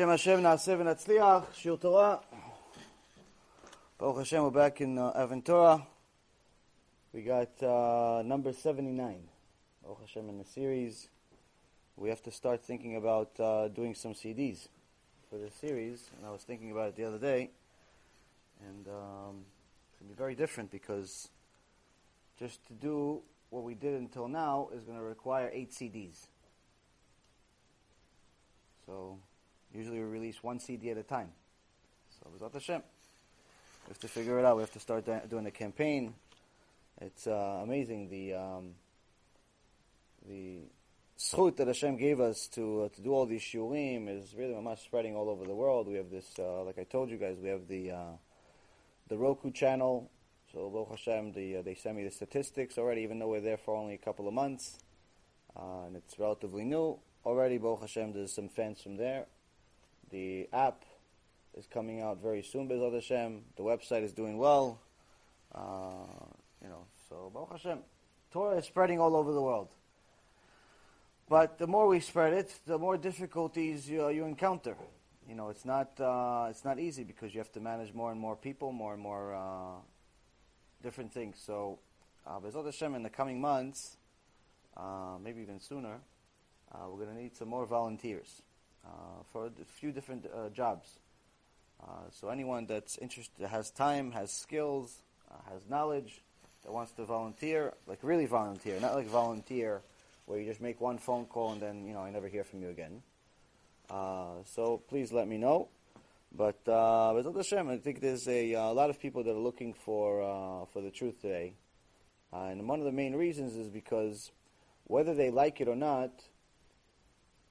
Shem Hashem Naaseh v'Natzliach, Shiur Torah. Baruch Hashem, we're back in uh, Aventura. We got uh, number 79. Baruch Hashem in the series. We have to start thinking about uh, doing some CDs for this series. And I was thinking about it the other day. And um, it's going to be very different because just to do what we did until now is going to require eight CDs. So usually we release one CD at a time. So Be'ezrat Hashem. We have to figure it out. We have to start doing a campaign. It's uh, amazing the um, the zchut that Hashem gave us to uh, to do all these shiurim is really much spreading all over the world. We have this, uh, like I told you guys, we have the uh, the Roku channel. So Baruch Hashem, the, uh, they send me the statistics already, even though we're there for only a couple of months, uh, and it's relatively new. Already, Baruch Hashem, there's some fans from there. The app is coming out very soon, Be'ezrat Hashem. The website is doing well. Uh, you know, so Baruch Hashem, Torah is spreading all over the world. But the more we spread it, the more difficulties you, you encounter. You know, it's not uh, it's not easy because you have to manage more and more people, more and more uh, different things. So, uh, Be'ezrat Hashem, in the coming months, uh, maybe even sooner, uh, we're going to need some more volunteers for a few different uh, jobs. Uh, so anyone that's interested, has time, has skills, uh, has knowledge, that wants to volunteer, like really volunteer, not like volunteer where you just make one phone call and then you know I never hear from you again. Uh, so please let me know. But uh, Hashem, I think there's a, a lot of people that are looking for uh, for the truth today, uh, and one of the main reasons is because whether they like it or not,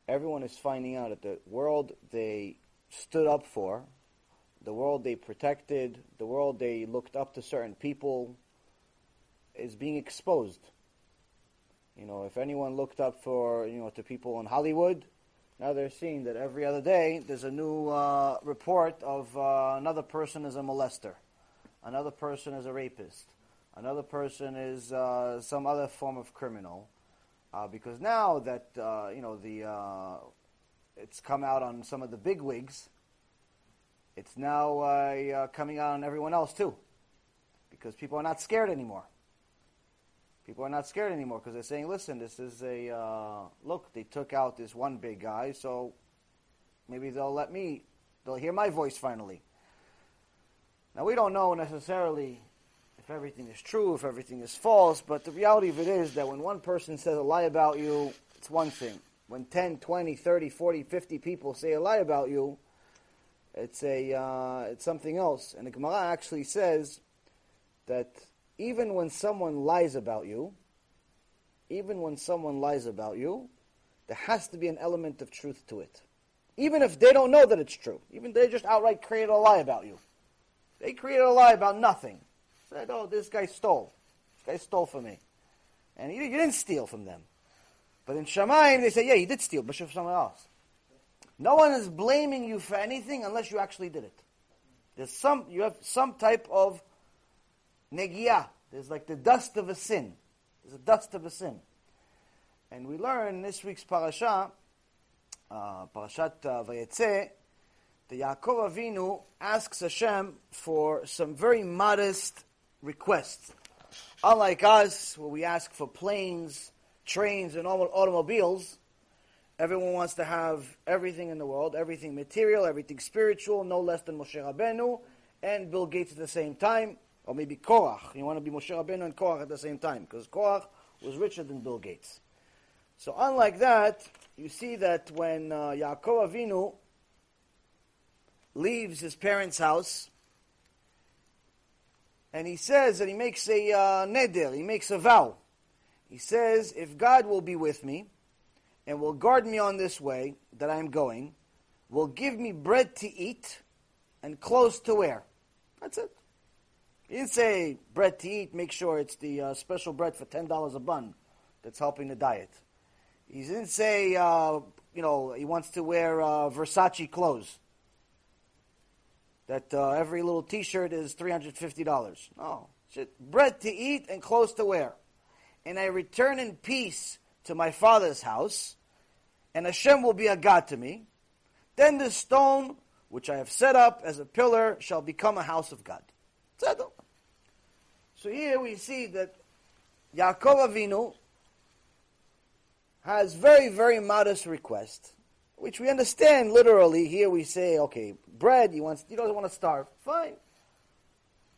everyone is finding out that the world they stood up for, the world they protected, the world they looked up to certain people, is being exposed. You know, if anyone looked up for you know to people in Hollywood, now they're seeing that every other day there's a new uh, report of uh, another person is a molester, another person is a rapist, another person is uh, some other form of criminal. Uh, because now that uh, you know the uh, it's come out on some of the big wigs, it's now uh, coming out on everyone else too, because people are not scared anymore. People are not scared anymore because they're saying, "Listen, this is a uh, look. They took out this one big guy, so maybe they'll let me. They'll hear my voice finally." Now we don't know necessarily if everything is true, if everything is false, but the reality of it is that when one person says a lie about you, it's one thing. When 10, 20, 30, 40, 50 people say a lie about you, it's, a, uh, it's something else. And the Gemara actually says that even when someone lies about you, even when someone lies about you, there has to be an element of truth to it. Even if they don't know that it's true. Even they just outright create a lie about you. They created a lie about nothing said, "Oh, this guy stole. This guy stole from me," and you, you didn't steal from them. But in Shamayim, they say, "Yeah, you did steal, but from someone else." No one is blaming you for anything unless you actually did it. There's some you have some type of negia. There's like the dust of a sin. There's a dust of a sin, and we learn in this week's parasha, uh, parashat uh, Vayetze, the Yaakov Avinu asks Hashem for some very modest requests. Unlike us, where we ask for planes, trains, and automobiles, everyone wants to have everything in the world, everything material, everything spiritual, no less than Moshe Rabbeinu and Bill Gates at the same time, or maybe Korach. You want to be Moshe Rabbeinu and Korach at the same time, because Korach was richer than Bill Gates. So unlike that, you see that when uh, Yaakov Avinu leaves his parents' house, and he says that he makes a uh, neder, he makes a vow. He says, if God will be with me and will guard me on this way that I am going, will give me bread to eat and clothes to wear. That's it. He didn't say bread to eat, make sure it's the uh, special bread for $10 a bun that's helping the diet. He didn't say, uh, you know, he wants to wear uh, Versace clothes that uh, every little T-shirt is three hundred fifty dollars. No, bread to eat and clothes to wear, and I return in peace to my father's house, and Hashem will be a God to me. then the stone which I have set up as a pillar shall become a house of God. So here we see that Yaakov Avinu has very, very modest request, which we understand literally. Here we say, okay, bread, he, wants, he doesn't want to starve. Fine.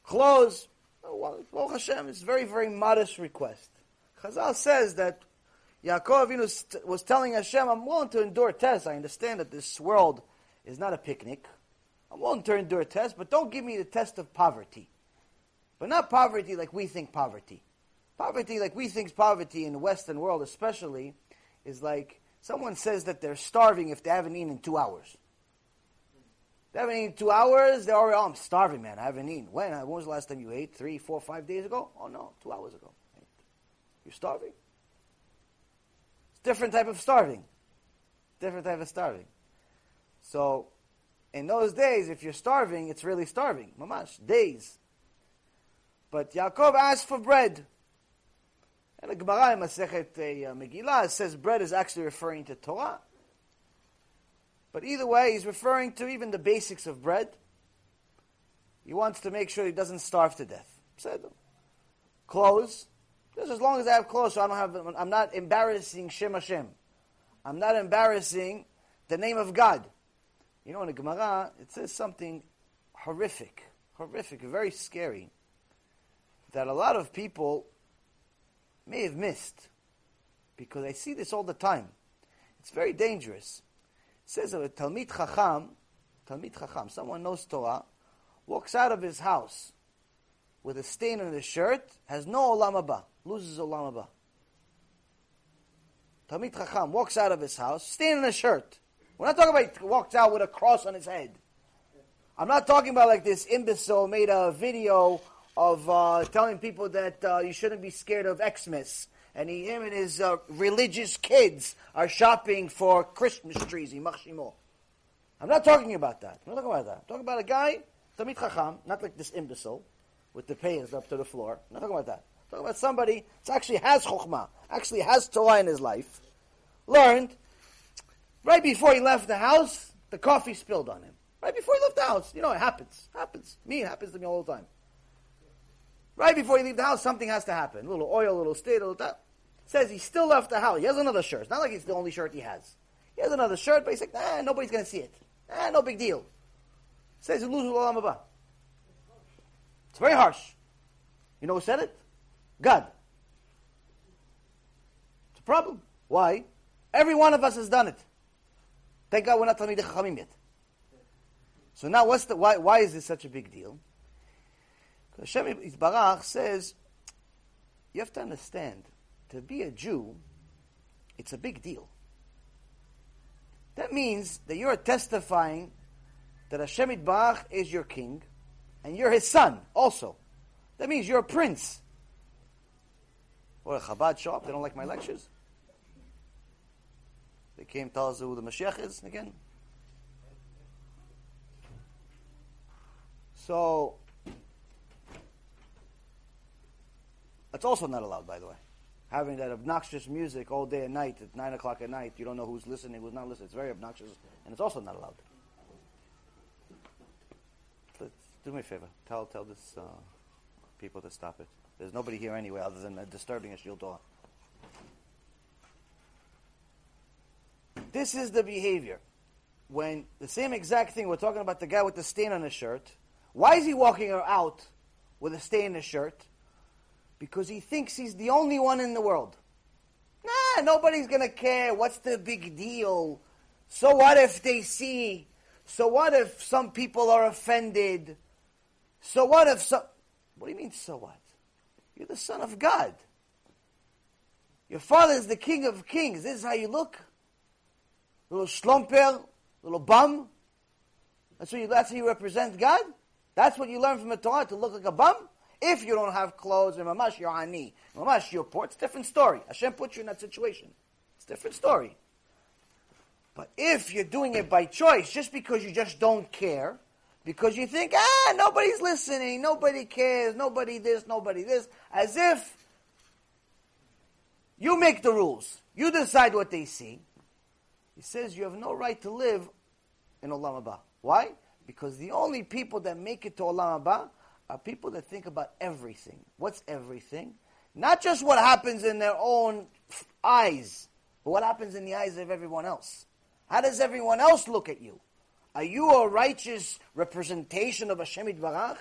Clothes, oh, well, Hashem, it's very, very modest request. Chazal says that Yaakov Avinu was telling Hashem, I'm willing to endure tests. I understand that this world is not a picnic. I'm willing to endure tests, but don't give me the test of poverty. But not poverty like we think poverty. Poverty like we think poverty in the Western world especially is like someone says that they're starving if they haven't eaten in two hours. They haven't eaten two hours, they're already, oh, I'm starving, man. I haven't eaten. When? When was the last time you ate? Three, four, five days ago? Oh, no, two hours ago. You're starving? It's different type of starving. Different type of starving. So, in those days, if you're starving, it's really starving. Mamash, days. But Yaakov asked for bread. And the Gemara in Masechet uh, Megillah says bread is actually referring to Torah. But either way, he's referring to even the basics of bread. He wants to make sure he doesn't starve to death. Clothes. Just as long as I have clothes, so I don't have. I'm not embarrassing Shem Hashem. I'm not embarrassing the name of God. You know, in the Gemara, it says something horrific, horrific, very scary, that a lot of people may have missed, because I see this all the time. It's very dangerous. It says that a Talmid Chacham, Talmid Chacham, someone knows Torah, walks out of his house with a stain on his shirt, has no Olam Haba, loses Olam Haba. Talmid Chacham walks out of his house, stain on his shirt. We're not talking about he walked out with a cross on his head. I'm not talking about like this imbecile made a video of uh, telling people that uh, you shouldn't be scared of Xmas. And he, him and his uh, religious kids are shopping for Christmas trees. I'm not talking about that. I'm not talking about that. I'm talking about a guy, Talmid Chacham, not like this imbecile with the pants up to the floor. I'm not talking about that. I'm talking about somebody that actually has Chokhmah, actually has Torah in his life, learned Right before he left the house, the coffee spilled on him. Right before he left the house. You know, it happens. Happens. Me, it happens to me all the time. Right before you leave the house, something has to happen. A little oil, a little state, a little that. Says he still left the house. He has another shirt. It's not like it's the only shirt he has. He has another shirt, but he's like, nah, nobody's going to see it. Ah, no big deal. Says he loses Olam Haba. It's very harsh. You know who said it? God. It's a problem. Why? Every one of us has done it. Thank God we're not Talmidei Chachamim yet. So now, what's the why? Why is this such a big deal? Hashem Yisbarach says you have to understand to be a Jew, it's a big deal. That means that you are testifying that Hashem Yisbarach is your king, and you're his son also. That means you're a prince. Or a Chabad show up, they don't like my lectures. They came tell us who the Mashiach is again. So that's also not allowed, by the way. Having that obnoxious music all day and night at nine o'clock at night, you don't know who's listening, who's not listening. It's very obnoxious, and it's also not allowed. Let's do me a favor. Tell tell this uh, people to stop it. There's nobody here anyway, other than disturbing a shield door. This is the behavior. When the same exact thing, we're talking about the guy with the stain on his shirt. Why is he walking out with a stain in his shirt? Because he thinks he's the only one in the world. Nah, nobody's going to care. What's the big deal? So what if they see? So what if some people are offended? So what if some. What do you mean, so what? You're the Son of God. Your father is the King of Kings. This is how you look little schlumper, little bum. That's, what you, that's how you represent God? That's what you learn from the Torah, to look like a bum? If you don't have clothes, and mamash, you're ani. Mamash, you're poor. It's a different story. Hashem put you in that situation. It's a different story. But if you're doing it by choice, just because you just don't care, because you think, ah, nobody's listening, nobody cares, nobody this, nobody this, as if you make the rules. You decide what they see. He says you have no right to live in Olam Haba. Why? Because the only people that make it to Olam Haba are people that think about everything. What's everything? Not just what happens in their own eyes, but what happens in the eyes of everyone else. How does everyone else look at you? Are you a righteous representation of Hashem Barach?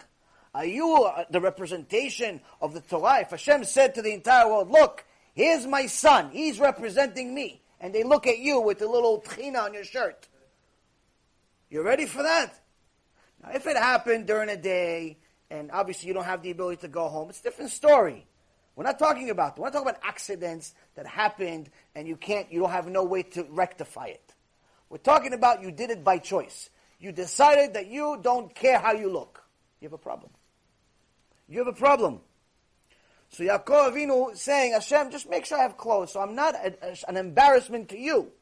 Are you the representation of the Torah? If Hashem said to the entire world, look, here's my son, he's representing me, and they look at you with a little tchina on your shirt. you're ready for that? Now, if it happened during a day, and obviously you don't have the ability to go home, it's a different story. We're not talking about we're not talking about accidents that happened and you can't you don't have no way to rectify it. We're talking about you did it by choice. You decided that you don't care how you look. You have a problem. You have a problem. So Yaakov Avinu saying, Hashem, just make sure I have clothes, so I'm not a, a, an embarrassment to you.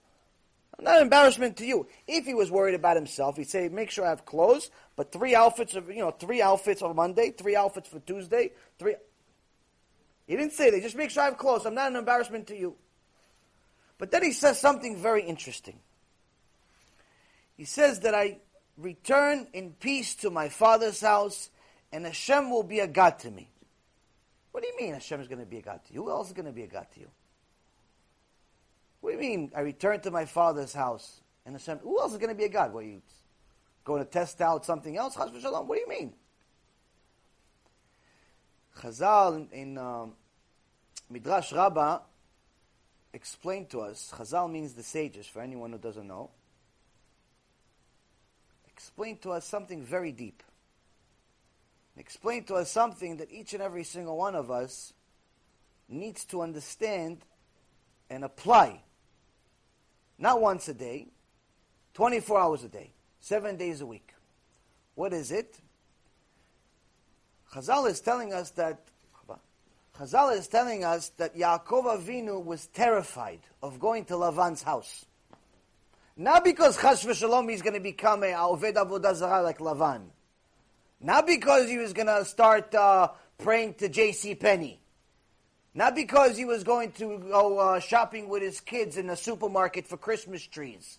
Not an embarrassment to you. If he was worried about himself, he'd say, make sure I have clothes, but three outfits of, you know, three outfits on Monday, three outfits for Tuesday, three. He didn't say that. Just make sure I have clothes. I'm not an embarrassment to you. But then he says something very interesting. He says that I return in peace to my father's house, and Hashem will be a God to me. What do you mean Hashem is going to be a God to you? Who else is going to be a God to you? What do you mean? I return to my father's house, and Hashem. Who else is going to be a God? What you going to test out something else? What do you mean? Chazal in, in um, Midrash Rabbah explained to us. Chazal means the sages. For anyone who doesn't know, explained to us something very deep. Explained to us something that each and every single one of us needs to understand and apply not once a day, 24 hours a day, seven days a week. What is it? Chazal is telling us that Chazal is telling us that Yaakov Avinu was terrified of going to Lavan's house. Not because Chash v'shalom going to become a Oved Avodah Zarah like Lavan. Not because he was going to start uh, praying to J.C. Penney. Not because he was going to go uh, shopping with his kids in a supermarket for Christmas trees.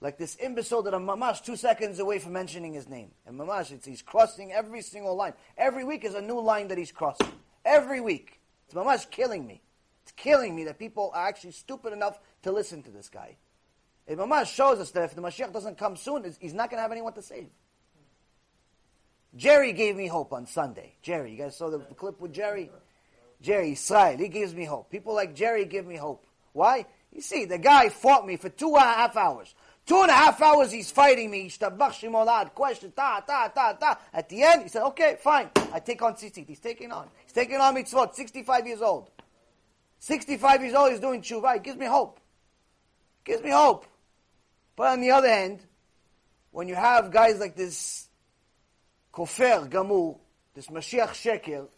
Like this imbecile that I'm mamash two seconds away from mentioning his name. And mamash, it's, he's crossing every single line. Every week is a new line that he's crossing. Every week. It's mamash killing me. It's killing me that people are actually stupid enough to listen to this guy. It mamash shows us that if the Mashiach doesn't come soon, he's not going to have anyone to save. Jerry gave me hope on Sunday. Jerry, you guys saw the clip with Jerry? Jerry, Israel, he gives me hope. People like Jerry give me hope. Why? You see, the guy fought me for two and a half hours. Two and a half hours he's fighting me. Question, ta, ta, ta, ta. At the end, he said, okay, fine. I take on tzitzit. He's taking on. He's taking on mitzvot. 65 years old. 65 years old, he's doing tshuva. It gives me hope. Gives me hope. But on the other hand, when you have guys like this Kofer Gamur, this Mashiach Sheker,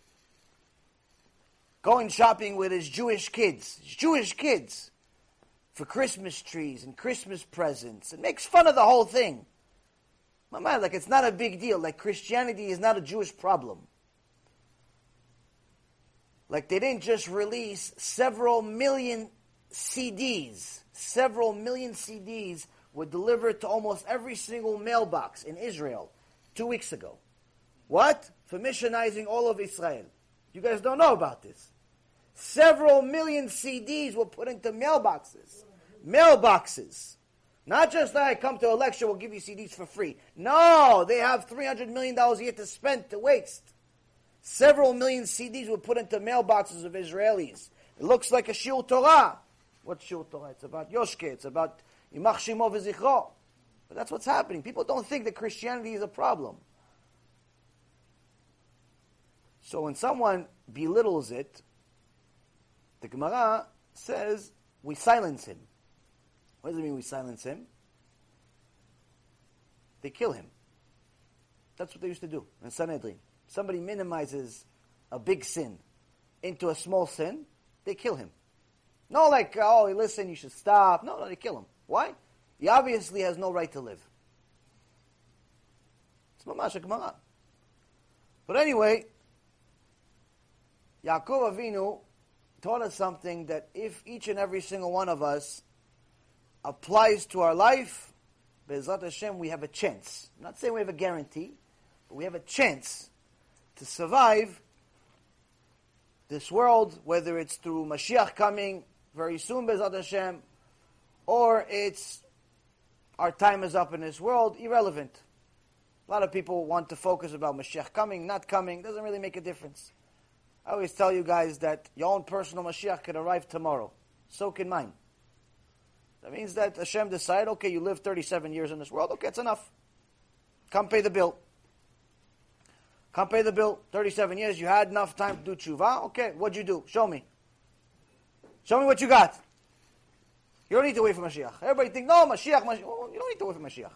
going shopping with his Jewish kids, his Jewish kids, for Christmas trees and Christmas presents, and makes fun of the whole thing. My mind, like it's not a big deal. Like Christianity is not a Jewish problem. Like they didn't just release several million CDs, several million CDs were delivered to almost every single mailbox in Israel two weeks ago. What? For missionizing all of Israel. You guys don't know about this. Several million CDs were put into mailboxes. Mailboxes. Not just that I come to a lecture, we'll give you CDs for free. No, they have $300 million a year to spend, to waste. Several million CDs were put into mailboxes of Israelis. It looks like a Shiur Torah. What's Shiur Torah? It's about Yoshke. It's about Yimach Shimo V'zichro. But that's what's happening. People don't think that Christianity is a problem. So when someone belittles it, the Gemara says we silence him. What does it mean we silence him? They kill him. That's what they used to do in Sanhedrin. Somebody minimizes a big sin into a small sin, they kill him. No, like, oh, listen, you should stop. No, no, they kill him. Why? He obviously has no right to live. It's mamash Gemara. But anyway, Yaakov Avinu taught us something that if each and every single one of us applies to our life, Be'ezrat Hashem, we have a chance. I'm not saying we have a guarantee, but we have a chance to survive this world, whether it's through Mashiach coming very soon, Be'ezrat Hashem, or it's our time is up in this world, irrelevant. A lot of people want to focus about Mashiach coming, not coming, doesn't really make a difference. I always tell you guys that your own personal Mashiach can arrive tomorrow. So can mine. That means that Hashem decided, okay, you live 37 years in this world, okay, it's enough. Come pay the bill. Come pay the bill. 37 years, you had enough time to do tshuva. Okay, what'd you do? Show me. Show me what you got. You don't need to wait for Mashiach. Everybody think, no, Mashiach, Mashiach. Oh, you don't need to wait for Mashiach.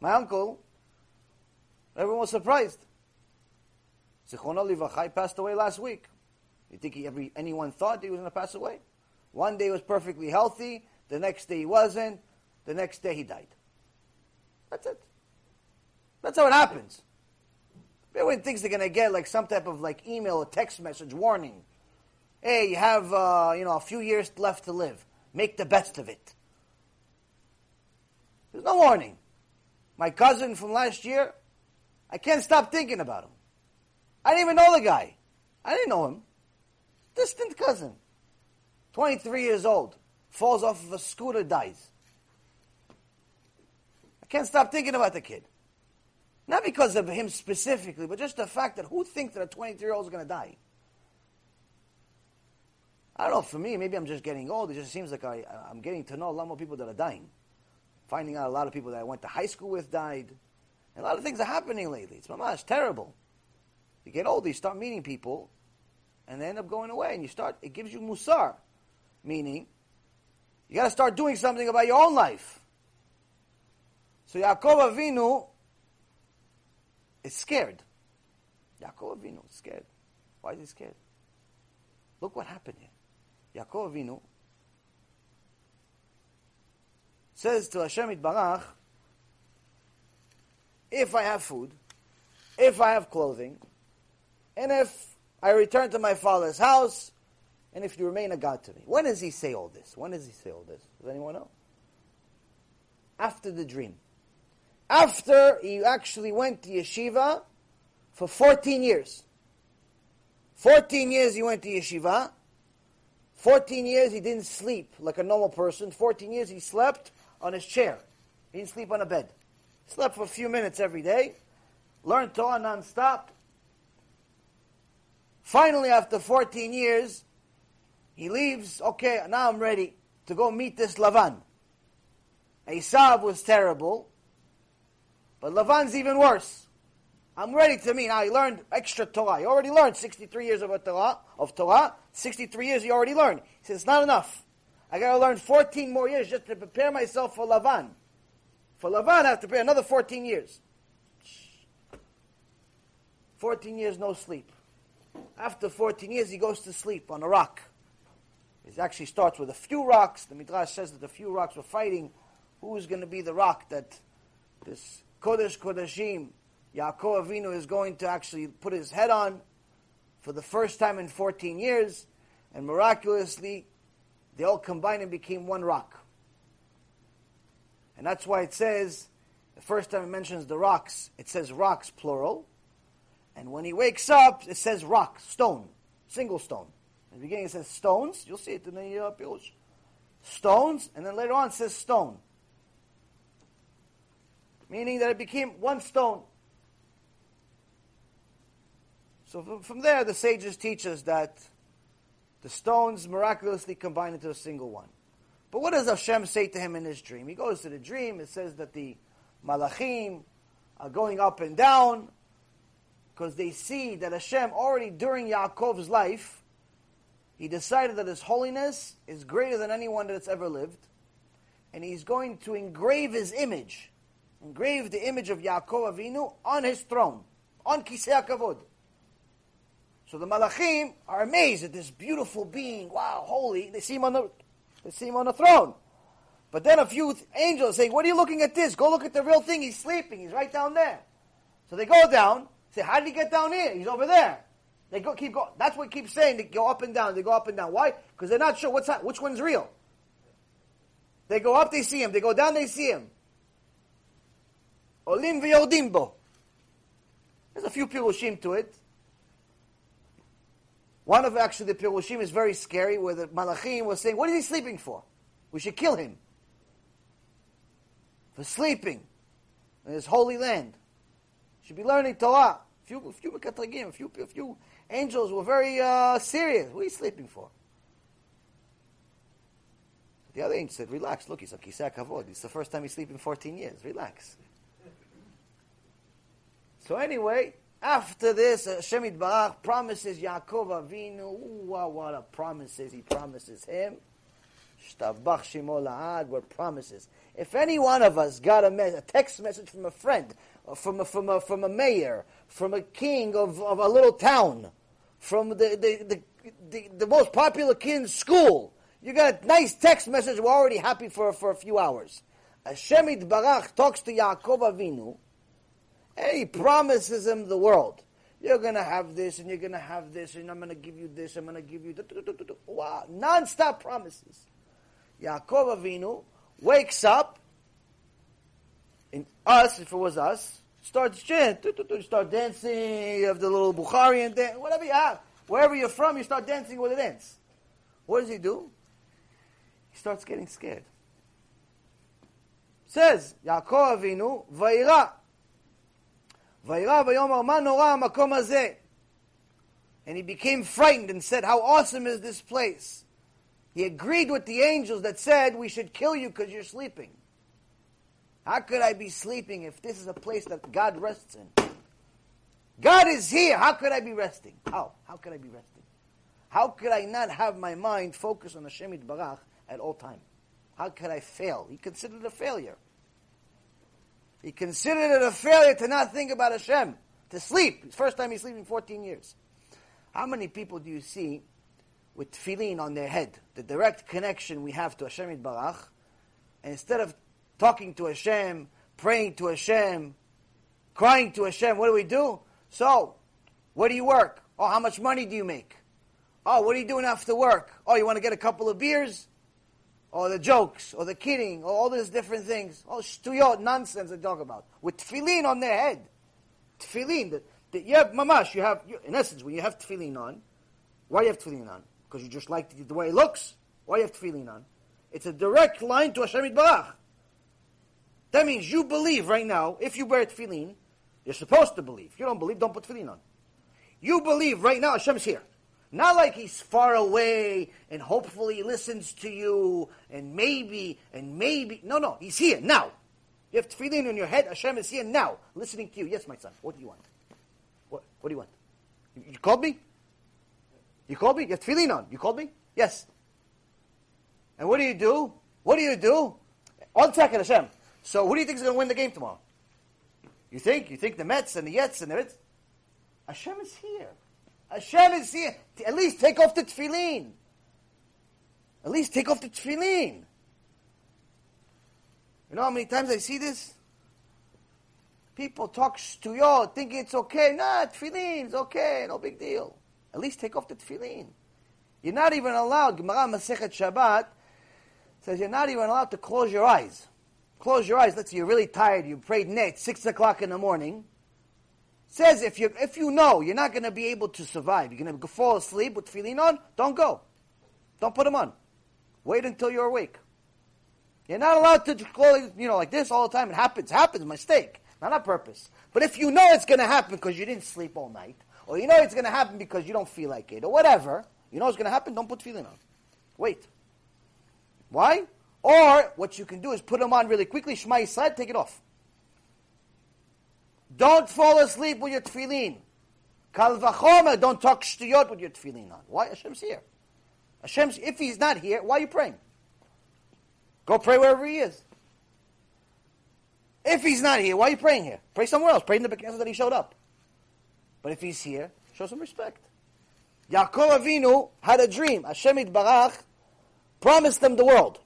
My uncle, everyone was surprised. Zichrono Livachai passed away last week. You think he, every, anyone thought he was going to pass away? One day he was perfectly healthy, the next day he wasn't, the next day he died. That's it. That's how it happens. Everyone thinks they're going to get like some type of like email or text message warning. Hey, you have uh, you know a few years left to live. Make the best of it. There's no warning. My cousin from last year, I can't stop thinking about him. I didn't even know the guy. I didn't know him. Distant cousin. 23 years old. Falls off of a scooter, dies. I can't stop thinking about the kid. Not because of him specifically, but just the fact that who thinks that a 23 year old is going to die? I don't know, for me, maybe I'm just getting old. It just seems like I, I'm getting to know a lot more people that are dying. Finding out a lot of people that I went to high school with died. And a lot of things are happening lately. It's mamash, terrible. You get older, you start meeting people, and they end up going away, and you start, it gives you musar. Meaning, you got to start doing something about your own life. So Yaakov Avinu is scared. Yaakov Avinu is scared. Why is he scared? Look what happened here. Yaakov Avinu says to Hashem Barach, if I have food, if I have clothing, and if I return to my father's house, and if you remain a God to me. When does he say all this? When does he say all this? Does anyone know? After the dream. After he actually went to yeshiva for 14 years. 14 years he went to yeshiva. 14 years he didn't sleep like a normal person. 14 years he slept on his chair. He didn't sleep on a bed. Slept for a few minutes every day. Learned Torah non-stop. Finally, after 14 years, he leaves, okay, now I'm ready to go meet this Lavan. Esav was terrible, but Lavan's even worse. I'm ready to meet. Now he learned extra Torah. He already learned 63 years of Torah, of Torah. 63 years he already learned. He says, it's not enough. I gotta learn 14 more years just to prepare myself for Lavan. For Lavan, I have to prepare another 14 years. 14 years no sleep. After 14 years, he goes to sleep on a rock. It actually starts with a few rocks. The Midrash says that a few rocks were fighting. Who's going to be the rock that this Kodesh Kodeshim, Yaakov Avinu, is going to actually put his head on for the first time in 14 years? And miraculously, they all combined and became one rock. And that's why it says, the first time it mentions the rocks, it says rocks plural. And when he wakes up, it says rock, stone, single stone. In the beginning it says stones. You'll see it in the uh. Stones, and then later on it says stone. Meaning that it became one stone. So from, from there, the sages teach us that the stones miraculously combine into a single one. But what does Hashem say to him in his dream? He goes to the dream, it says that the malachim are going up and down because they see that Hashem already during Yaakov's life he decided that his holiness is greater than anyone that's ever lived, and he's going to engrave his image, engrave the image of Yaakov Avinu on his throne, on Kisei Kavod. So the Malachim are amazed at this beautiful being. Wow, holy! They see him on the, they see him on the throne. But then a few angels saying, "What are you looking at this? Go look at the real thing. He's sleeping. He's right down there." So they go down. Say, "How did he get down here? He's over there." They go, keep going. That's what keeps saying. They go up and down. They go up and down. Why? Because they're not sure what's which one's real. They go up, they see him. They go down, they see him. Olim v'yordim bo. There's a few pirushim to it. One of actually the pirushim is very scary, where the malachim was saying, "What is he sleeping for? We should kill him for sleeping in his holy land. Should be learning Torah." A few, a few, a few, a few angels were very uh, serious. What are you sleeping for? The other angel said, "Relax. Look, he's a kisei kavod. It's the first time he's sleeping 14 years. Relax." So anyway, after this, Hashem Barach promises Yaakov Avinu. Wow, what a promises he promises him. Shtabach Shemo La'ad were promises. If any one of us got a, me- a text message from a friend, from a, from a, from a mayor, from a king of, of a little town, from the, the, the, the, the most popular kid in school, you got a nice text message, we're already happy for, for a few hours. Hashem Barach talks to Yaakov Avinu, and he promises him the world. You're going to have this, and you're going to have this, and I'm going to give you this, I'm going to give you... Wow, non-stop promises. Yaakov Avinu wakes up, and us, if it was us, starts chanting, start dancing, you have the little Bukharian dance, whatever you have. Wherever you're from, you start dancing with a dance. What does he do? He starts getting scared. Says, Yaakov Avinu, Vaira. Vaira vayomar ma nora makom And he became frightened and said, how awesome is this place? He agreed with the angels that said, We should kill you because you're sleeping. How could I be sleeping if this is a place that God rests in? God is here. How could I be resting? How? How could I be resting? How could I not have my mind focused on Hashem Barach at all time? How could I fail? He considered it a failure. He considered it a failure to not think about Hashem, to sleep. First time he's sleeping 14 years. How many people do you see with tefillin on their head? The direct connection we have to Hashem Barach, and instead of talking to Hashem, praying to Hashem, crying to Hashem, what do we do? So, where do you work? Oh, how much money do you make? Oh, what are you doing after work? Oh, you want to get a couple of beers? or the jokes, or the kidding, or all these different things, oh, all shtuyot, nonsense they talk about, with tefillin on their head. Tefillin, that, that you have, mamash, you have, you, in essence, when you have tefillin on, why do you have tefillin on? Because you just like the, the way it looks? Why you have tefillin on? It's a direct line to Hashem Barach. That means you believe right now, if you wear tefillin, you're supposed to believe. If you don't believe, don't put tefillin on. You believe right now Hashem's here. Not like he's far away and hopefully he listens to you and maybe and maybe. No, no, he's here now. You have tefillin in your head. Hashem is here now, listening to you. Yes, my son. What do you want? What, what do you want? You, you called me? You called me? You have tefillin on. You called me? Yes. And what do you do? What do you do? One second, Hashem. So who do you think is going to win the game tomorrow? You think? You think the Mets and the Jets and the Mets? Hashem is here. Hashem is here. At least take off the tefillin. At least take off the tefillin. You know how many times I see this? People talk shtuyot, think it's okay. Nah, tefillin is okay, no big deal. At least take off the tefillin. You're not even allowed, Gemara Masechet Shabbat says you're not even allowed to close your eyes. Close your eyes. Let's say you're really tired, you prayed netz, 6 o'clock in the morning says if you if you know you're not going to be able to survive, you're going to fall asleep with tefillin on, don't go. Don't put them on. Wait until you're awake. You're not allowed to close, you know, like this all the time. It happens. Happens. Mistake. Not on purpose. But if you know it's going to happen because you didn't sleep all night, or you know it's going to happen because you don't feel like it, or whatever, you know it's going to happen, don't put tefillin on. Wait. Why? Or what you can do is put them on really quickly, Shema Yisrael, take it off. Don't fall asleep with your tefillin. Kal v'chomer, don't talk shtuyot with your tefillin on. Why? Hashem's here. Hashem's, if he's not here, why are you praying? Go pray wherever he is. If he's not here, why are you praying here? Pray somewhere else. Pray in the Beknesset that he showed up. But if he's here, show some respect. Yaakov Avinu had a dream. Hashem Barach promised him the world.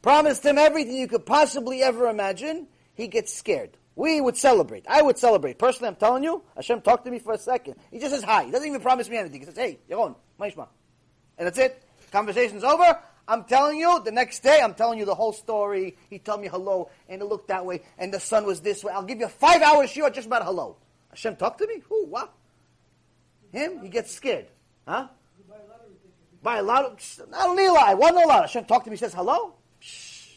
Promised him everything you could possibly ever imagine. He gets scared. We would celebrate. I would celebrate. Personally, I'm telling you, Hashem talked to me for a second. He just says hi. He doesn't even promise me anything. He says, hey, Yaron, Maishma. And that's it. Conversation's over. I'm telling you, the next day, I'm telling you the whole story. He told me hello, and it looked that way, and the sun was this way. I'll give you a five hour shiur just about hello. Hashem talk to me? Who? What? Him? He gets scared. Huh? Buy a lot of, don't need a lot. I want a lot. Hashem talk to me, he says hello? Shh.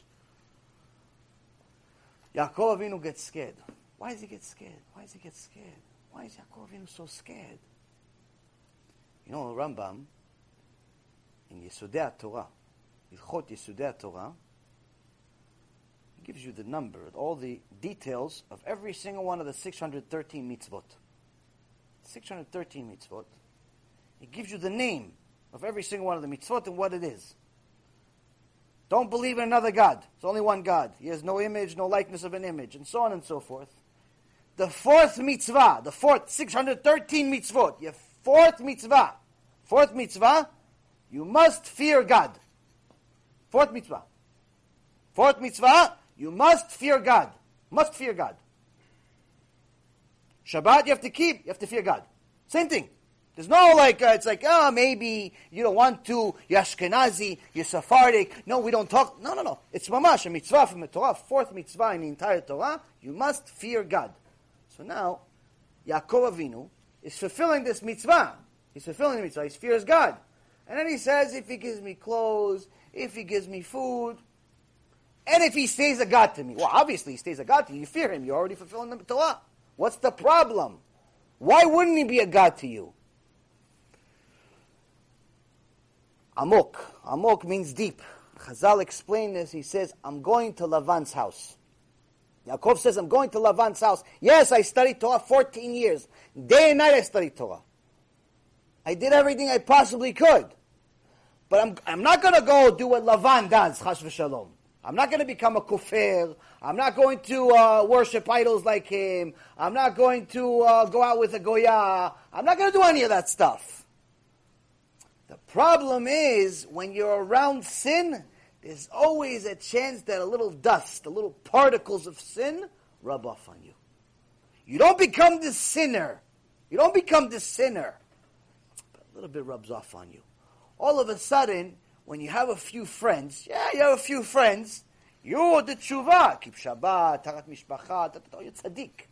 Yaakov Avinu gets scared. Why does he get scared? Why does he get scared? Why is Yaakov Avinu so scared? You know, Rambam, in Yesodei Torah, Hilchot Yesodei Torah, gives you the number, all the details of every single one of the 613 mitzvot. 613 mitzvot. It gives you the name of every single one of the mitzvot and what it is. Don't believe in another God. There's only one God. He has no image, no likeness of an image, and so on and so forth. The fourth mitzvah, the fourth, 613 mitzvot, your fourth mitzvah, fourth mitzvah, you must fear God. Fourth mitzvah. Fourth mitzvah, you must fear God. Must fear God. Shabbat you have to keep, you have to fear God. Same thing. There's no like, uh, it's like, oh, maybe you don't want to, you're Ashkenazi, you're Sephardic. No, we don't talk. No, no, no. It's mamash, a mitzvah from the Torah, fourth mitzvah in the entire Torah. You must fear God. So now, Yaakov Avinu is fulfilling this mitzvah. He's fulfilling the mitzvah. He fears God. And then he says, if he gives me clothes, if he gives me food, and if he stays a God to me. Well, obviously he stays a God to you. You fear him. You're already fulfilling the Torah. What's the problem? Why wouldn't he be a God to you? Amok. Amok means deep. Chazal explained this. He says, I'm going to Lavan's house. Yaakov says, I'm going to Lavan's house. Yes, I studied Torah 14 years. Day and night I studied Torah. I did everything I possibly could. But I'm, I'm not going to go do what Lavan does, chash v'shalom. I'm not going to become a kofer. I'm not going to uh, worship idols like him. I'm not going to uh, go out with a goya. I'm not going to do any of that stuff. The problem is when you're around sin, there's always a chance that a little dust, a little particles of sin rub off on you. You don't become the sinner. You don't become the sinner. But a little bit rubs off on you. All of a sudden, when you have a few friends, yeah, you have a few friends, you're the tshuva, keep Shabbat, taharat mishpacha, you're tzaddik.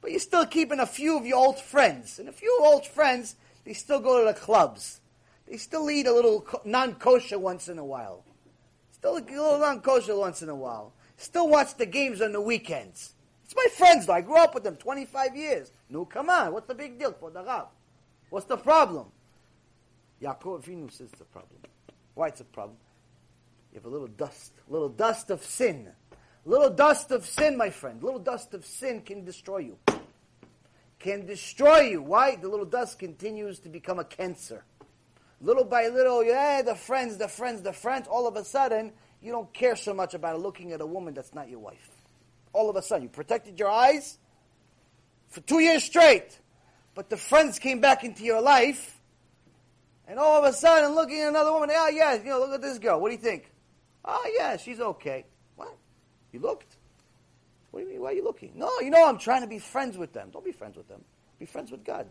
But you're still keeping a few of your old friends. And a few old friends, they still go to the clubs. They still eat a little non-kosher once in a while. Still a little non-kosher once in a while. Still watch the games on the weekends. It's my friends though. I grew up with them 25 years. No, come on. What's the big deal for the Rav? What's the problem? Yaakov Avinu says the problem. Why it's a problem? You have a little dust, little dust of sin. Little dust of sin, my friend. Little dust of sin can destroy you. Can destroy you. Why? The little dust continues to become a cancer. Little by little, yeah, the friends, the friends, the friends. All of a sudden, you don't care so much about looking at a woman that's not your wife. All of a sudden, you protected your eyes for two years straight, but the friends came back into your life, and all of a sudden, looking at another woman, oh yeah, you know, look at this girl. What do you think? Oh yeah, she's okay. What? You looked? What do you mean? Why are you looking? No, you know I'm trying to be friends with them. Don't be friends with them. Be friends with God.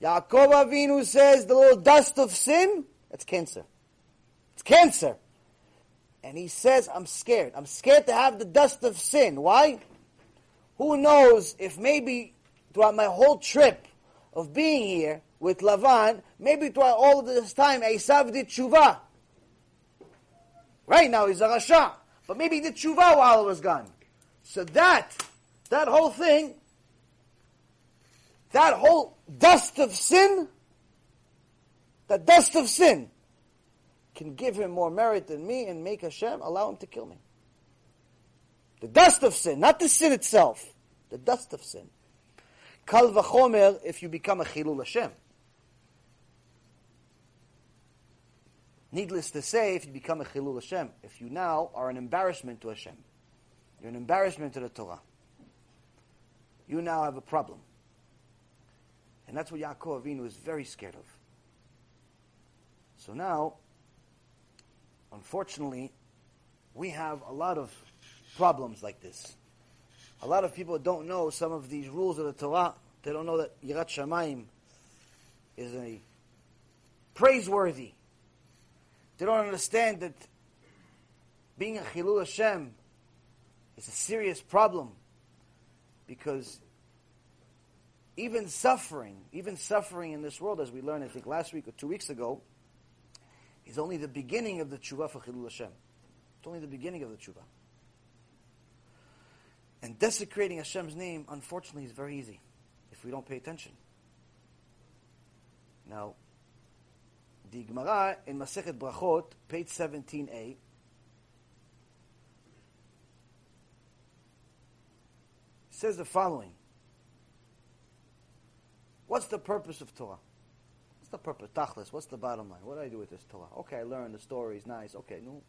Yaakov Avinu says the little dust of sin, that's cancer. It's cancer. And he says, I'm scared. I'm scared to have the dust of sin. Why? Who knows if maybe throughout my whole trip of being here with Lavan, maybe throughout all this time, Esav did tshuva. Right now he's a Rasha. But maybe he did tshuva while I was gone. So that, that whole thing that whole dust of sin, that dust of sin, can give him more merit than me and make Hashem allow him to kill me. The dust of sin, not the sin itself, the dust of sin. Kal v'chomer if you become a chilul Hashem. Needless to say, if you become a chilul Hashem, if you now are an embarrassment to Hashem, you're an embarrassment to the Torah, you now have a problem. And that's what Yaakov Avinu is very scared of. So now, unfortunately, we have a lot of problems like this. A lot of people don't know some of these rules of the Torah. They don't know that Yirat Shamayim is a praiseworthy. They don't understand that being a Chilul Hashem is a serious problem because even suffering, even suffering in this world, as we learned, I think last week or two weeks ago, is only the beginning of the tshuva for Chilul Hashem. It's only the beginning of the tshuva. And desecrating Hashem's name, unfortunately, is very easy we don't pay attention. Now, the Gemara in Masechet Brachot, page 17a, says the following. What's the purpose of Torah? What's the purpose? Tachlis, what's the bottom line? What do I do with this Torah? Okay, I learned the stories, nice. Okay, no.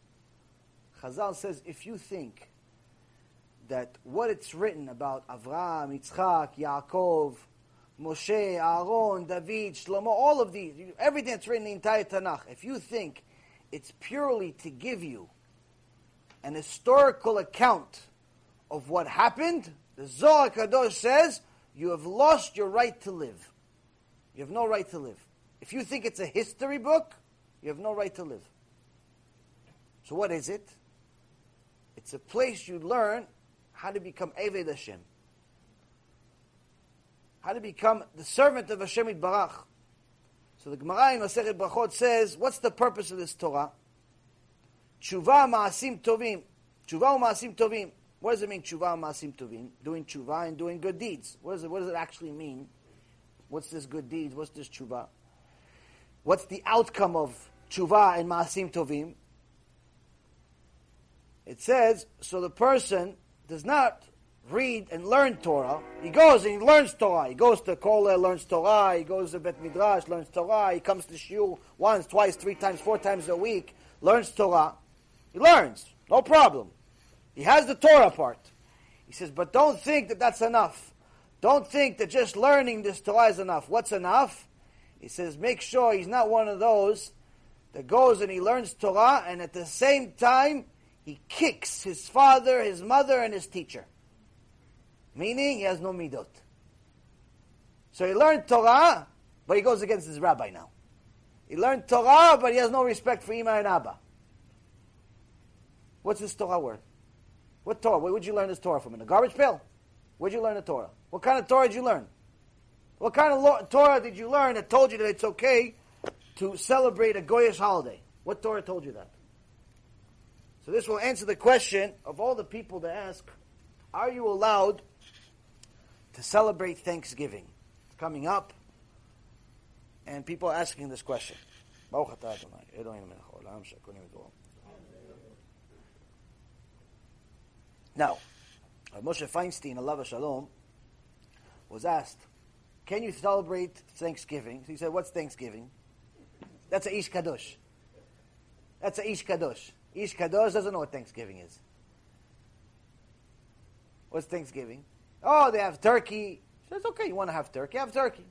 Chazal says if you think that what it's written about Avraham, Yitzchak, Yaakov, Moshe, Aaron, David, Shlomo, all of these, everything that's written in the entire Tanakh, if you think it's purely to give you an historical account of what happened, the Zohar Kadosh says, you have lost your right to live. You have no right to live. If you think it's a history book, you have no right to live. So what is it? It's a place you learn how to become Eved Hashem. How to become the servant of Hashem Barach. So the Gemara in Masechet Brachot says, what's the purpose of this Torah? Tshuva ma'asim tovim. Tshuva ma'asim tovim. What does it mean, tshuva ma'asim tovim? Doing tshuva and doing good deeds. What, is it, what does it actually mean? What's this good deeds? What's this tshuva? What's the outcome of tshuva and ma'asim tovim? It says, so the person does not read and learn Torah. He goes and he learns Torah. He goes to Kollel, learns Torah. He goes to Bet Midrash, learns Torah. He comes to Shul once, twice, three times, four times a week, learns Torah. He learns, no problem. He has the Torah part. He says, but don't think that that's enough. Don't think that just learning this Torah is enough. What's enough? He says, make sure he's not one of those that goes and he learns Torah and at the same time he kicks his father, his mother, and his teacher. Meaning he has no midot. So he learned Torah, but he goes against his rabbi now. He learned Torah, but he has no respect for Ima and Abba. What's this Torah worth? What Torah? Where would you learn this Torah from? In a garbage pail? Where'd you learn the Torah? What kind of Torah did you learn? What kind of Torah did you learn that told you that it's okay to celebrate a Goyish holiday? What Torah told you that? So this will answer the question of all the people that ask, are you allowed to celebrate Thanksgiving? It's coming up, and people are asking this question. Now, Moshe Feinstein, Allah Shalom, was asked, can you celebrate Thanksgiving? So he said, what's Thanksgiving? That's a Ish Kadosh. That's a Ish Kadosh. Ish Kadosh doesn't know what Thanksgiving is. What's Thanksgiving? Oh, they have turkey. He says, okay, you want to have turkey? Have turkey.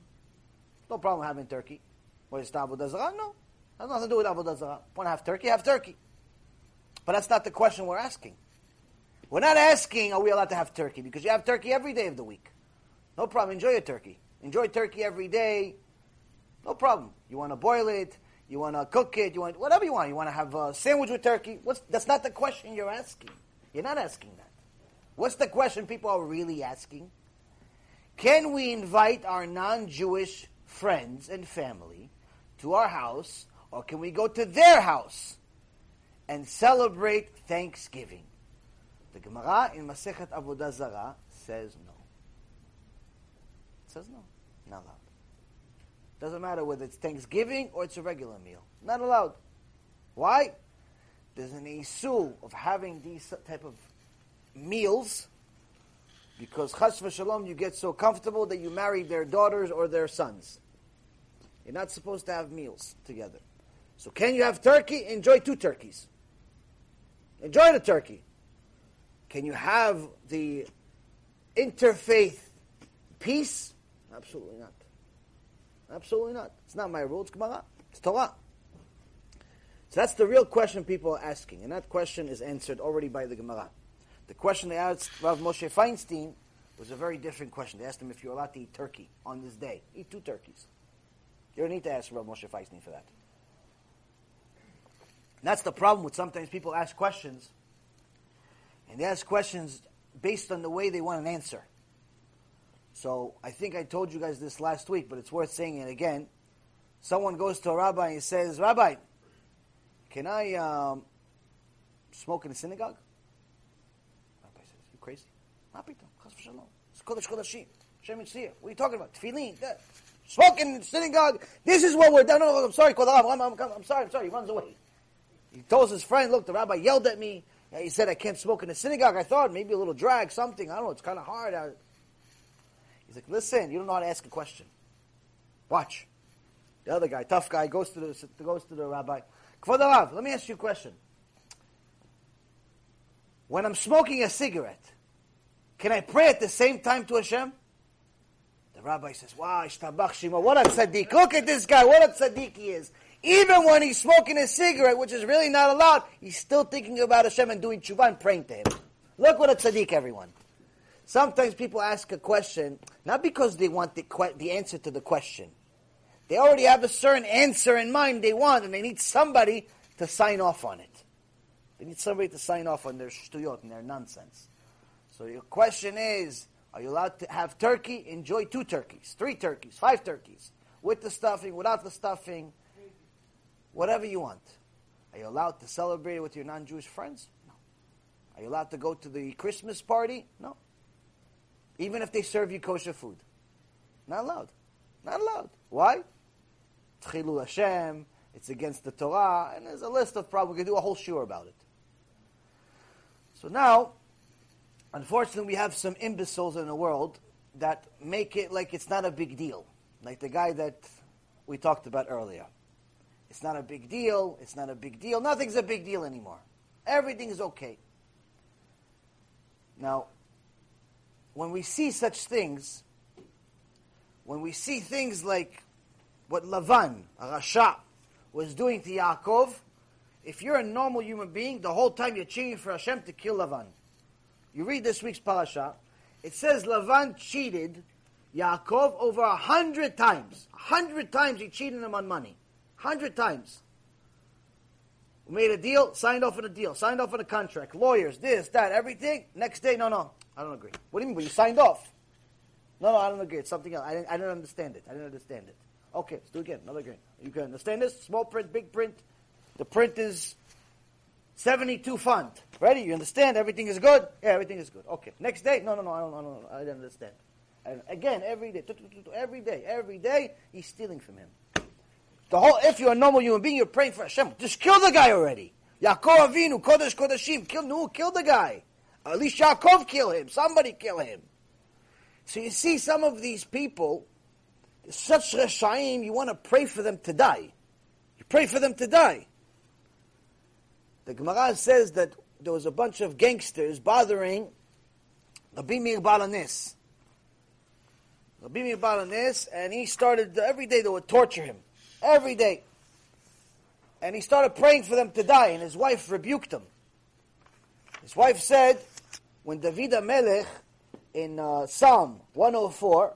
No problem having turkey. What is Avodah Zarah? No. Has nothing to do with Avodah Zarah. Want to have turkey? Have turkey. But that's not the question we're asking. We're not asking, are we allowed to have turkey? Because you have turkey every day of the week. No problem. Enjoy your turkey. Enjoy turkey every day. No problem. You want to boil it. You want to cook it. You want whatever you want. You want to have a sandwich with turkey. What's, that's not the question you're asking. You're not asking that. What's the question people are really asking? Can we invite our non-Jewish friends and family to our house, or can we go to their house and celebrate Thanksgiving? The Gemara in Masechet Avodah Zarah says no. It says no. Not allowed. Doesn't matter whether it's Thanksgiving or it's a regular meal. Not allowed. Why? There's an issue of having these type of meals because chas v'shalom you get so comfortable that you marry their daughters or their sons. You're not supposed to have meals together. So can you have turkey? Enjoy two turkeys. Enjoy the turkey. Can you have the interfaith peace? Absolutely not. Absolutely not. It's not my rule. It's Gemara. It's Torah. So that's the real question people are asking, and that question is answered already by the Gemara. The question they asked Rav Moshe Feinstein was a very different question. They asked him if you're allowed to eat turkey on this day. Eat two turkeys. You don't need to ask Rav Moshe Feinstein for that. that's the problem with sometimes people ask questions, and they ask questions based on the way they want an answer. So I think I told you guys this last week, but it's worth saying it again. Someone goes to a rabbi and says, Rabbi, can I um, smoke in the synagogue? Rabbi says, you crazy? It's Kodesh Kodashim. Shem What are you talking about? Tefillin. Smoking in the synagogue. This is what we're done. No, I'm sorry, I'm, I'm, I'm, I'm sorry, I'm sorry. He runs away. He tells his friend, look, the rabbi yelled at me. He said I can't smoke in the synagogue. I thought maybe a little drag, something. I don't know. It's kind of hard. He's like, listen, you don't know how to ask a question. Watch. The other guy, tough guy, goes to the goes to the rabbi. Kvod let me ask you a question. When I'm smoking a cigarette, can I pray at the same time to Hashem? The rabbi says, Wow, Yishtabach Shmo, what a tzaddik. Look at this guy, what a tzaddik he is. Even when he's smoking a cigarette, which is really not allowed, he's still thinking about Hashem and doing tshuva and praying to him. Look what a tzaddik, everyone. Sometimes people ask a question, not because they want the, the answer to the question. They already have a certain answer in mind they want, and they need somebody to sign off on it. They need somebody to sign off on their shtuyot and their nonsense. So your question is, are you allowed to have turkey? Enjoy two turkeys, three turkeys, five turkeys, with the stuffing, without the stuffing, whatever you want. Are you allowed to celebrate with your non-Jewish friends? No. Are you allowed to go to the Christmas party? No. Even if they serve you kosher food. Not allowed. Not allowed. Why? Chilul Hashem, it's against the Torah, and there's a list of problems. We can do a whole shiur about it. So now, unfortunately, we have some imbeciles in the world that make it like it's not a big deal. Like the guy that we talked about earlier. It's not a big deal. It's not a big deal. Nothing's a big deal anymore. Everything's okay. Now, when we see such things, when we see things like what Lavan, Rasha, was doing to Yaakov, if you're a normal human being, the whole time you're cheating for Hashem to kill Lavan. You read this week's parasha, it says Lavan cheated Yaakov over a hundred times. A hundred times he cheated him on money. Hundred times. We made a deal, signed off on a deal, signed off on a contract, lawyers, this, that, everything. Next day, no, no, I don't agree. What do you mean? Well, you signed off. No, no, I don't agree. It's something else. I didn't, I didn't understand it. I didn't understand it. Okay, let's do it again. Another again. You can understand this? Small print, big print. The print is 72 font. Ready? You understand? Everything is good? Yeah, everything is good. Okay. Next day? No, no, no, I don't, I don't, I didn't understand. And again, every day, every day, every day, he's stealing from him. The whole, if you're a normal human being, you're praying for Hashem. Just kill the guy already. Yaakov Avinu, Kodesh Kodeshim, kill, no, kill the guy. At least Yaakov kill him. Somebody kill him. So you see some of these people, such Reshaim, you want to pray for them to die. You pray for them to die. The Gemara says that there was a bunch of gangsters bothering Rabbi Meir Ba'al HaNes. Rabbi Meir Ba'al HaNes, and he started, every day they would torture him. Every day. And he started praying for them to die, and his wife rebuked him. His wife said, when David Melech in uh, Psalm 104,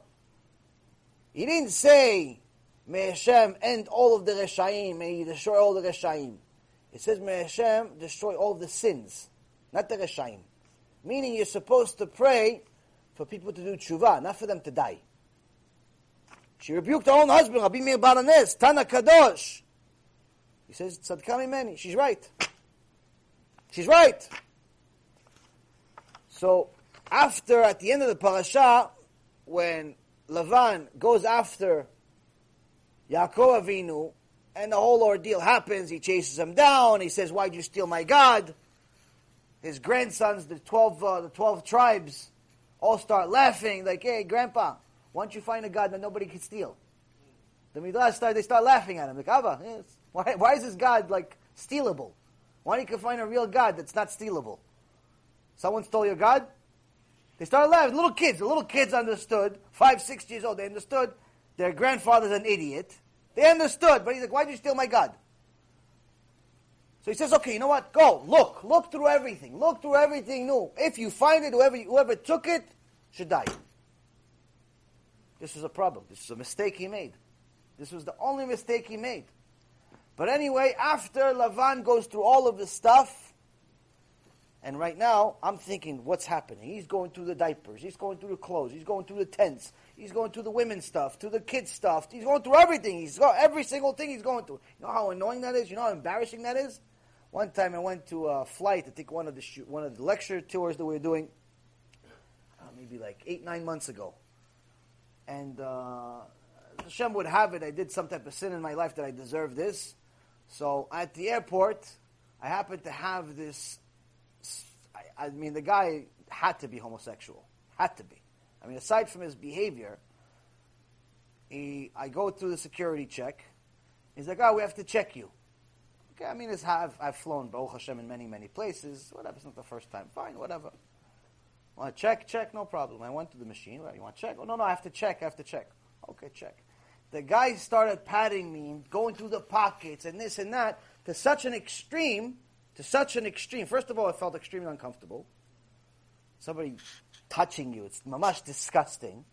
he didn't say, May Hashem end all of the Reshaim, may He destroy all the Reshaim. It says, May Hashem destroy all the sins, not the Reshaim. Meaning you're supposed to pray for people to do tshuva, not for them to die. She rebuked her own husband, Rabbi Meir Ba'al HaNes, Tana Kadosh. He says, Tzadkami Meni. She's right. She's right. So, after, at the end of the parasha, when Lavan goes after Yaakov Avinu, and the whole ordeal happens, he chases him down, he says, why'd you steal my God? His grandsons, the 12, uh, the 12 tribes, all start laughing, like, hey, grandpa, why don't you find a God that nobody can steal? The Midrash start, they start laughing at him, like, Abba, why, why is this God, like, stealable? Why don't you find a real God that's not stealable? Someone stole your God? They started laughing. Little kids, the little kids understood, five, six years old, they understood their grandfather's an idiot. They understood, but he's like, why did you steal my God? So he says, okay, you know what? Go, look, look through everything. Look through everything new. If you find it, whoever, whoever took it should die. This was a problem. This was a mistake he made. This was the only mistake he made. But anyway, after Lavan goes through all of this stuff, and right now I'm thinking, what's happening? He's going through the diapers, he's going through the clothes, he's going through the tents, he's going through the women's stuff, to the kids' stuff, he's going through everything. He's got every single thing he's going through. You know how annoying that is? You know how embarrassing that is? One time I went to a flight, I think one of the one of the lecture tours that we were doing, uh, maybe like eight nine months ago, and uh, Hashem would have it. I did some type of sin in my life that I deserved this. So at the airport, I happened to have this. I, mean, the guy had to be homosexual, had to be. I mean, aside from his behavior, he, I go through the security check. He's like, "Oh, we have to check you." Okay, I mean, I've, I've flown Baruch Hashem in many, many places. Whatever, it's not the first time. Fine, whatever. Want to check? Check, no problem. I went to the machine. Right, you want to check? Oh, no, no, I have to check. I have to check. Okay, check. The guy started patting me and going through the pockets and this and that to such an extreme, to such an extreme. First of all, I felt extremely uncomfortable. Somebody touching you, it's much disgusting.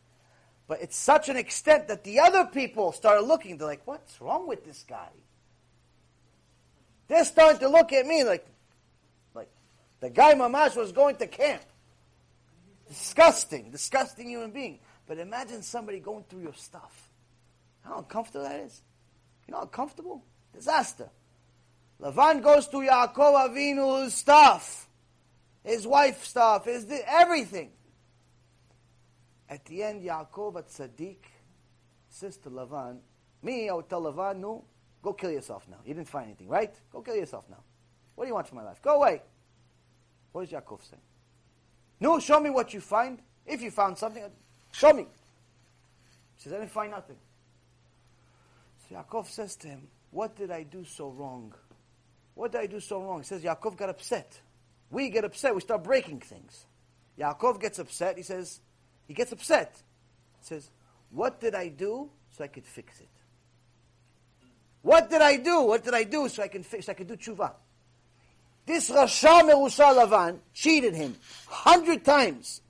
But it's such an extent that the other people started looking. They're like, what's wrong with this guy? They're starting to look at me like, like the guy Mamash was going to camp. Disgusting, disgusting human being. But imagine somebody going through your stuff. How uncomfortable that is. You know how uncomfortable? Disaster. Lavan goes to Yaakov Avinu's stuff, his wife's stuff, his everything. At the end, Yaakov at Sadiq says to Lavan, me, I would tell Lavan, no, go kill yourself now. You didn't find anything, right? Go kill yourself now. What do you want from my life? Go away. What does Yaakov say? No, show me what you find. If you found something, show me. He says, I didn't find nothing. So Yaakov says to him, What did I do so wrong? What did I do so wrong? He says, Yaakov got upset. We get upset. We start breaking things. Yaakov gets upset. He says, He gets upset. He says, What did I do so I could fix it? What did I do? What did I do so I can fix, so I can do tshuva? This Rasha Merusha Lavan cheated him hundred times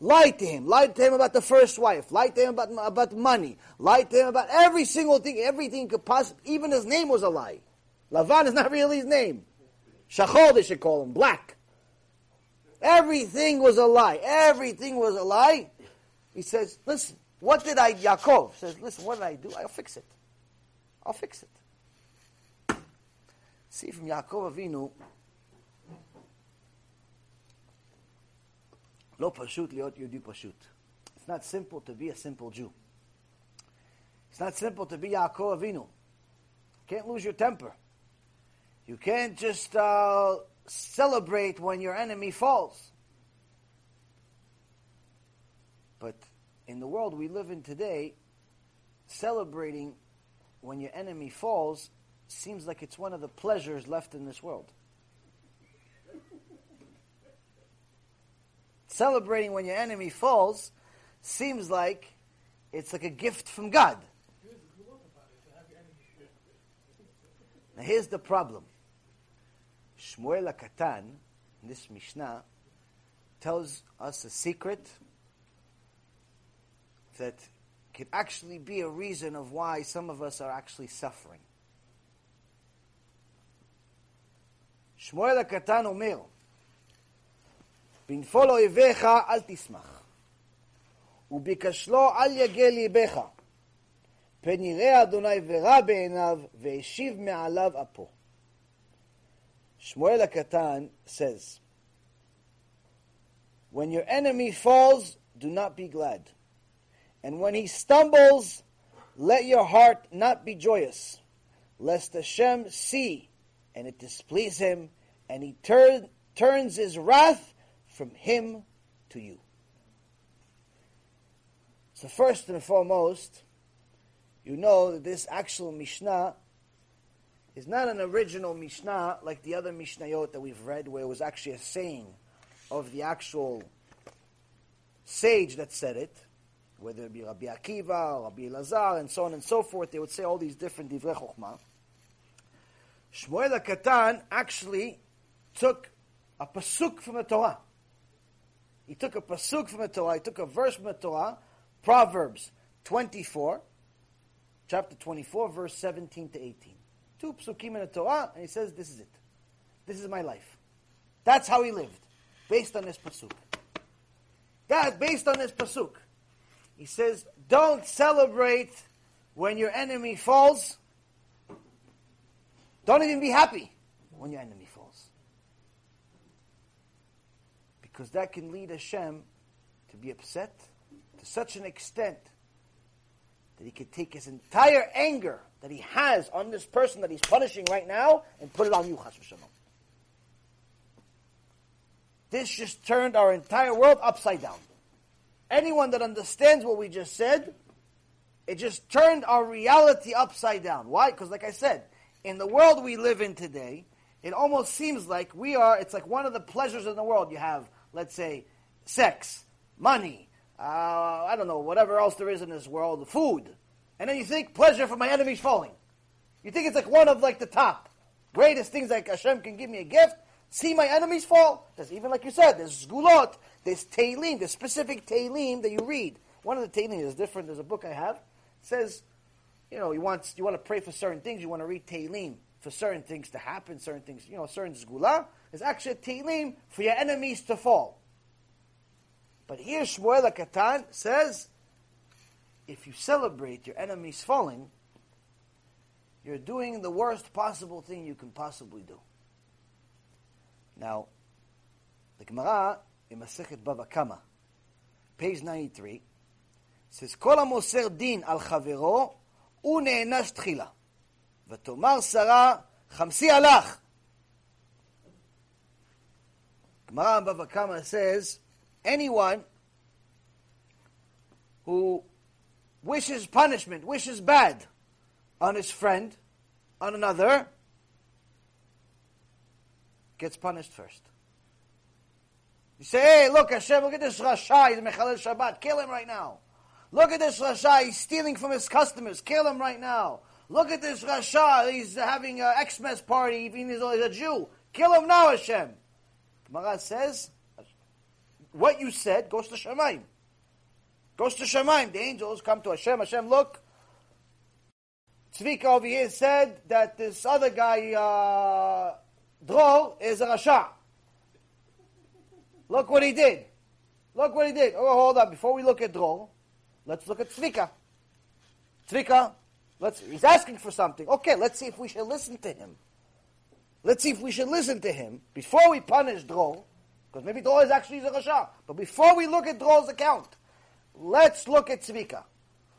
lied to him, lied to him about the first wife, lied to him about, about money, lied to him about every single thing, everything could possibly, even his name was a lie. Lavan is not really his name. Shachol they should call him, black. Everything was a lie. Everything was a lie. He says, listen, what did I, Yaakov says, listen, what did I do? I'll fix it. I'll fix it. See from Yaakov Avinu, לא פשוט להיות יהודי פשוט. It's not simple to be a simple Jew. It's not simple to be Yaakov Avinu. You can't lose your temper. You can't just uh, celebrate when your enemy falls. But in the world we live in today, celebrating when your enemy falls seems like it's one of the pleasures left in this world. celebrating when your enemy falls seems like it's like a gift from God. Now here's the problem. Shmuel HaKatan, in this Mishnah, tells us a secret that could actually be a reason of why some of us are actually suffering. Shmuel HaKatan omer, Binfolo Ivecha al tismach, ubikashlo al yagel ibecha, peniree Adonai vera beenav, veeshiv me'alav apu. Shmuel Katan says, When your enemy falls, do not be glad. And when he stumbles, let your heart not be joyous, lest Hashem see and it displease him, and he turn, turns his wrath from him to you. So first and foremost, you know that this actual Mishnah is not an original Mishnah like the other Mishnayot that we've read, where it was actually a saying of the actual sage that said it, whether it be Rabbi Akiva, or Rabbi Elazar, and so on and so forth. They would say all these different divrei chokhmah. Shmuel Katan actually took a pasuk from the Torah. He took a pasuk from the Torah, he took a verse from the Torah, Proverbs 24, chapter 24, verse 17 to 18. Two psukim in the Torah, and he says, "This is it. This is my life." That's how he lived, based on this pasuk. That based on this pasuk, he says, "Don't celebrate when your enemy falls. Don't even be happy when your enemy falls, because that can lead Hashem to be upset to such an extent that he could take his entire anger that he has on this person that he's punishing right now and put it on you, Chas v'shalom. This just turned our entire world upside down. Anyone that understands what we just said, it just turned our reality upside down. Why? Because, like I said, in the world we live in today, it almost seems like we are, it's like one of the pleasures in the world. You have, let's say, sex, money, uh, I don't know, whatever else there is in this world, food. And then you think, pleasure for my enemies falling. You think it's like one of like the top greatest things like Hashem can give me a gift. See my enemies fall. There's even like you said, there's zgulot, there's Tehillim, there's specific Tehillim that you read. One of the Tehillim is different. There's a book I have. It says, you know, you want you want to pray for certain things. You want to read Tehillim for certain things to happen, certain things, you know, certain zgula. There's actually a Tehillim for your enemies to fall. But here Shmuel Katan says, if you celebrate your enemy's falling, you're doing the worst possible thing you can possibly do. Now, the Gemara in Masechet Bava Kama, page 93, says, "Kol amoser din al chavero Uneinash tchila, v'tomar Sarah chamsi alach." Gemara in Bava Kama says, anyone who wishes punishment, wishes bad on his friend, on another, gets punished first. You say, hey, look, Hashem, look at this Rasha, he's Mechalel Shabbat, kill him right now. Look at this Rasha, he's stealing from his customers, kill him right now. Look at this Rasha, he's having an Xmas party, even he's a Jew. Kill him now, Hashem. Gemara says, what you said goes to Shemaim. Goes to Shemaim. The angels come to Hashem. Hashem, look. Tzvika over here said that this other guy, uh, Dror, is a Rasha. Look what he did. Look what he did. Oh, hold on. Before we look at Dror, let's look at Tzvika. Tzvika, let's, he's asking for something. Okay, let's see if we should listen to him. Let's see if we should listen to him before we punish Dror. Because maybe Dror is actually a Rasha. But before we look at Dror's account, let's look at Tzvika.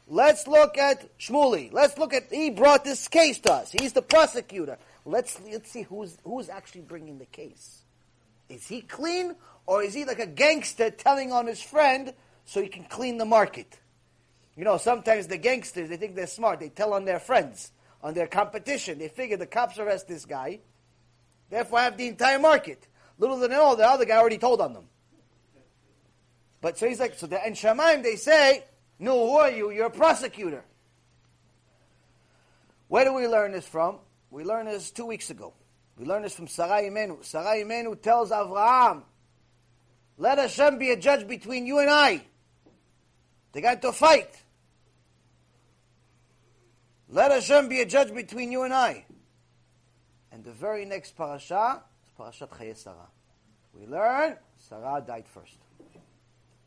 Let's look at Shmuli. Let's look at, he brought this case to us. He's the prosecutor. Let's, let's see who's, who's actually bringing the case. Is he clean, or is he like a gangster telling on his friend so he can clean the market? You know, sometimes the gangsters, they think they're smart. They tell on their friends, on their competition. They figure the cops arrest this guy, therefore I have the entire market. Little than they know, the other guy already told on them. But so he's like, so the, in Shemaim they say, no, who are you? You're a prosecutor. Where do we learn this from? We learned this two weeks ago. We learned this from Sarai Imenu. Sarai Imenu tells Avraham, let Hashem be a judge between you and I. They got a fight. Let Hashem be a judge between you and I. And the very next parasha Parashat Chayei Sarah. We learn Sarah died first.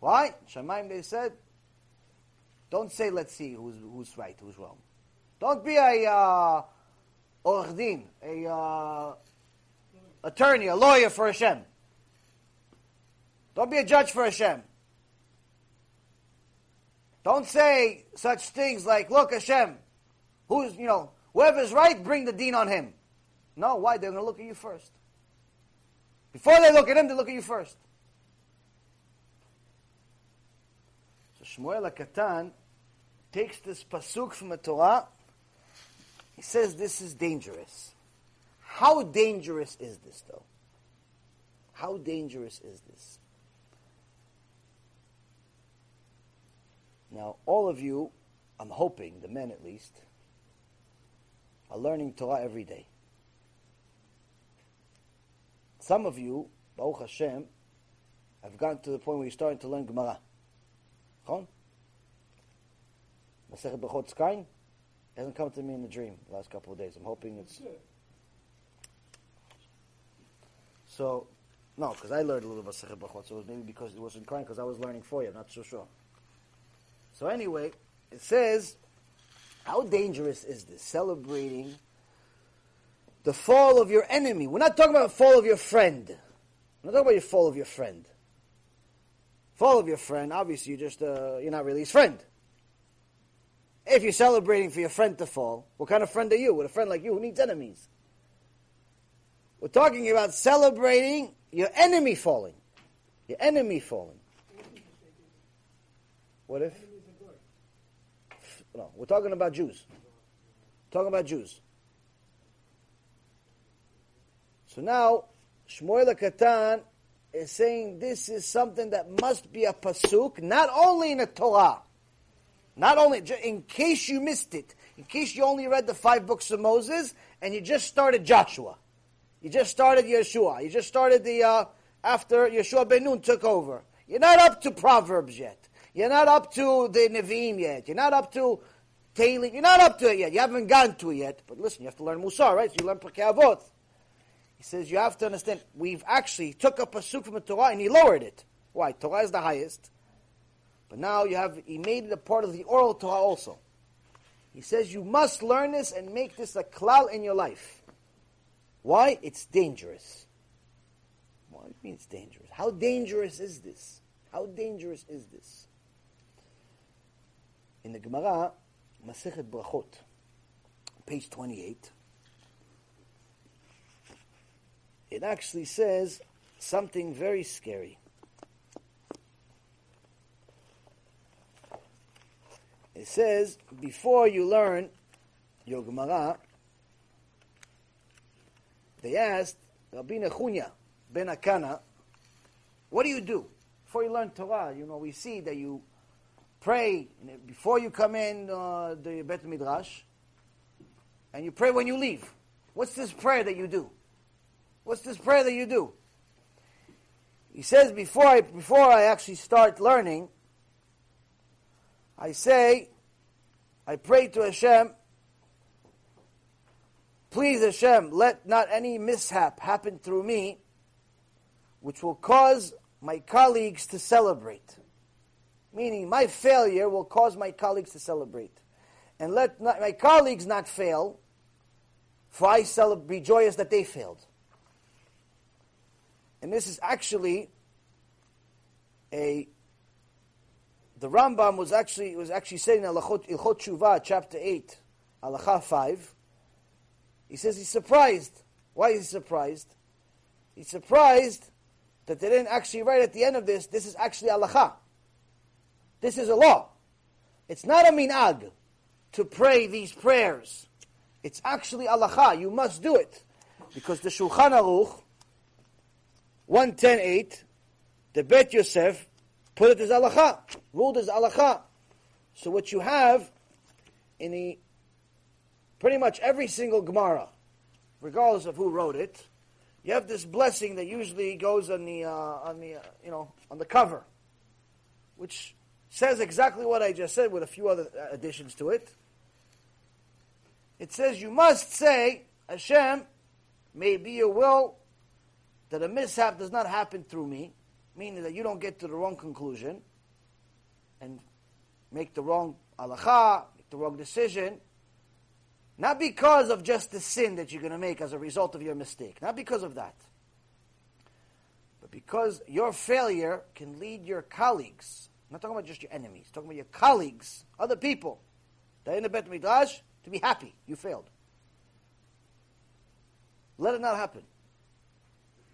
Why? Shemaim they said, don't say let's see who's who's right, who's wrong. Don't be a uh, din, a uh, attorney, a lawyer for Hashem. Don't be a judge for Hashem. Don't say such things like, look, Hashem, who's, you know, whoever's right, bring the din on him. No, why? They're going to look at you first. Before they look at him, they look at you first. Shmuel Katan takes this pasuk from the Torah. He says this is dangerous. How dangerous is this, though? How dangerous is this? Now, all of you, I'm hoping, the men at least, are learning Torah every day. Some of you, Baruch Hashem, have gotten to the point where you're starting to learn Gemara. נכון? מסכת ברכות זקין? It hasn't come to me in the dream the last couple of days. I'm hoping it's. So, no, because I learned a little about Sechet Brachot, so it was maybe because it wasn't crying because I was learning for you. I'm not so sure. So anyway, it says, how dangerous is this? Celebrating the fall of your enemy. We're not talking about the fall of your friend. We're not talking about the fall of your friend. Fall of your friend, obviously, you're just uh, you're not really his friend. If you're celebrating for your friend to fall, what kind of friend are you? With a friend like you who needs enemies. We're talking about celebrating your enemy falling. Your enemy falling. What if? No, we're talking about Jews. talking about Jews. So now, Shmuel Katan is saying this is something that must be a pasuk, not only in the Torah, not only in case you missed it, in case you only read the five books of Moses and you just started Joshua, you just started Yeshua, you just started the uh, after Yeshua ben Nun took over. You're not up to Proverbs yet. You're not up to the Nevi'im yet. You're not up to Tehillim. You're not up to it yet. You haven't gotten to it yet. But listen, you have to learn Musar, right? So you learn Pirkei Avot. He says you have to understand. We've actually took a pasuk from the Torah and he lowered it. Why? Torah is the highest. But now you have he made it a part of the oral Torah also. He says you must learn this and make this a klal in your life. Why? It's dangerous. What do you mean it's dangerous? How dangerous is this? How dangerous is this? In the Gemara, Masechet Brachot, page 28, it actually says something very scary. It says, before you learn your Gemara, they asked Rabbi Nechunya ben HaKanah, what do you do? Before you learn Torah, you know, we see that you pray before you come in uh, the Bet Midrash, and you pray when you leave. What's this prayer that you do? What's this prayer that you do? He says before I before I actually start learning, I say, I pray to Hashem. Please Hashem, let not any mishap happen through me, which will cause my colleagues to celebrate. Meaning, my failure will cause my colleagues to celebrate. And let not, my colleagues not fail, for I celebrate, be joyous that they failed. And this is actually a the Rambam was actually was actually saying in Hilchot Tshuva, chapter eight, Halacha five. He says he's surprised. Why is he surprised? He's surprised that they didn't actually write at the end of this. This is actually Halacha. This is a law. It's not a minhag to pray these prayers. It's actually Halacha. You must do it because the Shulchan Aruch 110.8, the Bet Yosef put it as halacha, ruled as halacha. So what you have in the pretty much every single Gemara, regardless of who wrote it, you have this blessing that usually goes on the uh, on the uh, you know on the cover, which says exactly what I just said with a few other uh, additions to it. It says you must say Hashem, may be your will that a mishap does not happen through me, meaning that you don't get to the wrong conclusion and make the wrong halacha, make the wrong decision, not because of just the sin that you're going to make as a result of your mistake, not because of that, but because your failure can lead your colleagues, I'm not talking about just your enemies, talking about your colleagues, other people, that in the Bet Midrash, to be happy, you failed. Let it not happen.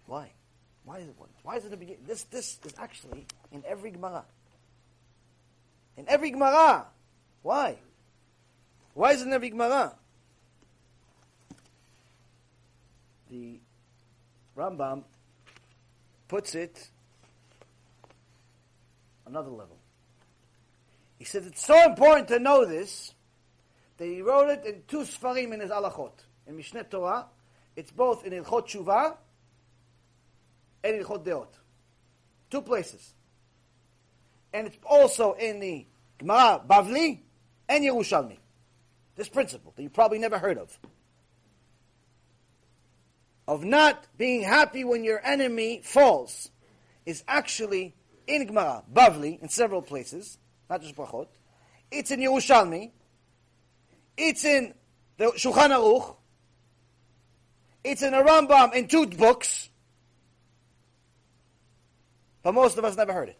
Why? Why is it one? Why is it the beginning? This this is actually in every Gemara. In every Gemara. Why? Why is it in every Gemara? The Rambam puts it another level. He says it's so important to know this that he wrote it in two Sfarim in his Halachot. In Mishneh Torah, it's both in Hilchot Tshuva and Hilchot. Two places. And it's also in the Gemara Bavli and Yerushalmi. this principle that you probably never heard of. Of not being happy when your enemy falls is actually in Gemara, Bavli, in several places, not just Brachot. It's in Yerushalmi. It's in the Shulchan Aruch. It's in a Rambam in two books. But most of us never heard it.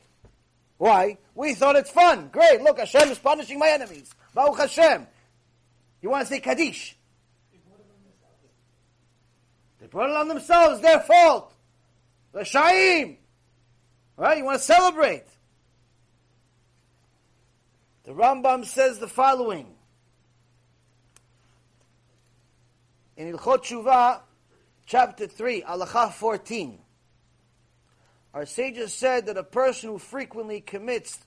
Why? We thought it's fun. Great, look, Hashem is punishing my enemies. Baruch Hashem. You want to say Kaddish? They brought it on themselves, their fault. The Shaim. Right? You want to celebrate. The Rambam says the following. In Hilchot Tshuva, chapter 3, Halacha 14. Our sages said that a person who frequently commits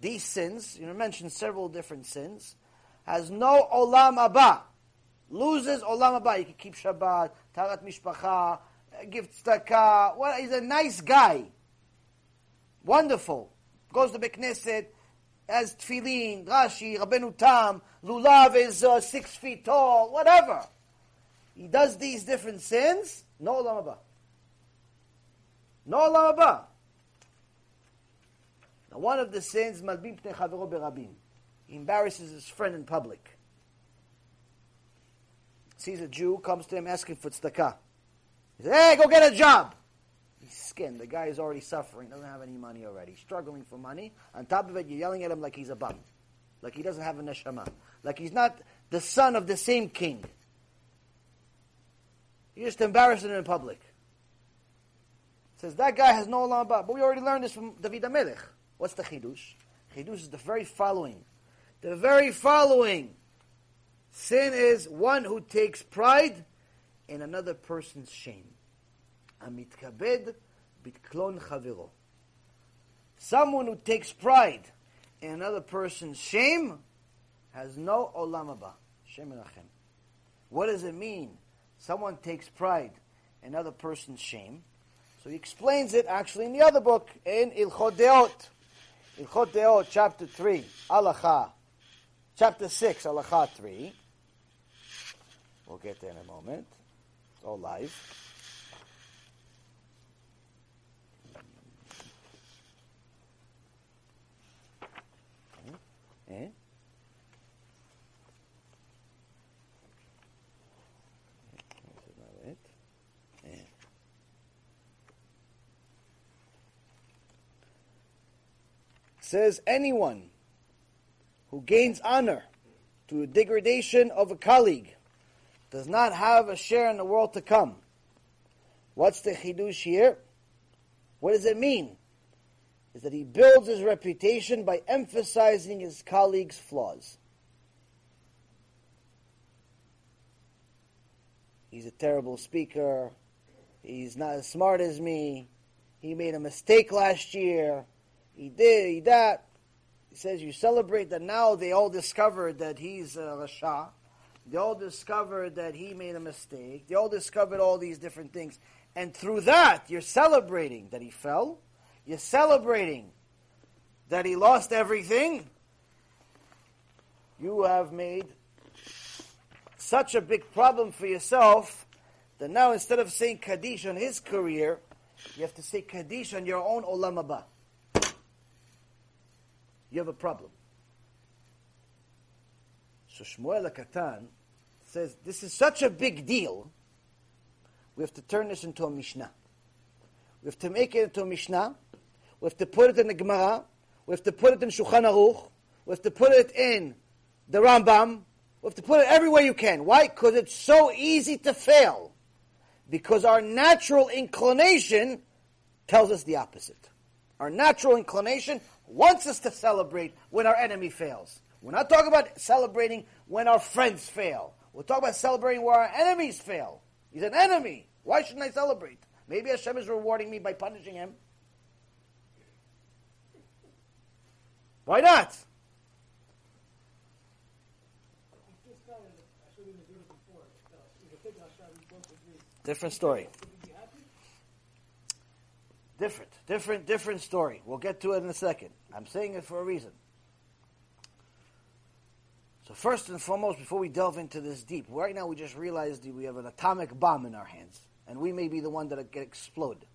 these sins, you mentioned several different sins, has no olam haba, loses olam haba. He can keep Shabbat, taharat mishpacha, give tzedakah. Well, he's a nice guy, wonderful. Goes to Bekneset, has tefillin, Rashi, Rabbeinu Tam, lulav is uh, six feet tall, whatever. He does these different sins, no olam haba. No olam. Now, one of the sins, malbin pnei berabim. He embarrasses his friend in public. Sees a Jew, comes to him asking for tzedakah. He says, hey, go get a job. He's skinned. The guy is already suffering, doesn't have any money already, struggling for money. On top of it, you're yelling at him like he's a bum. Like he doesn't have a neshama. Like he's not the son of the same king. You're just embarrassing him in public. Says that guy has no olam But we already learned this from David HaMelech. What's the chidush? Chidush is the very following. The very following. Sin is one who takes pride in another person's shame. Amitkabed bitklon chaviro. Someone who takes pride in another person's shame has no olam haba. What does it mean? Someone takes pride in another person's shame. So he explains it actually in the other book, in Hilchot Deot. Hilchot Deot, chapter 3, Halacha. Chapter 6, Halacha 3. We'll get there in a moment. It's all live. Eh? Says anyone who gains honor through the degradation of a colleague does not have a share in the world to come. What's the chidush here? What does it mean? Is that he builds his reputation by emphasizing his colleague's flaws. He's a terrible speaker. He's not as smart as me. He made a mistake last year he did, he that. He says you celebrate that now they all discovered that he's a Rasha. They all discovered that he made a mistake. They all discovered all these different things. And through that, you're celebrating that he fell. You're celebrating that he lost everything. You have made such a big problem for yourself that now instead of saying Kaddish on his career, you have to say Kaddish on your own Olam you have a problem. So Shmuel Katan says, this is such a big deal, we have to turn this into a Mishnah. We have to make it into a Mishnah. We have to put it in the Gemara. We have to put it in Shulchan Aruch. We have to put it in the Rambam. We have to put it everywhere you can. Why? Because it's so easy to fail. Because our natural inclination tells us the opposite. Our natural inclination wants us to celebrate when our enemy fails. We're not talking about celebrating when our friends fail. We're talking about celebrating where our enemies fail. He's an enemy. Why shouldn't I celebrate? Maybe Hashem is rewarding me by punishing him. Why not? Different story. Different, different, different story. We'll get to it in a second. I'm saying it for a reason. So first and foremost, before we delve into this deep, right now we just realized we have an atomic bomb in our hands, and we may be the one that get explode.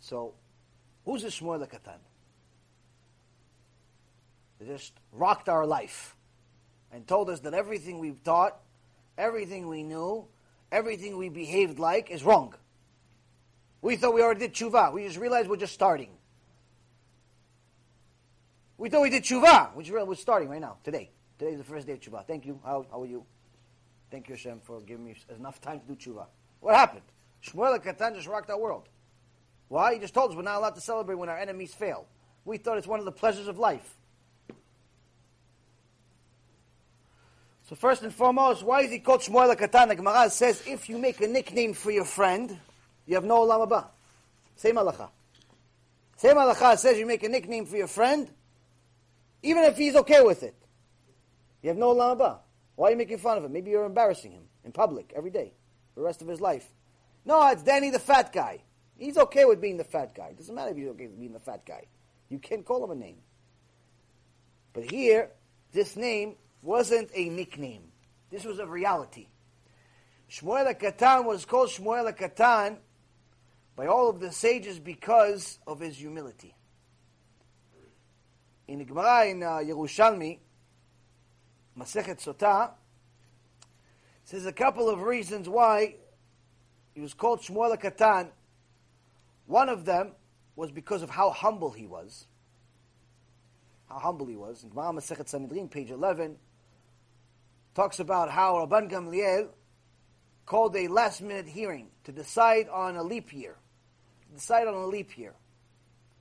So, who's the Shmuel Katan? They just rocked our life and told us that everything we've taught, everything we knew, everything we behaved like is wrong. We thought we already did tshuva. We just realized we're just starting. We thought we did tshuva. We just realized we're starting right now, today. Today is the first day of tshuva. Thank you. How, how are you? Thank you, Hashem, for giving me enough time to do tshuva. What happened? Shmuel Katan just rocked our world. Why? He just told us we're not allowed to celebrate when our enemies fail. We thought it's one of the pleasures of life. So first and foremost, why is he called Shmuel Katan? The Gemara says if you make a nickname for your friend, you have no olam haba. Same halacha. Same halacha says you make a nickname for your friend, even if he's okay with it. You have no olam haba. Why are you making fun of him? Maybe you're embarrassing him in public every day, the rest of his life. No, it's Danny the fat guy. He's okay with being the fat guy. It doesn't matter if he's okay with being the fat guy. You can't call him a name. But here, this name wasn't a nickname. This was a reality. Shmuel Katan was called Shmuel Katan by all of the sages because of his humility. In the Gemara in uh, Yerushalmi, Masechet Sotah, says a couple of reasons why he was called Shmuel Katan. One of them was because of how humble he was. How humble he was. In Gemara Masechet Sanhedrin, page 11, talks about how Rabban Gamliel called a last minute hearing to decide on a leap year decide on a leap year.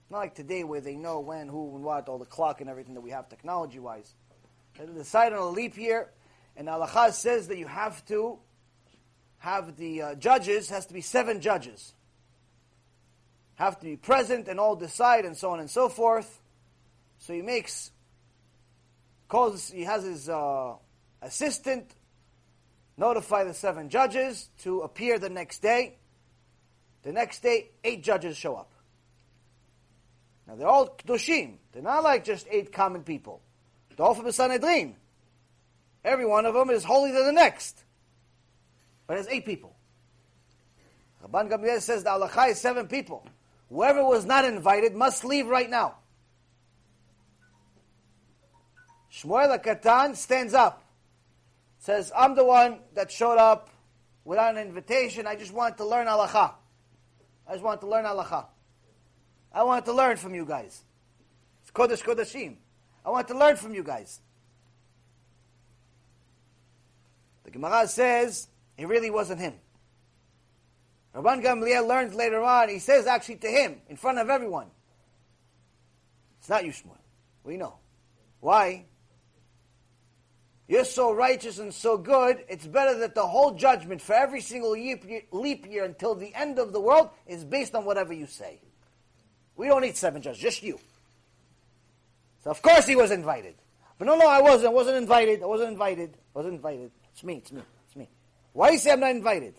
Not like today where they know when, who, and what, all the clock and everything that we have technology wise. They decide on a leap year, and Allah says that you have to have the uh, judges, has to be seven judges. Have to be present and all decide and so on and so forth. So he makes, calls, he has his uh, assistant notify the seven judges to appear the next day. The next day, eight judges show up. Now they're all kedushim. They're not like just eight common people. They're all from the Sanhedrin. Every one of them is holier than the next. But there's eight people. Rabban Gamliel says the halacha is seven people. Whoever was not invited must leave right now. Shmuel Katan stands up. Says, I'm the one that showed up without an invitation. I just wanted to learn halacha. I just wanted to learn halacha. I wanted to learn from you guys. It's Kodesh Kodeshim. I want to learn from you guys. The Gemara says it really wasn't him. Rabban Gamliel learns later on, he says actually to him, in front of everyone, it's not you, Shmuel. We know. Why? You're so righteous and so good, it's better that the whole judgment for every single leap year, until the end of the world is based on whatever you say. We don't need seven judges, just you. So of course he was invited. But no, no, I wasn't. I wasn't invited. I wasn't invited. I wasn't invited. It's me. It's me. It's me. Why do you say I'm not invited?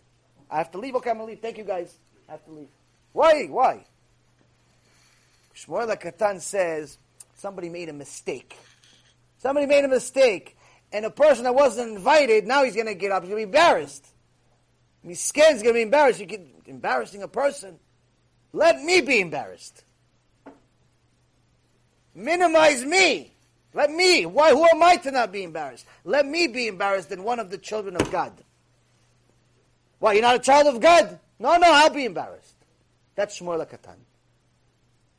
I have to leave. Okay, I'm gonna leave. Thank you, guys. I have to leave. Why? Why? Shmuel Katan says somebody made a mistake. Somebody made a mistake and a person that wasn't invited, now he's going to get up. He's going to be embarrassed. He's going to be embarrassed. You get embarrassing a person. Let me be embarrassed. Minimize me. Let me. Why? Who am I to not be embarrassed? Let me be embarrassed than one of the children of God. Why? You're not a child of God? No, no. I'll be embarrassed. That's Shmuel Katan.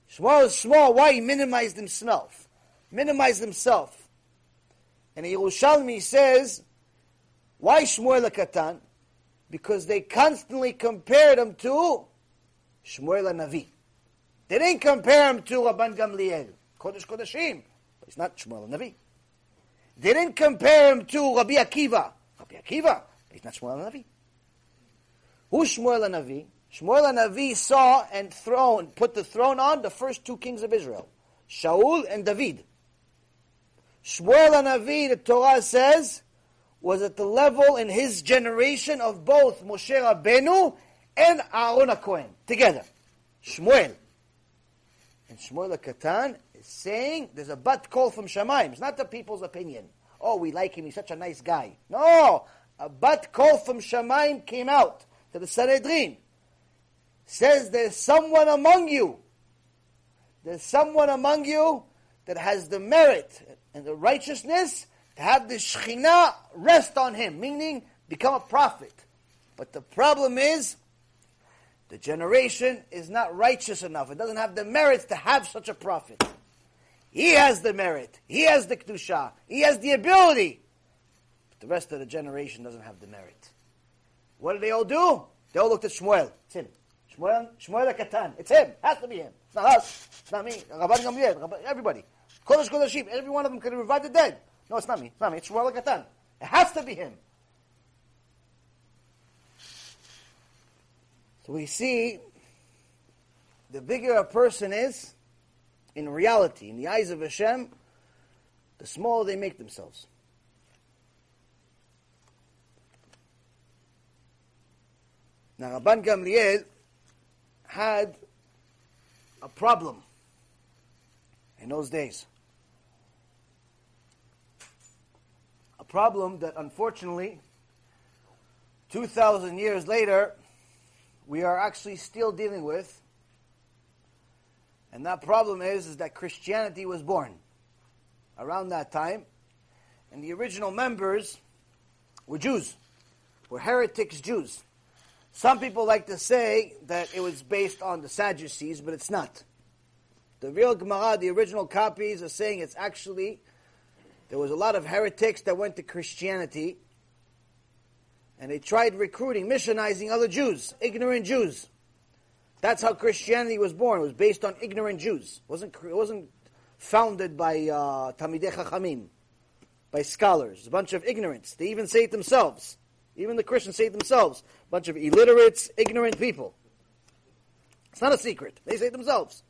Shmuel is small. Why? He minimized himself. Minimized himself. And Yerushalmi says, why Shmuel Katan? Because they constantly compared him to Shmuel Navi. They didn't compare him to Rabban Gamliel, Kodesh Kodeshim, but he's not Shmuel Navi. They didn't compare him to Rabbi Akiva, Rabbi Akiva, but he's not Shmuel Navi. Who's Shmuel Navi? Shmuel Navi saw and throne, put the throne on the first two kings of Israel, Shaul and David. Shmuel Hanavi, the Torah says, was at the level in his generation of both Moshe Rabbeinu and Aaron HaKohen together. Shmuel. And Shmuel Katan is saying there's a bat kol from Shamayim. It's not the people's opinion. Oh, we like him. He's such a nice guy. No, a bat kol from Shamayim came out to the Sanhedrin. Says there's someone among you. There's someone among you that has the merit and the righteousness to have the Shekhinah rest on him, meaning become a prophet. But the problem is, the generation is not righteous enough. It doesn't have the merits to have such a prophet. He has the merit. He has the kedusha. He has the ability. But the rest of the generation doesn't have the merit. What do they all do? They all looked at Shmuel. It's him. Shmuel, Shmuel Katan. It's him. Has to be him. It's not us. It's not me. Rabban Gamliel. Everybody. Kodesh Kodeshim. Every one of them could revive the dead. No, it's not me. It's not me. It's Shmuel Katan. It has to be him. So we see the bigger a person is, in reality, in the eyes of Hashem, the smaller they make themselves. Now, Rabban Gamliel had a problem in those days. Problem that unfortunately, 2,000 years later, we are actually still dealing with. And that problem is, is that Christianity was born around that time. And the original members were Jews, were heretics Jews. Some people like to say that it was based on the Sadducees, but it's not. The real Gemara, the original copies, are saying it's actually there was a lot of heretics that went to Christianity and they tried recruiting, missionizing other Jews, ignorant Jews. That's how Christianity was born. It was based on ignorant Jews. It wasn't, it wasn't founded by uh, Talmidei Chachamim, by scholars. A bunch of ignorants. They even say it themselves. Even the Christians say it themselves. A bunch of illiterates, ignorant people. It's not a secret. They say it themselves.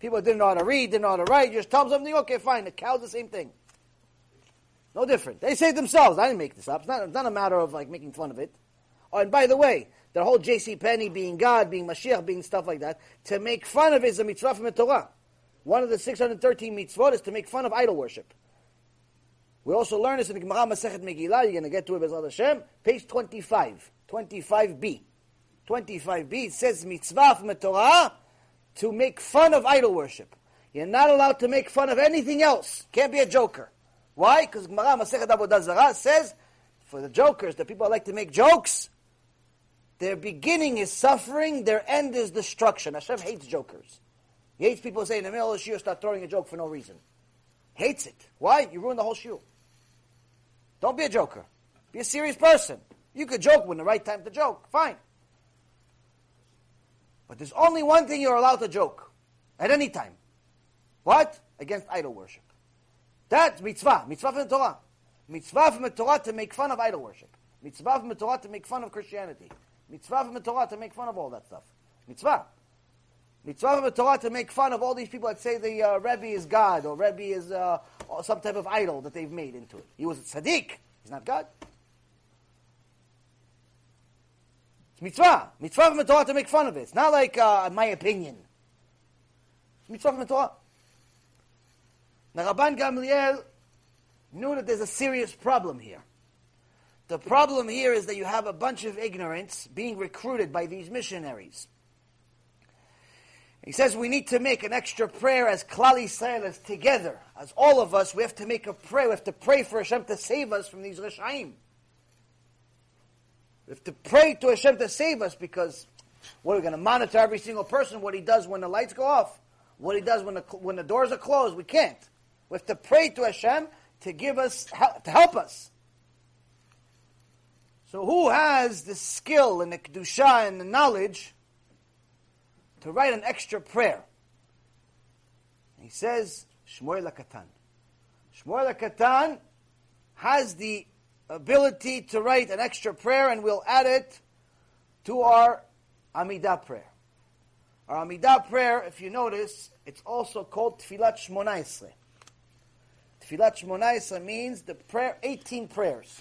People didn't know how to read, didn't know how to write. You just tell them something, okay, fine. The cow's the same thing. No different. They say themselves. I didn't make this up. It's not, it's not a matter of like making fun of it. Oh, and by the way, the whole J.C. Penney being God, being Mashiach, being stuff like that, to make fun of is a mitzvah from the Torah. One of the 613 mitzvot is to make fun of idol worship. We also learn this in the Gemara Masechet Megillah. You're going to get to it, Be'ezrat Hashem. Page 25. 25b. 25b, says mitzvah from the Torah to make fun of idol worship. You're not allowed to make fun of anything else. Can't be a joker. Why? Because Gemara Masechet Avodah Zarah says, for the jokers, the people that like to make jokes, their beginning is suffering, their end is destruction. Hashem hates jokers. He hates people saying in the middle of the shiur start throwing a joke for no reason. Hates it. Why? You ruin the whole shiur. Don't be a joker. Be a serious person. You could joke when the right time to joke. Fine. But there's only one thing you're allowed to joke at any time. What? Against idol worship. That's mitzvah. Mitzvah from the Torah. Mitzvah from the Torah to make fun of idol worship. Mitzvah from the Torah to make fun of Christianity. Mitzvah from the Torah to make fun of all that stuff. Mitzvah. Mitzvah from the Torah to make fun of all these people that say the uh, Rebbe is God or Rebbe is uh, some type of idol that they've made into it. He was a tzaddik. He's not God. It's mitzvah. Mitzvah from the Torah to make fun of it. It's not like uh, my opinion. It's mitzvah from the Torah. Now, Rabban Gamliel knew that there's a serious problem here. The problem here is that you have a bunch of ignorants being recruited by these missionaries. He says we need to make an extra prayer as Klal Yisrael, as together, as all of us, we have to make a prayer. We have to pray for Hashem to save us from these Reshaim. We have to pray to Hashem to save us because what are we going to monitor every single person, what he does when the lights go off, what he does when the, when the doors are closed? We can't. We have to pray to Hashem to give us, to help us. So who has the skill and the kedusha and the knowledge to write an extra prayer? He says Shmuel Katan. Shmuel Katan has the ability to write an extra prayer, and we'll add it to our Amidah prayer. Our Amidah prayer, if you notice, it's also called Tfilat Shmona Esrei. Tfilat Shmonaisa means the prayer, 18 prayers.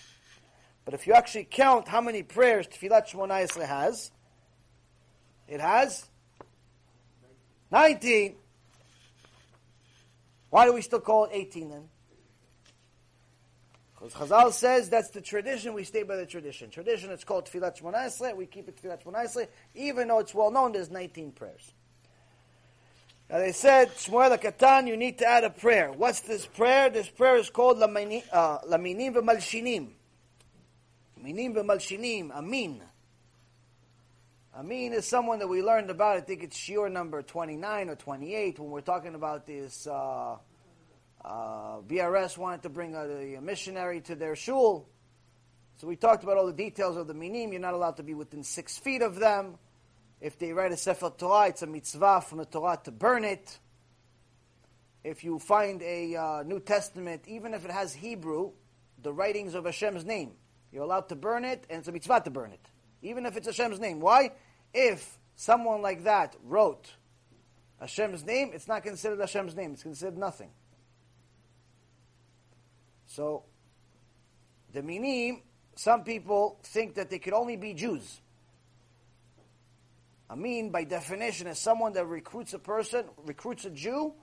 But if you actually count how many prayers Tfilat Shmonaisa has, it has 19. Why do we still call it 18 then? Because Chazal says that's the tradition, we stay by the tradition. Tradition, it's called Tfilat Shmoneh we keep it Tfilat Shmoneh even though it's well known there's 19 prayers. Now they said, Shmuel Katan, you need to add a prayer. What's this prayer? This prayer is called Laminim uh, V'Malshinim. Minim V'Malshinim, Amin. Amin is someone that we learned about, I think it's shiur number 29 or 28, when we're talking about this, uh, uh, BRS wanted to bring a, a, missionary to their shul. So we talked about all the details of the minim. You're not allowed to be within six feet of them. If they write a Sefer Torah, it's a mitzvah from the Torah to burn it. If you find a uh, New Testament, even if it has Hebrew, the writings of Hashem's name, you're allowed to burn it, and it's a mitzvah to burn it. Even if it's Hashem's name. Why? If someone like that wrote Hashem's name, it's not considered Hashem's name. It's considered nothing. So, the minim, some people think that they could only be Jews. Amin, by definition, is someone that recruits a person, recruits a Jew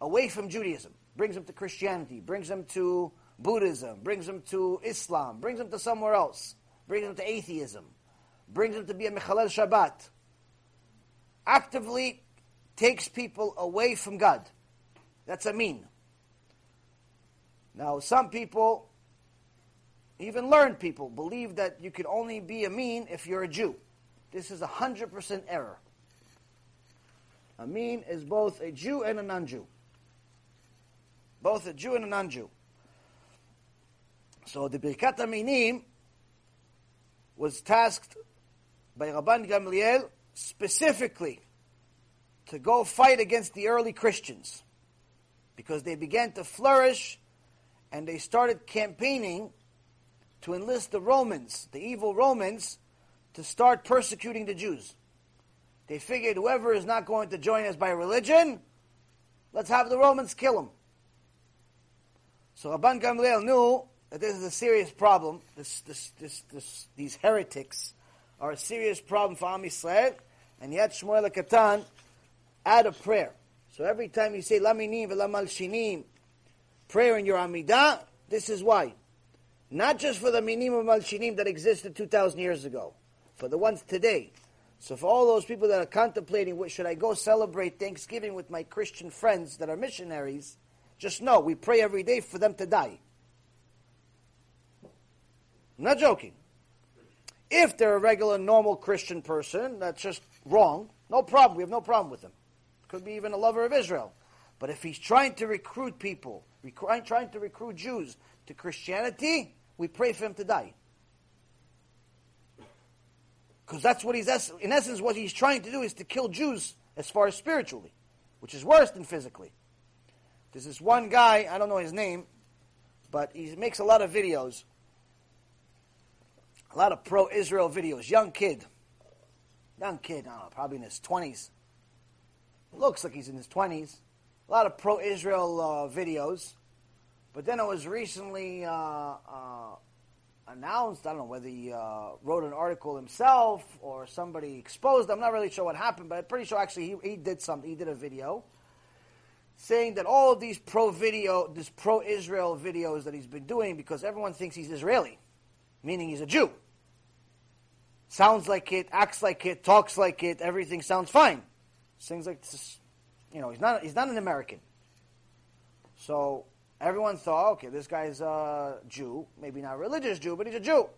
away from Judaism, brings them to Christianity, brings them to Buddhism, brings them to Islam, brings them to somewhere else, brings them to atheism, brings them to be a Mechalel Shabbat. Actively takes people away from God. That's Amin. Now, some people, even learned people, believe that you can only be Amin if you're a Jew. This is a 100% error. Amin is both a Jew and a non-Jew. Both a Jew and a non-Jew. So the Birkat HaMinim was tasked by Rabban Gamliel specifically to go fight against the early Christians because they began to flourish and they started campaigning to enlist the Romans, the evil Romans, to start persecuting the Jews. They figured whoever is not going to join us by religion, let's have the Romans kill him. So Rabban Gamliel knew that this is a serious problem. This, this, this, this, these heretics are a serious problem for Am Yisrael, and yet Shmuel Katan add a prayer. So every time you say Laminim v'Lamalshinim, prayer in your Amidah, this is why. Not just for the Minim of Malshinim that existed 2,000 years ago, for the ones today. So for all those people that are contemplating, what should I go celebrate Thanksgiving with my Christian friends that are missionaries? Just know we pray every day for them to die. I'm not joking. If they're a regular, normal Christian person, that's just wrong. No problem. We have no problem with them. Could be even a lover of Israel. But if he's trying to recruit people, trying to recruit Jews to Christianity, we pray for him to die. Because that's what he's, in essence, what he's trying to do is to kill Jews as far as spiritually, which is worse than physically. There's this one guy, I don't know his name, but he makes a lot of videos, a lot of pro Israel videos. Young kid. Young kid, know, probably in his 20s. Looks like he's in his 20s. A lot of pro Israel uh, videos. But then it was recently uh, uh, announced. I don't know whether he uh, wrote an article himself or somebody exposed. I'm not really sure what happened, but I'm pretty sure actually he, he did something. He did a video saying that all these pro video, this pro Israel videos that he's been doing, because everyone thinks he's Israeli, meaning he's a Jew. Sounds like it, acts like it, talks like it, everything sounds fine. Things like this, you know, he's not he's not an American. So everyone thought, okay, this guy's a Jew, maybe not a religious Jew, but he's a Jew.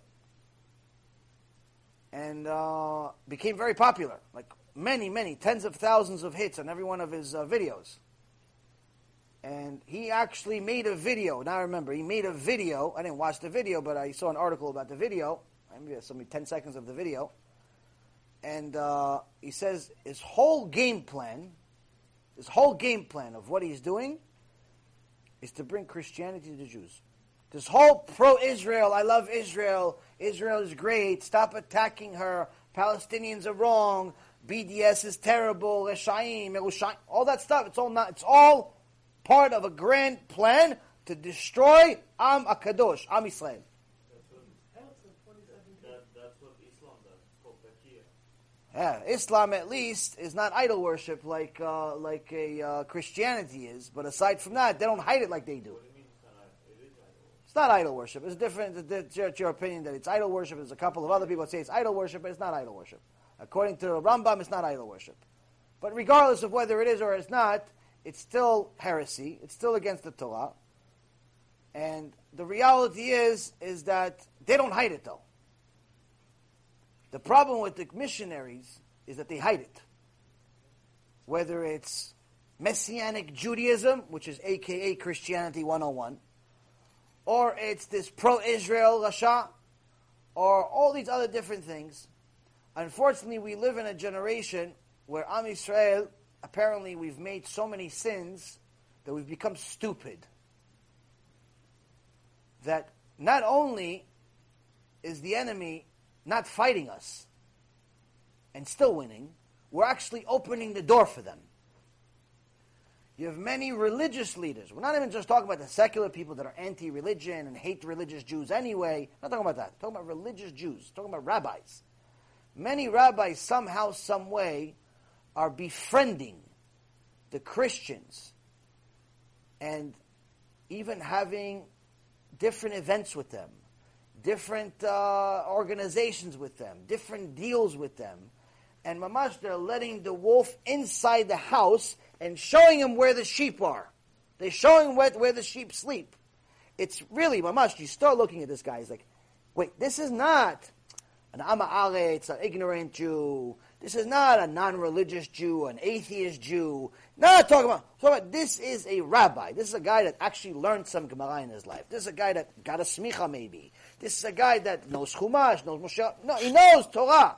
And uh, became very popular, like many, many, tens of thousands of hits on every one of his uh, videos. And he actually made a video. Now I remember, he made a video. I didn't watch the video, but I saw an article about the video. Maybe only 10 seconds of the video. And uh, he says his whole game plan, his whole game plan of what he's doing is to bring Christianity to the Jews. This whole pro-Israel, I love Israel, Israel is great, stop attacking her, Palestinians are wrong, BDS is terrible, Reshaim, all that stuff, it's all not, it's all part of a grand plan to destroy Am HaKadosh, Am Israel. Yeah, Islam at least is not idol worship like uh, like a uh, Christianity is. But aside from that, they don't hide it like they do. It's not idol worship. It's different. It's your, it's your opinion that it's idol worship. There's a couple of other people that say it's idol worship, but it's not idol worship. According to Rambam, it's not idol worship. But regardless of whether it is or it's not, it's still heresy. It's still against the Torah. And the reality is, is that they don't hide it though. The problem with the missionaries is that they hide it. Whether it's Messianic Judaism, which is AKA Christianity 101, or it's this pro-Israel Rasha, or all these other different things. Unfortunately, we live in a generation where Am Yisrael, apparently we've made so many sins that we've become stupid. That not only is the enemy not fighting us and still winning, we're actually opening the door for them. You have many religious leaders. We're not even just talking about the secular people that are anti-religion and hate religious Jews anyway. We're not talking about that. We're talking about religious Jews. We're talking about rabbis. Many rabbis somehow, some way, are befriending the Christians and even having different events with them, different uh, organizations with them, different deals with them. And mamash, they're letting the wolf inside the house and showing him where the sheep are. They're showing where, where the sheep sleep. It's really, mamash, you start looking at this guy, he's like, wait, this is not an Ama it's an ignorant Jew. This is not a non-religious Jew, an atheist Jew. Not talking about, talking about, this is a rabbi. This is a guy that actually learned some Gemara in his life. This is a guy that got a smicha maybe. This is a guy that knows Chumash, knows Moshe. No, he knows Torah.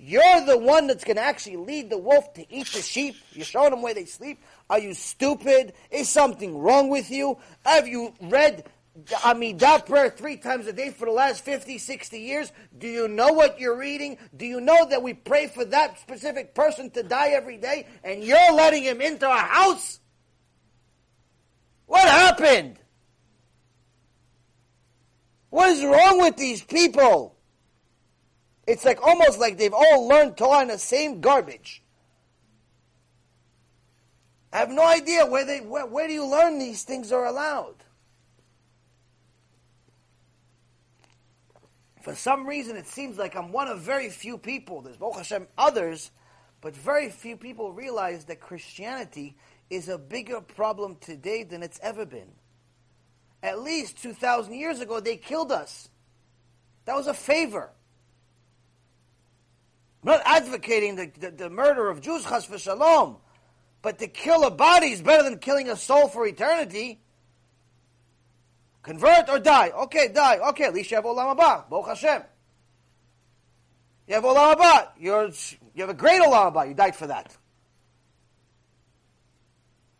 You're the one that's going to actually lead the wolf to eat the sheep. You're showing them where they sleep. Are you stupid? Is something wrong with you? Have you read Amidah prayer three times a day for the last 50, 60 years? Do you know what you're reading? Do you know that we pray for that specific person to die every day and you're letting him into our house? What happened? What is wrong with these people? It's like almost like they've all learned Torah in the same garbage. I have no idea where they where, where do you learn these things are allowed. For some reason, it seems like I'm one of very few people. There's Baruch Hashem others, but very few people realize that Christianity is a bigger problem today than it's ever been. At least 2,000 years ago, they killed us. That was a favor. I'm not advocating the, the, the murder of Jews, chas v'shalom, but to kill a body is better than killing a soul for eternity. Convert or die. Okay, die. Okay, at least you have olam haba. Baruch Hashem. You have olam haba. You're, you have a great olam haba. You died for that.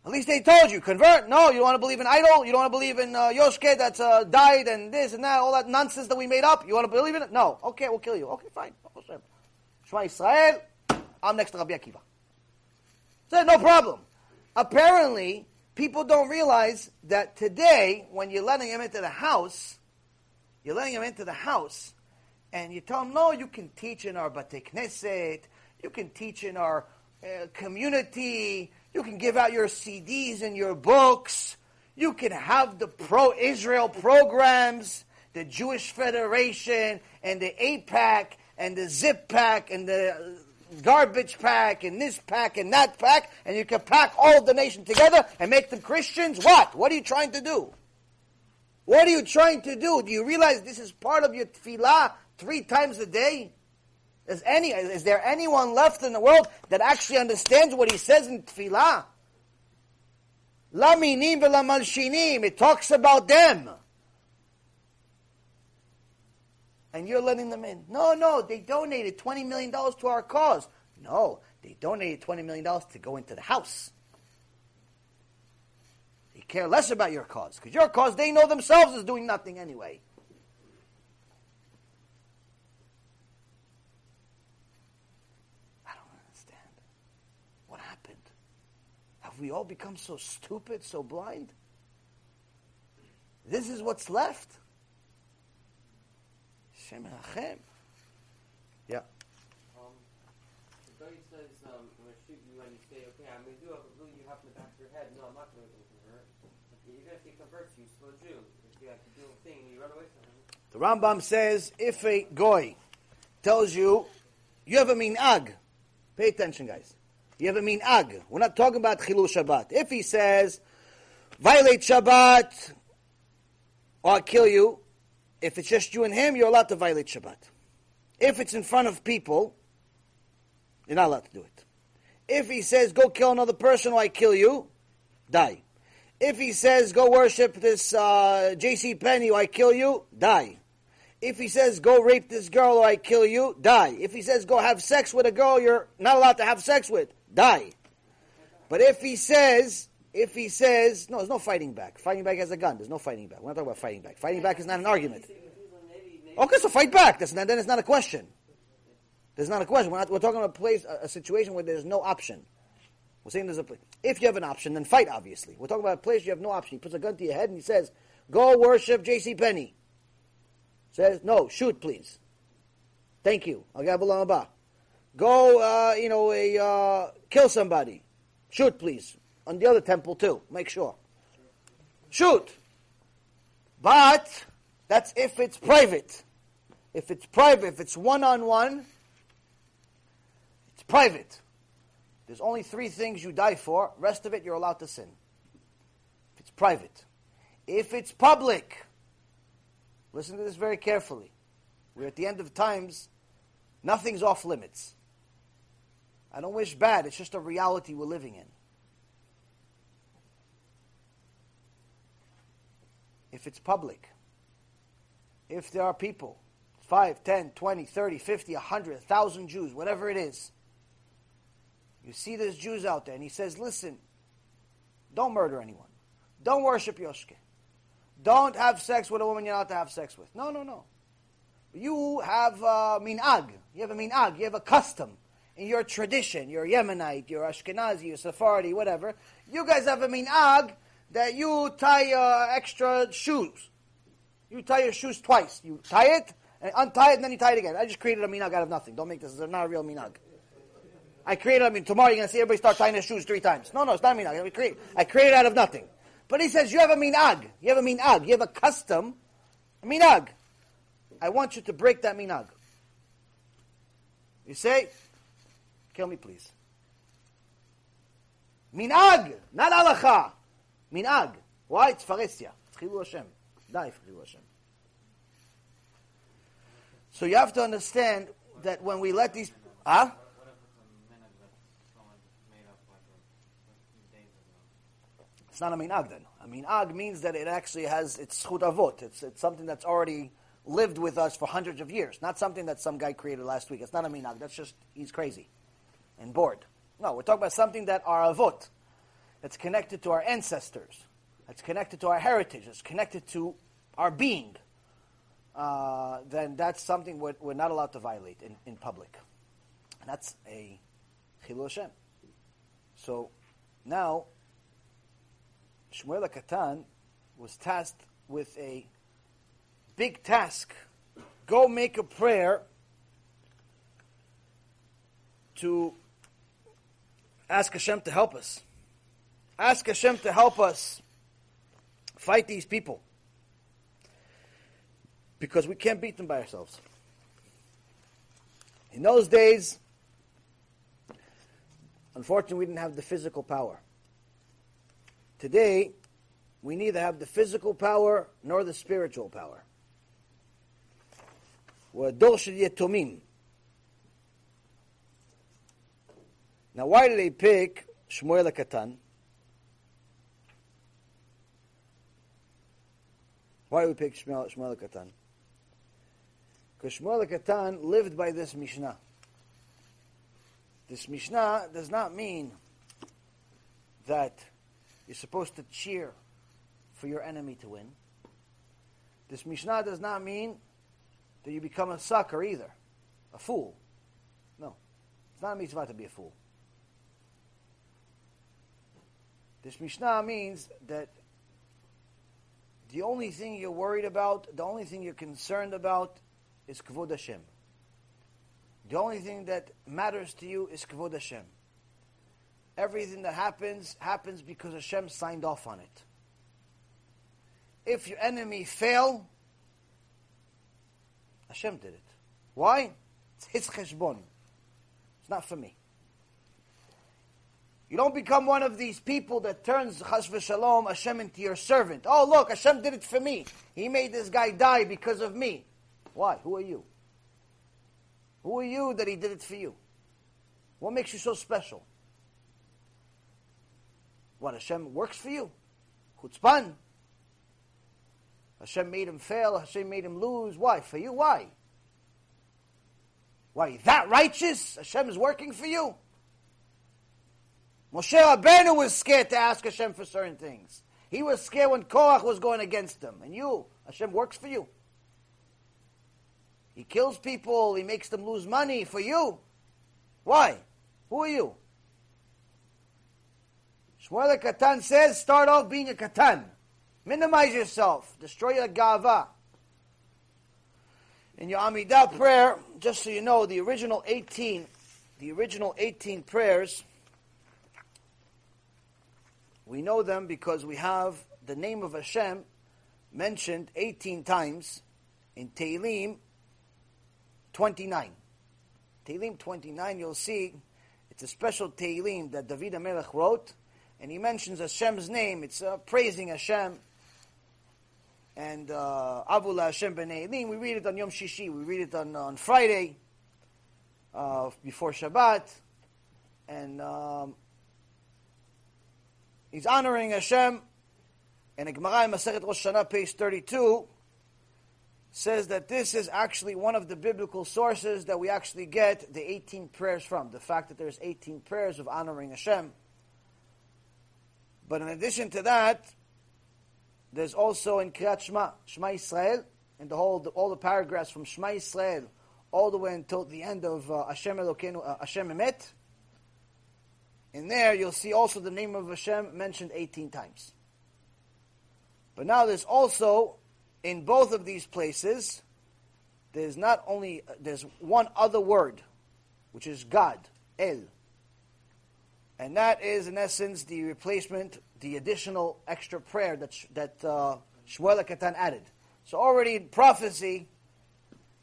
At least they told you, convert. No, you don't want to believe in idol. You don't want to believe in uh, Yoshke uh, died and this and that, all that nonsense that we made up. You want to believe in it? No. Okay, we'll kill you. Okay, fine. Shema Israel, I'm next to Rabbi Akiva. So no problem. Apparently, people don't realize that today, when you're letting him into the house, you're letting him into the house, and you tell him, no, you can teach in our Bate Knesset, you can teach in our uh, community, you can give out your CDs and your books, you can have the pro-Israel programs, the Jewish Federation, and the AIPAC, and the zip pack and the garbage pack and this pack and that pack, and you can pack all the nation together and make them Christians. What? What are you trying to do? What are you trying to do? Do you realize this is part of your tefillah three times a day? Is any is there anyone left in the world that actually understands what he says in tefillah? Laminim v'lamalshinim. It talks about them and you're letting them in. No, no, they donated $20 million to our cause. No, they donated $20 million to go into the house. They care less about your cause, because your cause they know themselves is doing nothing anyway. I don't understand. What happened? Have we all become so stupid, so blind? This is what's left. Hashem Yeah. Um, guy says, um, I'm going to shoot you and you say, okay, I'm going to do it, but you have in the back of your head, no, I'm not going to convert. Even if he converts you, still a Jew. If you have to do a thing you run away from him. The Rambam says if a goy tells you you have a minhag, pay attention, guys. You have a minhag. We're not talking about chilul Shabbat. If he says violate Shabbat or I'll kill you, if it's just you and him, you're allowed to violate Shabbat. If it's in front of people, you're not allowed to do it. If he says go kill another person or I kill you, die. If he says go worship this uh, J.C. Penney or I kill you, die. If he says go rape this girl or I kill you, die. If he says go have sex with a girl you're not allowed to have sex with, die. But if he says, if he says, no, there's no fighting back. Fighting back has a gun. There's no fighting back. We're not talking about fighting back. Fighting back is not an argument. Okay, so fight back. That's not, then it's not a question. There's not a question. We're, not, we're talking about a place, a, a situation where there's no option. We're saying there's a. If you have an option, then fight. Obviously, we're talking about a place you have no option. He puts a gun to your head and he says, "Go worship J.C. Penney." Says, "No, shoot, please." Thank you. I'll get Go, uh, you know, a, uh, kill somebody. Shoot, please. On the other temple too. Make sure. Shoot. But that's if it's private. If it's private, if it's one on one, it's private. There's only three things you die for. Rest of it, you're allowed to sin. If it's private. If it's public, listen to this very carefully. We're at the end of times. Nothing's off limits. I don't wish bad. It's just a reality we're living in. If it's public, if there are people, 5, 10, 20, 30, 50, 100, 1,000 Jews, whatever it is, you see there's Jews out there, and he says, listen, don't murder anyone. Don't worship Yoshke. Don't have sex with a woman you're not to have sex with. No, no, no. You have a minhag. You have a minhag. You have a custom in your tradition. You're Yemenite, you're Ashkenazi, you're Sephardi, whatever. You guys have a minhag that you tie uh, extra shoes. You tie your shoes twice. You tie it, and untie it, and then you tie it again. I just created a minhag out of nothing. Don't make this. It's not a real minhag. I created, I mean, tomorrow you're going to see everybody start tying their shoes three times. No, no, it's not a minhag. I I created out of nothing. But he says, you have a minhag. You have a minhag. You have a custom, a minhag. I want you to break that minhag. You say, kill me please. Minhag, not halacha. Minhag. Why? It's faresia. It's Hashem. Die for Hashem. So you have to understand that when we let these... Huh? It's not a minhag then. A minhag means that it actually has its zchut avot. It's, it's something that's already lived with us for hundreds of years. Not something that some guy created last week. It's not a minhag. That's just, he's crazy and bored. No, we're talking about something that are avot. That's connected to our ancestors. That's connected to our heritage. It's connected to our being. Uh, then that's something we're, we're, not allowed to violate in, in public. And that's a chilul Hashem. So now Shmuel Katan was tasked with a big task. Go make a prayer to ask Hashem to help us. Ask Hashem to help us fight these people. Because we can't beat them by ourselves. In those days, unfortunately, we didn't have the physical power. Today, we neither have the physical power nor the spiritual power. We're yetomim. Now, why did they pick Shmuel Katan? Why did we pick Shmuel, Shmuel Katan? Because Shmuel Katan lived by this Mishnah. This Mishnah does not mean that you're supposed to cheer for your enemy to win. This Mishnah does not mean that you become a sucker either, a fool. No. It's not a mitzvah to be a fool. This Mishnah means that the only thing you're worried about, the only thing you're concerned about is Kavod Hashem. The only thing that matters to you is Kavod Hashem. Everything that happens, happens because Hashem signed off on it. If your enemy fail, Hashem did it. Why? It's his cheshbon. It's not for me. You don't become one of these people that turns chas v'shalom Hashem into your servant. Oh, look, Hashem did it for me. He made this guy die because of me. Why? Who are you? Who are you that he did it for you? What makes you so special? What, Hashem works for you? Chutzpan? Hashem made him fail, Hashem made him lose. Why? For you? Why? Why? That righteous? Hashem is working for you? Moshe Rabbeinu was scared to ask Hashem for certain things. He was scared when Korach was going against him. And you, Hashem works for you. He kills people, he makes them lose money for you. Why? Who are you? Shmuel Katan says, start off being a Katan. Minimize yourself. Destroy your Gava. In your Amidah prayer, just so you know, the original 18, the original 18 prayers, we know them because we have the name of Hashem mentioned 18 times in Tehillim 29. Tehillim 29, you'll see, it's a special Tehillim that David HaMelech wrote, and he mentions Hashem's name. It's uh, praising Hashem. And uh, Avula Hashem Elim, we read it on Yom Shishi, we read it on, on Friday, uh, before Shabbat, and um, he's honoring Hashem. And in Gemara in Masechet Rosh Hashanah, page 32, says that this is actually one of the biblical sources that we actually get the 18 prayers from. The fact that there's 18 prayers of honoring Hashem. But in addition to that, there's also in Kriyat Shema, Shema Yisrael, and the whole, the, all the paragraphs from Shema Yisrael all the way until the end of uh, Hashem Elokeinu, uh, Hashem Emet. In there, you'll see also the name of Hashem mentioned 18 times. But now there's also, in both of these places, there's not only, there's one other word, which is God, El. And that is, in essence, the replacement, the additional extra prayer that, that uh, Shmuel Katan added. So already in prophecy,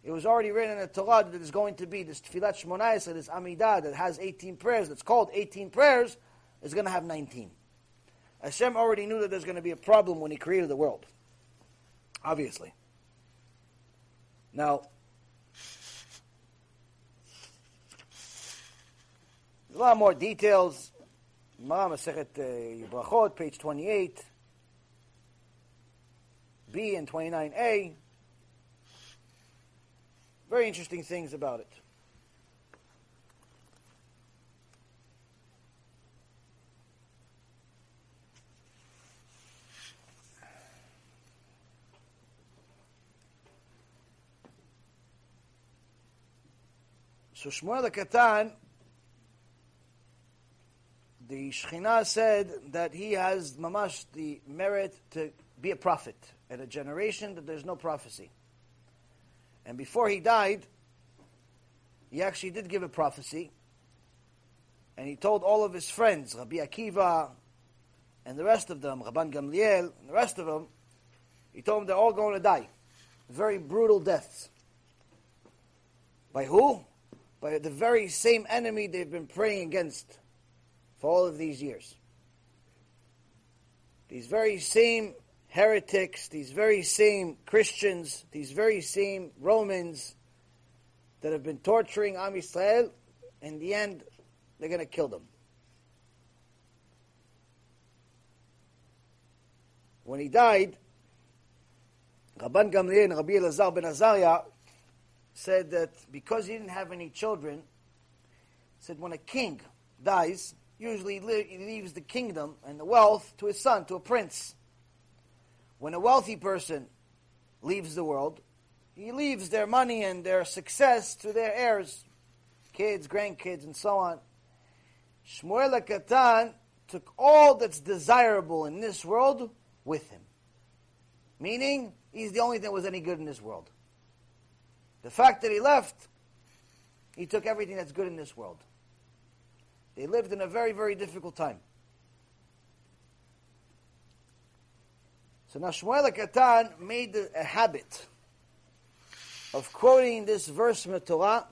it was already written in the Torah that there's going to be this Tfilat Shmonayis, this Amidah that has 18 prayers, that's called 18 prayers, is going to have 19. Hashem already knew that there's going to be a problem when He created the world. Obviously. Now, a lot more details. Ma Masechet uh, Brachot, page 28. B and 29a. Very interesting things about it. So Shmuel the Katan, the Shekhinah said that he has mamash the merit to be a prophet at a generation that there's no prophecy. And before he died, he actually did give a prophecy. And he told all of his friends, Rabbi Akiva and the rest of them, Rabban Gamliel and the rest of them, he told them they're all going to die. Very brutal deaths. By who? By the very same enemy they've been praying against for all of these years. These very same heretics, these very same Christians, these very same Romans that have been torturing Am Yisrael, in the end, they're going to kill them. When he died, Rabban Gamliel and Rabbi Elazar ben Azariah said that because he didn't have any children, said when a king dies, usually he leaves the kingdom and the wealth to his son, to a prince. When a wealthy person leaves the world, he leaves their money and their success to their heirs, kids, grandkids, and so on. Shmuel Katan took all that's desirable in this world with him. Meaning, he's the only thing that was any good in this world. The fact that he left He took everything that's good in this world. They lived in a very, very difficult time. So now Shmuel Katan made a habit of quoting this verse from the Torah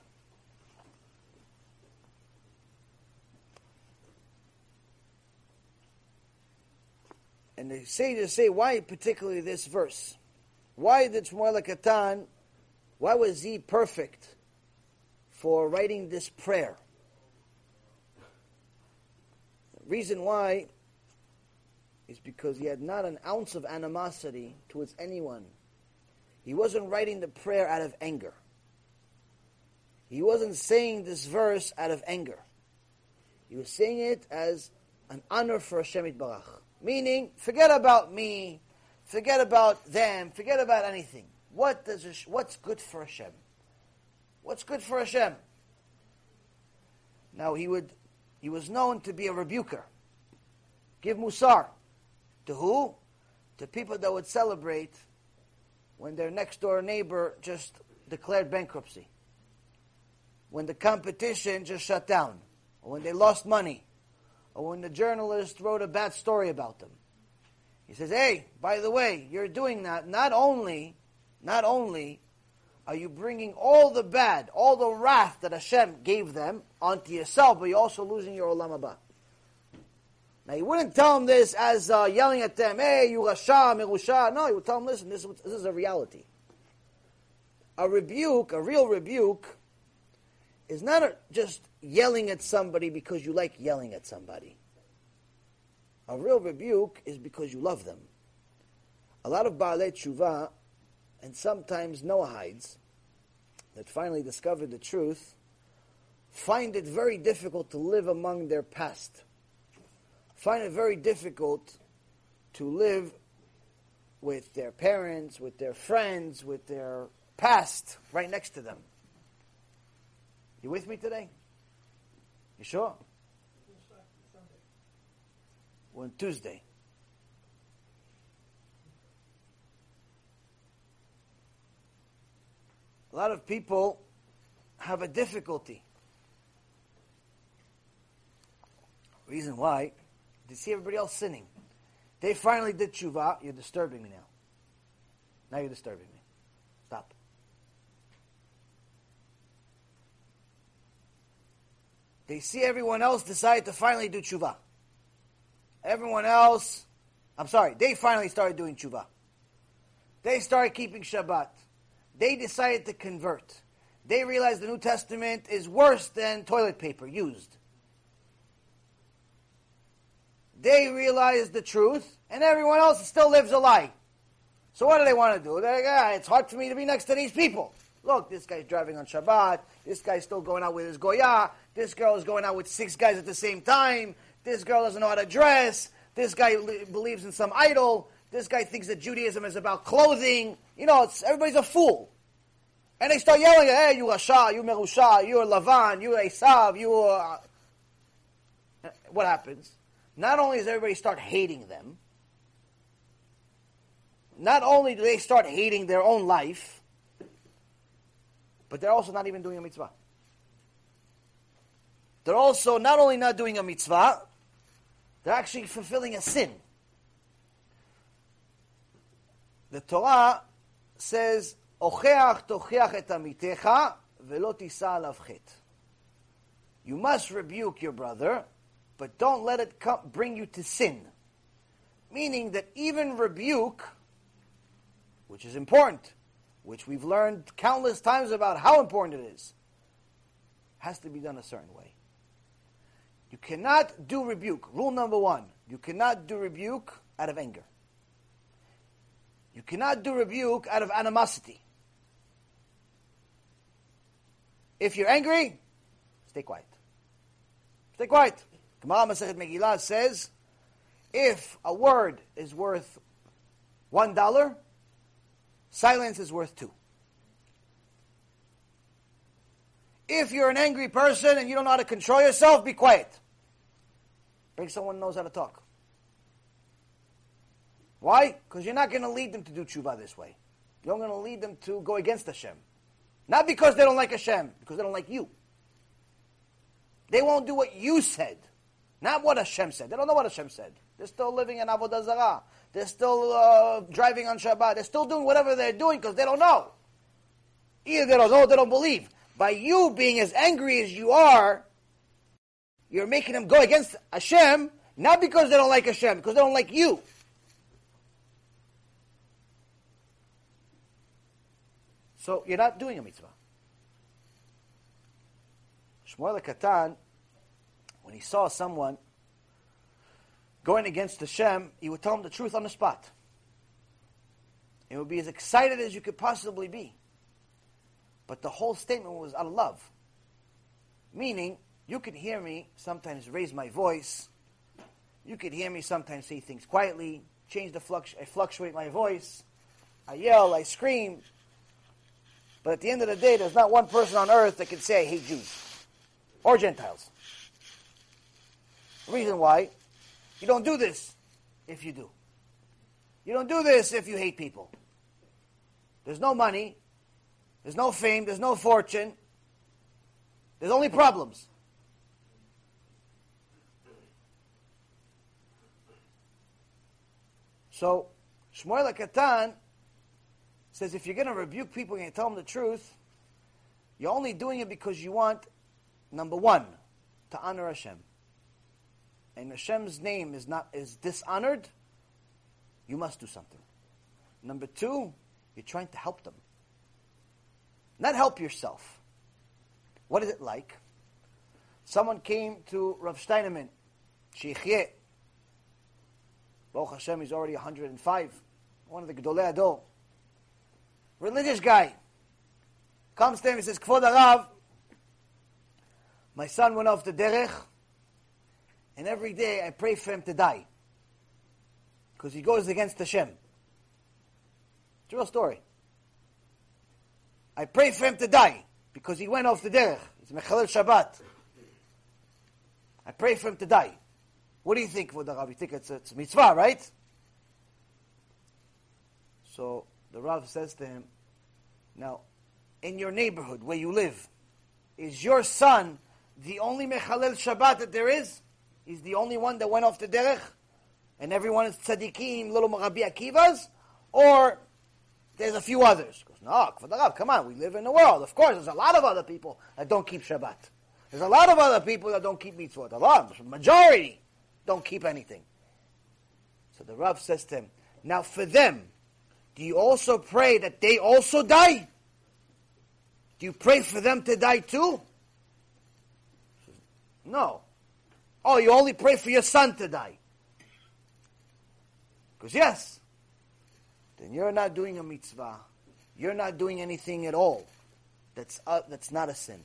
and they say to say why particularly this verse. Why did Shmuel Katan, why was he perfect for writing this prayer? The reason why is because he had not an ounce of animosity towards anyone. He wasn't writing the prayer out of anger. He wasn't saying this verse out of anger. He was saying it as an honor for Hashem Barach. Meaning, forget about me, forget about them, forget about anything. What does what's good for Hashem? What's good for Hashem? Now he would he was known to be a rebuker. Give musar. To who? To people that would celebrate when their next door neighbor just declared bankruptcy. When the competition just shut down. Or when they lost money. Or when the journalist wrote a bad story about them. He says, hey, by the way, you're doing that not only, not only are you bringing all the bad, all the wrath that Hashem gave them onto yourself, but you're also losing your olam haba. Now, you wouldn't tell them this as uh, yelling at them, hey, you Rasha, Mirusha. No, you would tell them, listen, this, this is a reality. A rebuke, a real rebuke, is not a, just yelling at somebody because you like yelling at somebody. A real rebuke is because you love them. A lot of Baalei Tshuva, and sometimes Noahides, that finally discovered the truth, find it very difficult to live among their past find it very difficult to live with their parents, with their friends, with their past right next to them. You with me today? You sure? On Tuesday. A lot of people have a difficulty. Reason why they see everybody else sinning. They finally did tshuva. You're disturbing me now. Now you're disturbing me. Stop. They see everyone else decide to finally do tshuva. Everyone else, I'm sorry, they finally started doing tshuva. They started keeping Shabbat. They decided to convert. They realized the New Testament is worse than toilet paper used. They realize the truth, and everyone else still lives a lie. So what do they want to do? They're like, ah, it's hard for me to be next to these people. Look, this guy's driving on Shabbat. This guy's still going out with his Goya. This girl is going out with six guys at the same time. This girl doesn't know how to dress. This guy li- believes in some idol. This guy thinks that Judaism is about clothing. You know, everybody's a fool. And they start yelling, hey, you Rasha, you Merusha, you Lavan, you're Esav, you are... What happens? Not only does everybody start hating them, not only do they start hating their own life, but they're also not even doing a mitzvah. They're also not only not doing a mitzvah, they're actually fulfilling a sin. The Torah says, "Ocheach tocheach et amitecha velo tisa You must rebuke your brother but don't let it come, bring you to sin. Meaning that even rebuke, which is important, which we've learned countless times about how important it is, has to be done a certain way. You cannot do rebuke. Rule number one you cannot do rebuke out of anger. You cannot do rebuke out of animosity. If you're angry, stay quiet. Stay quiet. Gemara Masechet Megillah says, if a word is worth one dollar, silence is worth two. If you're an angry person and you don't know how to control yourself, be quiet. Bring someone who knows how to talk. Why? Because you're not going to lead them to do tshuva this way. You're going to lead them to go against Hashem. Not because they don't like Hashem, because they don't like you. They won't do what you said, not what Hashem said. They don't know what Hashem said. They're still living in Avodah Zarah. They're still uh, driving on Shabbat. They're still doing whatever they're doing because they don't know. Either they don't know they don't believe. By you being as angry as you are, you're making them go against Hashem, not because they don't like Hashem, because they don't like you. So you're not doing a mitzvah. Shmuel Katan, when he saw someone going against Hashem, he would tell him the truth on the spot. It would be as excited as you could possibly be. But the whole statement was out of love. Meaning, you could hear me sometimes raise my voice. You could hear me sometimes say things quietly, change the flux, I fluctuate my voice. I yell, I scream. But at the end of the day, there's not one person on earth that can say, I hate Jews or Gentiles. Reason why, you don't do this if you do. You don't do this if you hate people. There's no money, there's no fame, there's no fortune, there's only problems. So, Shmuel Katan says if you're going to rebuke people and tell them the truth, you're only doing it because you want, number one, to honor Hashem. And Hashem's name is not is dishonored, you must do something. Number two, you're trying to help them. Not help yourself. What is it like? Someone came to Rav Steinemann, Sheikh Baruch Hashem, he's already 105. One of the Gedolei HaDor religious guy, comes to him and says, Kvod HaRav, my son went off the derech, and every day I pray for him to die. Because he goes against Hashem. It's a real story. I pray for him to die because he went off the derech. It's Mechalel Shabbat. I pray for him to die. What do you think, Kvod HaRav? You think it's a, it's a mitzvah, right? So the Rav says to him, now, in your neighborhood where you live, is your son the only Mechalel Shabbat that there is? He's the only one that went off the derech? And everyone is tzaddikim, little Rabbi Akivas? Or there's a few others? He goes, no, the Rab, come on, we live in the world. Of course, there's a lot of other people that don't keep Shabbat. There's a lot of other people that don't keep mitzvot. A lot, majority don't keep anything. So the Rav says to him, now for them, do you also pray that they also die? Do you pray for them to die too? No. Oh, you only pray for your son to die. Because yes, then you're not doing a mitzvah. You're not doing anything at all. That's uh, that's not a sin.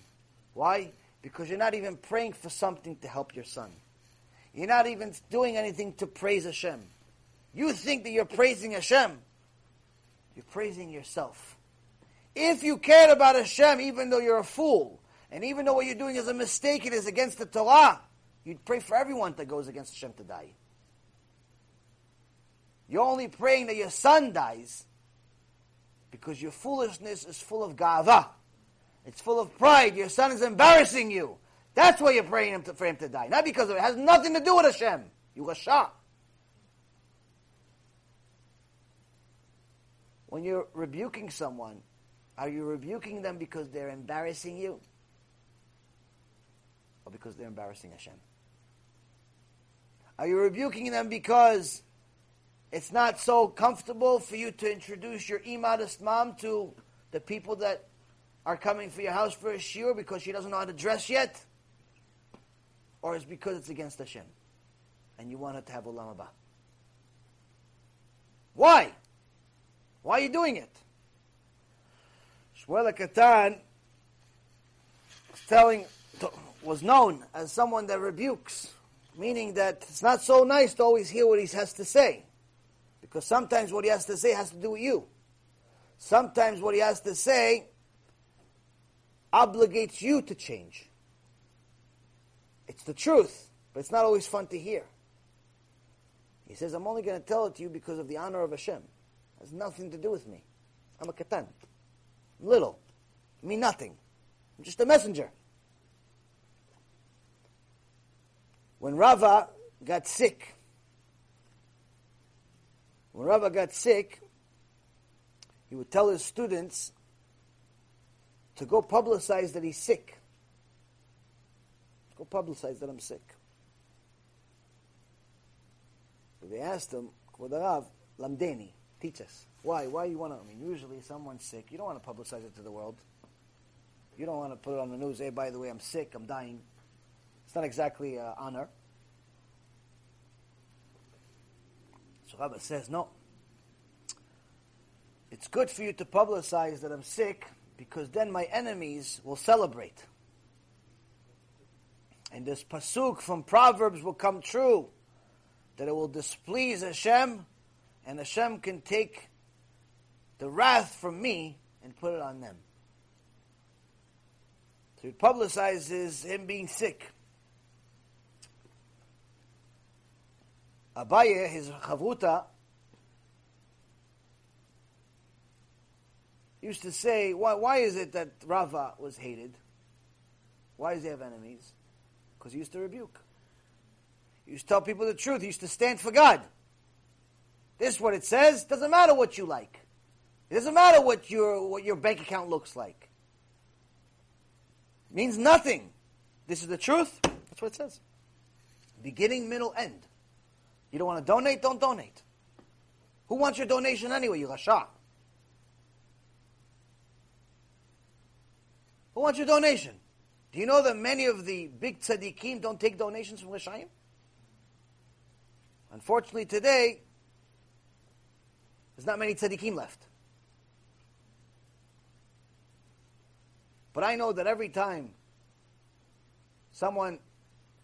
Why? Because you're not even praying for something to help your son. You're not even doing anything to praise Hashem. You think that you're praising Hashem. You're praising yourself. If you cared about Hashem, even though you're a fool, and even though what you're doing is a mistake, it is against the Torah, you'd pray for everyone that goes against Hashem to die. You're only praying that your son dies because your foolishness is full of gava. It's full of pride. Your son is embarrassing you. That's why you're praying him to, for him to die. Not because of it. it has nothing to do with Hashem. You Rasha. When you're rebuking someone, are you rebuking them because they're embarrassing you? Or because they're embarrassing Hashem? Are you rebuking them because it's not so comfortable for you to introduce your immodest mom to the people that are coming for your house for a shiur because she doesn't know how to dress yet? Or is because it's against Hashem and you want her to have Olam Haba? Why? Why are you doing it? Shmuel Katan telling, was known as someone that rebukes, meaning that it's not so nice to always hear what he has to say, because sometimes what he has to say has to do with you. Sometimes what he has to say obligates you to change. It's the truth, but it's not always fun to hear. He says, I'm only going to tell it to you because of the honor of Hashem has nothing to do with me. I'm a katan. Little. I mean nothing. I'm just a messenger. When Rava got sick, when Rava got sick, he would tell his students to go publicize that he's sick. Go publicize that I'm sick. But they asked him, Rav, lamdeni, teach us. Why? Why you want to? I mean, usually someone's sick. You don't want to publicize it to the world. You don't want to put it on the news. Hey, by the way, I'm sick. I'm dying. It's not exactly uh, honor. So Rabbi says, no. It's good for you to publicize that I'm sick because then my enemies will celebrate. And this pasuk from Proverbs will come true that it will displease Hashem and Hashem can take the wrath from me and put it on them. So he publicizes him being sick. Abaye, his chavruta, used to say, why, why is it that Rava was hated? Why does he have enemies? Because he used to rebuke. He used to tell people the truth. He used to stand for God. This is what it says. Doesn't matter what you like. It doesn't matter what your, what your bank account looks like. It means nothing. This is the truth. That's what it says. Beginning, middle, end. You don't want to donate? Don't donate. Who wants your donation anyway, you Rasha? Who wants your donation? Do you know that many of the big tzaddikim don't take donations from Reshaim? Unfortunately, today, there's not many tzaddikim left. But I know that every time someone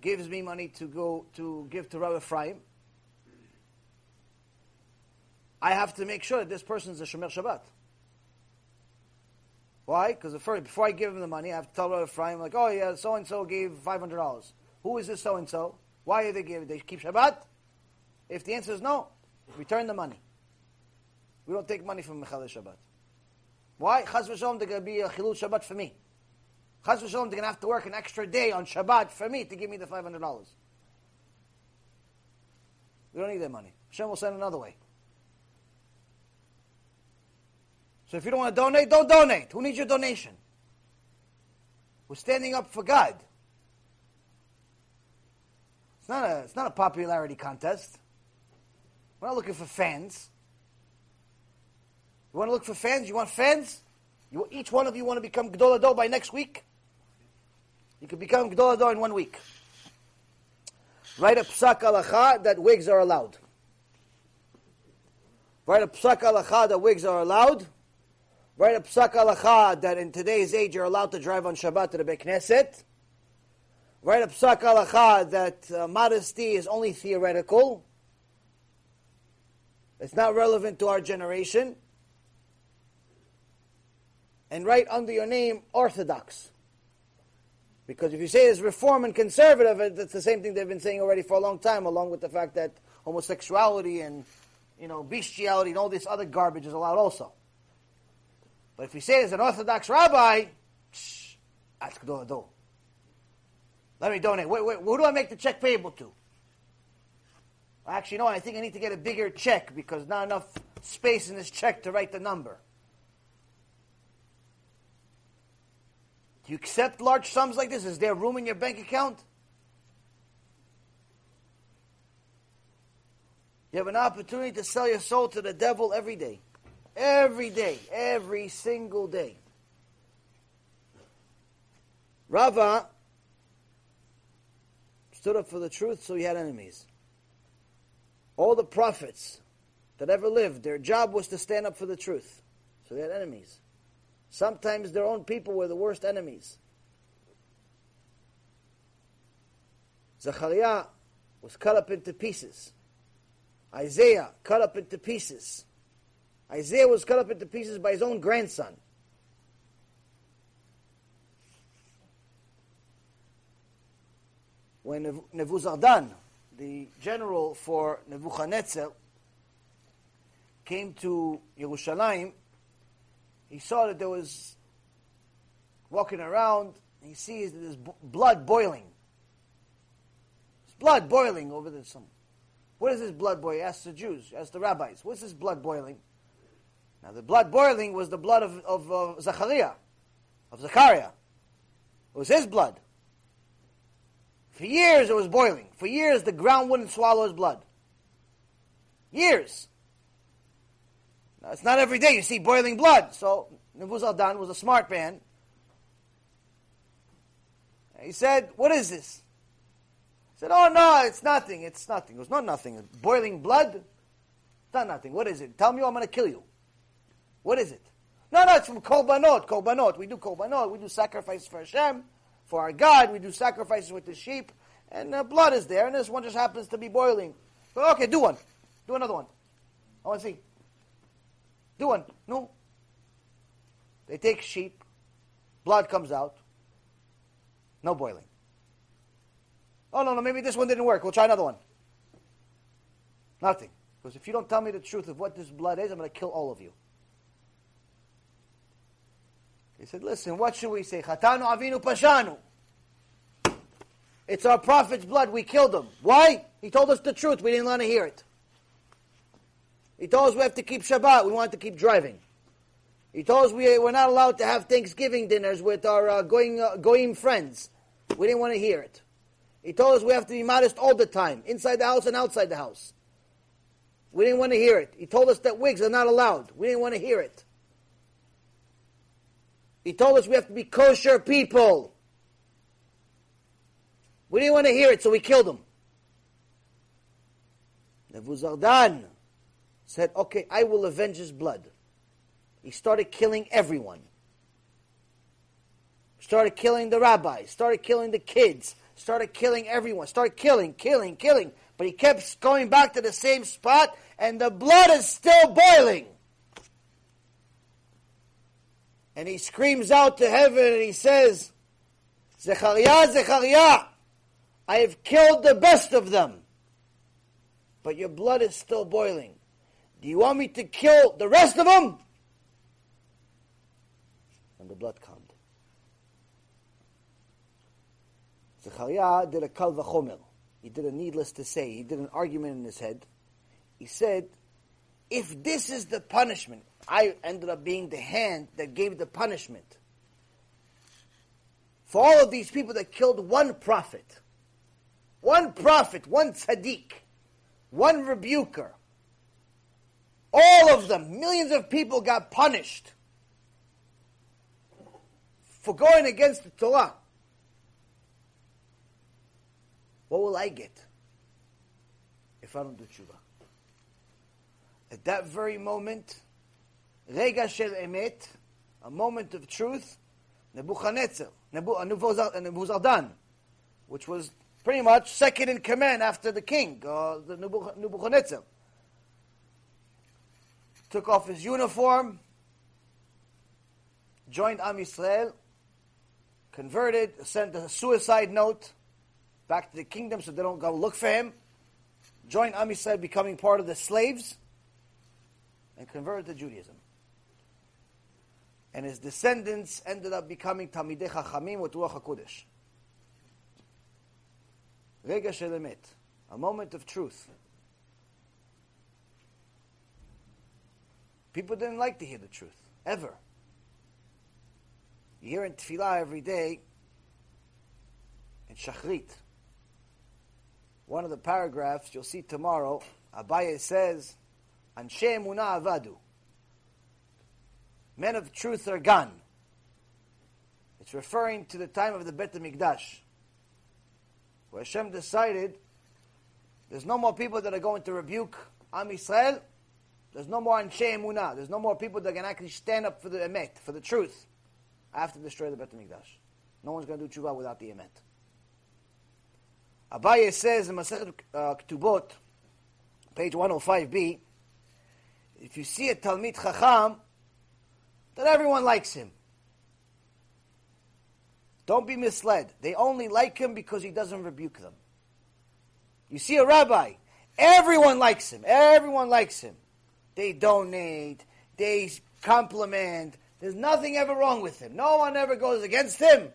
gives me money to go to give to Rabbi Ephraim, I have to make sure that this person is a Shomer Shabbat. Why? Because before I give him the money, I have to tell Rabbi Ephraim, like, oh yeah, so and so gave five hundred dollars. Who is this so and so? Why are they giving? They keep Shabbat. If the answer is no, return the money. We don't take money from Mechal Shabbat. Why? Chas v'shalom, they're going to be a chilul Shabbat for me. Chas v'shalom, they're going to have to work an extra day on Shabbat for me to give me the five hundred dollars. We don't need that money. Hashem will send another way. So if you don't want to donate, don't donate. Who needs your donation? We're standing up for God. It's not a, it's not a popularity contest. We're not looking for fans. You want to look for fans? You want fans? You, each one of you want to become Gdol HaDor by next week? You can become Gdol HaDor in one week. Write a psak halacha that wigs are allowed. Write a psak halacha that wigs are allowed. Write a psak halacha that in today's age you're allowed to drive on Shabbat to the Beit Knesset. Write a psak halacha that uh, modesty is only theoretical. It's not relevant to our generation. And write under your name Orthodox. Because if you say it's reform and conservative, it's the same thing they've been saying already for a long time, along with the fact that homosexuality and you know bestiality and all this other garbage is allowed also. But if we say there's an Orthodox rabbi, that's Gdol Let me donate. Wait, wait, who do I make the check payable to? Actually, no, I think I need to get a bigger check because not enough space in this check to write the number. Do you accept large sums like this? Is there room in your bank account? You have an opportunity to sell your soul to the devil every day. Every day, every single day. Rava stood up for the truth, so he had enemies. All the prophets that ever lived, their job was to stand up for the truth. So they had enemies. Sometimes their own people were the worst enemies. Zechariah was cut up into pieces. Isaiah cut up into pieces. Isaiah was cut up into pieces by his own grandson. When Nebuzaradan, the general for Nebuchadnezzar, came to Jerusalem, he saw that there was walking around, he sees that there's blood boiling. It's blood boiling over there. Some, what is this blood boiling? Ask the Jews, ask the rabbis. What's this blood boiling? Now the blood boiling was the blood of, of, of Zachariah, of Zachariah. It was his blood. For years it was boiling. For years the ground wouldn't swallow his blood. Years. Now, it's not every day you see boiling blood. So Nebuzaradan was a smart man. He said, What is this? He said, Oh no, it's nothing. It's nothing. It was not nothing. It's boiling blood? It's not nothing. What is it? Tell me or I'm going to kill you. What is it? No, no, it's from Korbanot. Korbanot. We do Korbanot. We do sacrifices for Hashem, for our God. We do sacrifices with the sheep. And the blood is there, and this one just happens to be boiling. But okay, do one. Do another one. I want to see. Do one. No. They take sheep. Blood comes out. No boiling. Oh, no, no, maybe this one didn't work. We'll try another one. Nothing. Because if you don't tell me the truth of what this blood is, I'm going to kill all of you. He said, listen, what should we say? Chatanu avinu pashanu. It's our prophet's blood. We killed him. Why? He told us the truth. We didn't want to hear it. He told us we have to keep Shabbat. We wanted to keep driving. He told us we, we're not allowed to have Thanksgiving dinners with our uh, going, uh, goyim friends. We didn't want to hear it. He told us we have to be modest all the time, inside the house and outside the house. We didn't want to hear it. He told us that wigs are not allowed. We didn't want to hear it. He told us we have to be kosher people. We didn't want to hear it, so we killed him. Nebuzaradan said, okay, I will avenge his blood. He started killing everyone. Started killing the rabbis, started killing the kids, started killing everyone, started killing, killing, killing. But he kept going back to the same spot, and the blood is still boiling. And he screams out to heaven and he says, Zechariah, Zechariah, I have killed the best of them, but your blood is still boiling. Do you want me to kill the rest of them? And the blood calmed. Zechariah did a kal v'chomer. He did a needless to say. He did an argument in his head. He said, if this is the punishment, I ended up being the hand that gave the punishment. For all of these people that killed one prophet, one prophet, one tzaddik, one rebuker, all of them, millions of people got punished for going against the Torah. What will I get if I don't do tshuva? At that very moment, Rega Shel Emet, a moment of truth, Nebuchadnezzar, Nebuzaradan, which was pretty much second in command after the king, uh, the Nebuchadnezzar, took off his uniform, joined Am Yisrael, converted, sent a suicide note back to the kingdom so they don't go look for him, joined Am Yisrael becoming part of the slaves, and converted to Judaism. And his descendants ended up becoming Talmidei Chachamim with Ruach HaKodesh. Rega Shelemet, a moment of truth. People didn't like to hear the truth, ever. You hear in Tefillah every day, in Shachrit, one of the paragraphs you'll see tomorrow, Abaye says, Anshe Emunah Avadu. Men of truth are gone. It's referring to the time of the Bet HaMikdash, where Hashem decided there's no more people that are going to rebuke Am Yisrael. There's no more Anshe Emunah. There's no more people that can actually stand up for the Emet, for the truth. I have to destroy the Bet HaMikdash. No one's going to do tshuva without the Emet. Abaye says in Masechet uh, Ketubot, page 105b, if you see a Talmid Chacham, then everyone likes him. Don't be misled. They only like him because he doesn't rebuke them. You see a rabbi, everyone likes him. Everyone likes him. They donate, they compliment. There's nothing ever wrong with him. No one ever goes against him.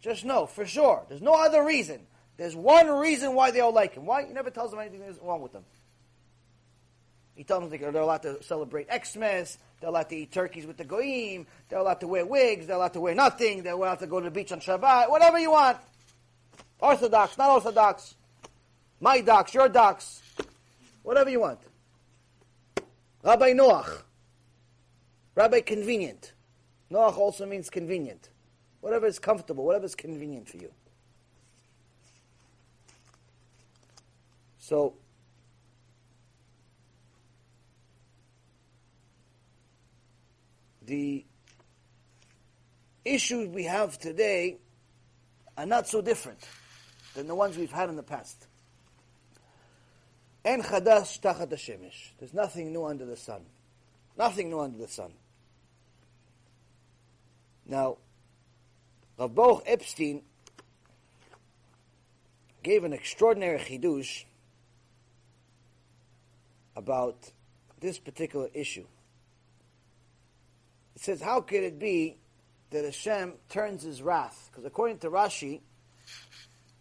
Just know, for sure. There's no other reason. There's one reason why they all like him. Why? He never tells them anything is wrong with them. He tells them they're allowed to celebrate Xmas, they're allowed to eat turkeys with the goyim, they're allowed to wear wigs, they're allowed to wear nothing, they're allowed to go to the beach on Shabbat, whatever you want. Orthodox, not Orthodox. My docs, your docs. Whatever you want. Rabbi Noach. Rabbi convenient. Noach also means convenient. Whatever is comfortable, whatever is convenient for you. So, the issues we have today are not so different than the ones we've had in the past. En chadash tachat shemesh. There's nothing new under the sun. Nothing new under the sun. Now, Rav Baruch Epstein gave an extraordinary chidush about this particular issue. Says, how could it be that Hashem turns his wrath? Because according to Rashi,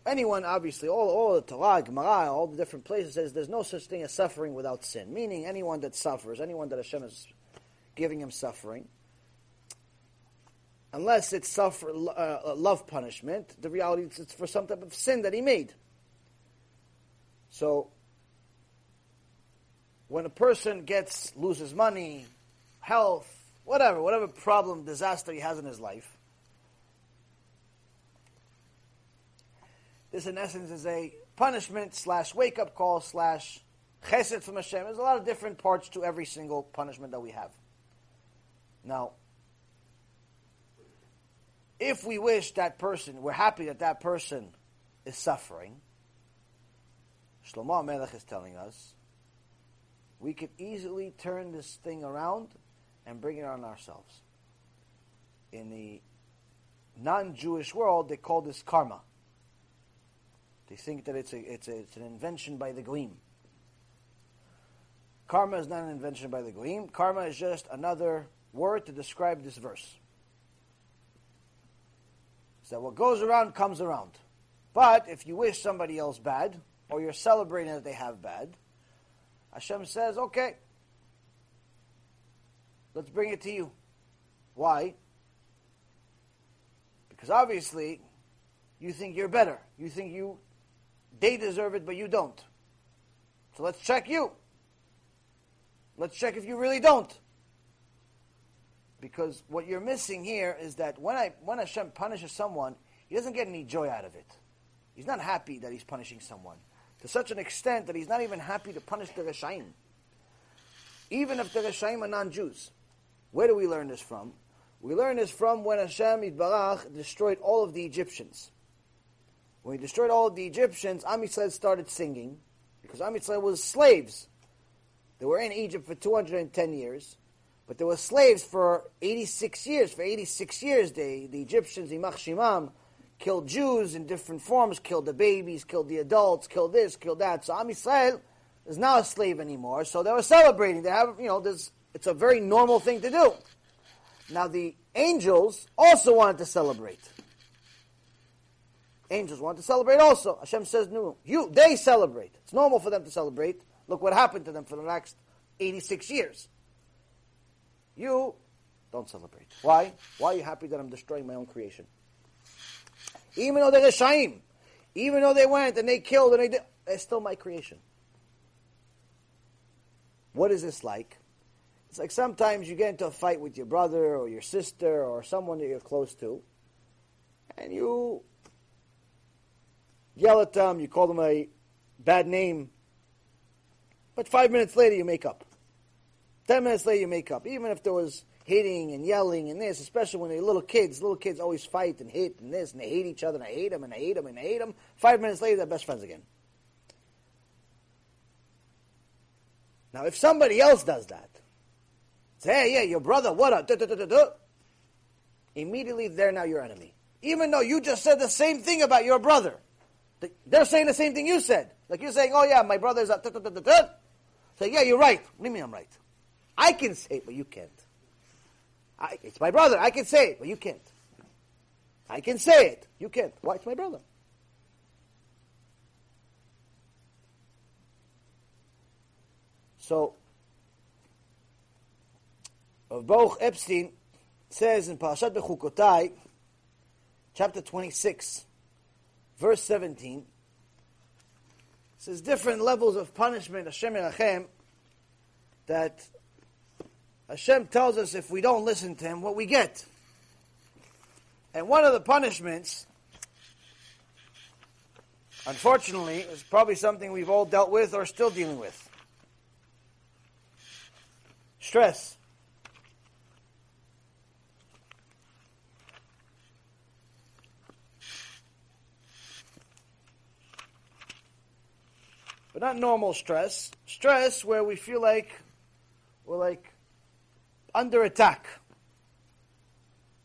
anyone, obviously, all, all the Torah, Gemara, all the different places says there's no such thing as suffering without sin. Meaning, anyone that suffers, anyone that Hashem is giving him suffering, unless it's suffer, uh, love punishment, the reality is it's for some type of sin that he made. So, when a person gets loses money, health, whatever, whatever problem, disaster he has in his life, this in essence is a punishment slash wake up call slash chesed from Hashem. There's a lot of different parts to every single punishment that we have. Now, if we wish that person, we're happy that that person is suffering, Shlomo Melech is telling us, we could easily turn this thing around and bring it on ourselves. In the non-Jewish world, they call this karma. They think that it's a, it's a, it's an invention by the Goyim. Karma is not an invention by the Goyim. Karma is just another word to describe this verse. So what goes around comes around. But if you wish somebody else bad, or you're celebrating that they have bad, Hashem says, okay, let's bring it to you. Why? Because obviously, you think you're better. You think you, they deserve it, but you don't. So let's check you. Let's check if you really don't. Because what you're missing here is that when, I, when Hashem punishes someone, he doesn't get any joy out of it. He's not happy that he's punishing someone. To such an extent that he's not even happy to punish the Reshaim. Even if the Reshaim are non-Jews. Where do we learn this from? We learn this from when Hashem Yitbarach destroyed all of the Egyptians. When he destroyed all of the Egyptians, Am Yisrael started singing, because Am Yisrael was slaves. They were in Egypt for 210 years. But they were slaves for 86 years. For 86 years, they, the Egyptians, Imach Shimam, killed Jews in different forms, killed the babies, killed the adults, killed this, killed that. So Am Yisrael is not a slave anymore. So they were celebrating. They have, you know, this, it's a very normal thing to do. Now the angels also wanted to celebrate. Angels wanted to celebrate also. Hashem says, no, you, they celebrate. It's normal for them to celebrate. Look what happened to them for the next 86 years. You don't celebrate. Why? Why are you happy that I'm destroying my own creation? Even though they're Reshaim, even though they went and they killed and they did, they're still my creation. What is this like? It's like sometimes you get into a fight with your brother or your sister or someone that you're close to, and you yell at them, you call them a bad name, but five minutes later you make up. Ten minutes later, you make up. Even if there was hitting and yelling and this, especially when they're little kids. Little kids always fight and hit and this, and they hate each other, and I hate them, and I hate them, and I hate them. Five minutes later, they're best friends again. Now, if somebody else does that, say, hey, yeah, your brother, what up, duh, duh, duh, immediately they're now your enemy. Even though you just said the same thing about your brother. They're saying the same thing you said. Like you're saying, oh yeah, my brother's a duh. Say, yeah, you're right. What do you mean I'm right? I can say it, but you can't. I, it's my brother. I can say it, but you can't. I can say it. You can't. Why? It's my brother. So, of Baruch Epstein says in Parashat Bechukotai, chapter 26, verse 17, says different levels of punishment, Hashem Yerachem, that Hashem tells us if we don't listen to Him, what we get. And one of the punishments, unfortunately, is probably something we've all dealt with or still dealing with. Stress. But not normal stress. Stress where we feel like we're like under attack.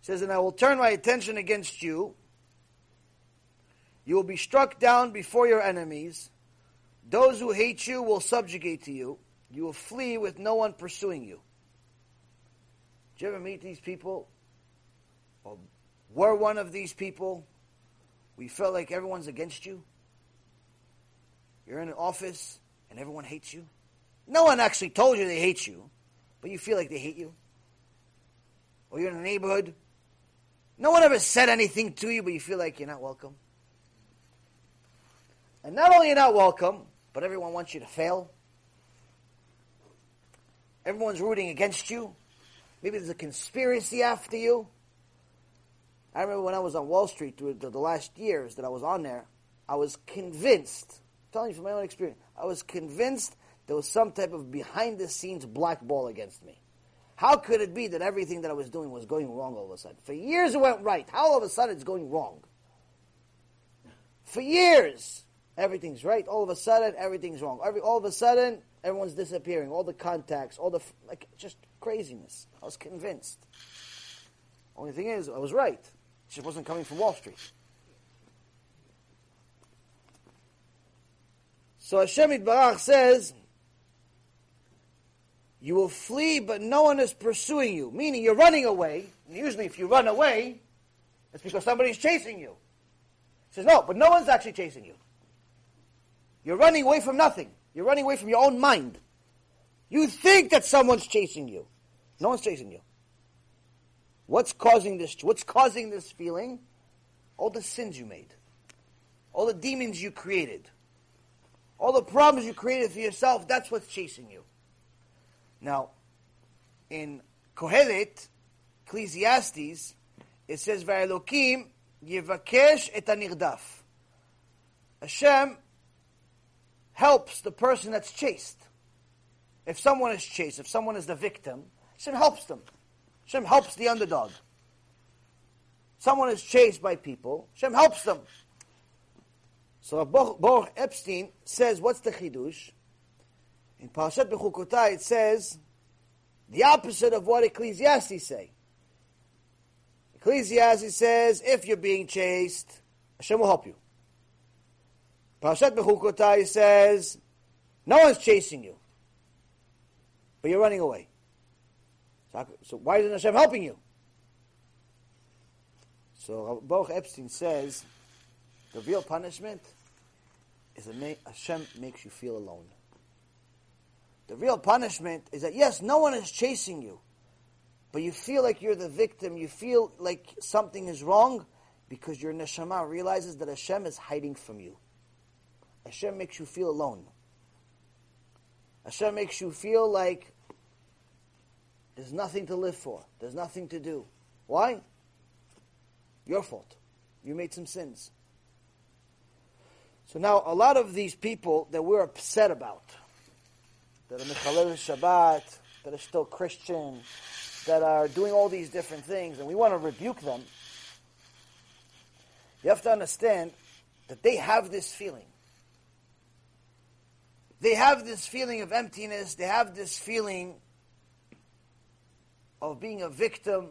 Says, and I will turn my attention against you. You will be struck down before your enemies. Those who hate you will subjugate to you. You will flee with no one pursuing you. Did you ever meet these people? Or were one of these people? We felt like everyone's against you. You're in an office and everyone hates you. No one actually told you they hate you, but you feel like they hate you. Or you're in a neighborhood. No one ever said anything to you, but you feel like you're not welcome. And not only you're not welcome, but everyone wants you to fail. Everyone's rooting against you. Maybe there's a conspiracy after you. I remember when I was on Wall Street through the, the last years that I was on there, I was convinced, I'm telling you from my own experience, I was convinced there was some type of behind the scenes black ball against me. How could it be that everything that I was doing was going wrong all of a sudden? For years it went right. How all of a sudden it's going wrong? For years, everything's right. All of a sudden, everything's wrong. Every, all of a sudden, Everyone's disappearing. All the contacts, all the like, just craziness. I was convinced. Only thing is, I was right. She wasn't coming from Wall Street. So Hashem Barach says, you will flee, but no one is pursuing you. Meaning you're running away. And usually if you run away, it's because somebody's chasing you. He says, no, but no one's actually chasing you. You're running away from nothing. You're running away from your own mind. You think that someone's chasing you. No one's chasing you. What's causing this? What's causing this feeling? All the sins you made, all the demons you created, all the problems you created for yourself. That's what's chasing you. Now, in Kohelet, Ecclesiastes, it says, "Va'elokim yivakesh et anirdaf." Hashem helps the person that's chased. If someone is chased, if someone is the victim, Hashem helps them. Hashem helps the underdog. Someone is chased by people, Hashem helps them. So Baruch Epstein says, what's the chidush? In Parashat Bechukotai it says the opposite of what Ecclesiastes say. Ecclesiastes says, if you're being chased, Hashem will help you. Parashat Bechukotai says, no one's chasing you, but you're running away. So, why isn't Hashem helping you? So Baruch Epstein says, the real punishment is that Hashem makes you feel alone. The real punishment is that yes, no one is chasing you, but you feel like you're the victim. You feel like something is wrong because your neshama realizes that Hashem is hiding from you. Hashem makes you feel alone. Hashem makes you feel like there's nothing to live for. There's nothing to do. Why? Your fault. You made some sins. So now, a lot of these people that we're upset about, that are Mechalel Shabbat, that are still Christian, that are doing all these different things, and we want to rebuke them, you have to understand that they have this feeling. They have this feeling of emptiness. They have this feeling of being a victim.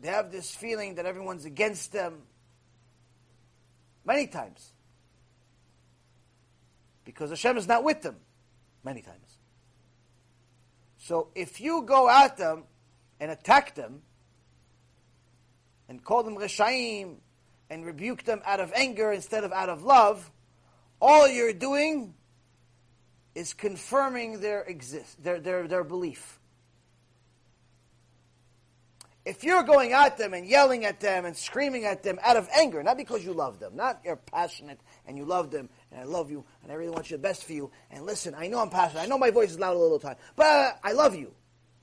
They have this feeling that everyone's against them. Many times. Because Hashem is not with them. Many times. So if you go at them and attack them, and call them Reshaim and rebuke them out of anger instead of out of love, all you're doing is confirming their exist their, their, their belief. If you're going at them and yelling at them and screaming at them out of anger, not because you love them, not you're passionate and you love them and I love you and I really want you the best for you, and listen, I know I'm passionate, I know my voice is loud a little time, but I love you.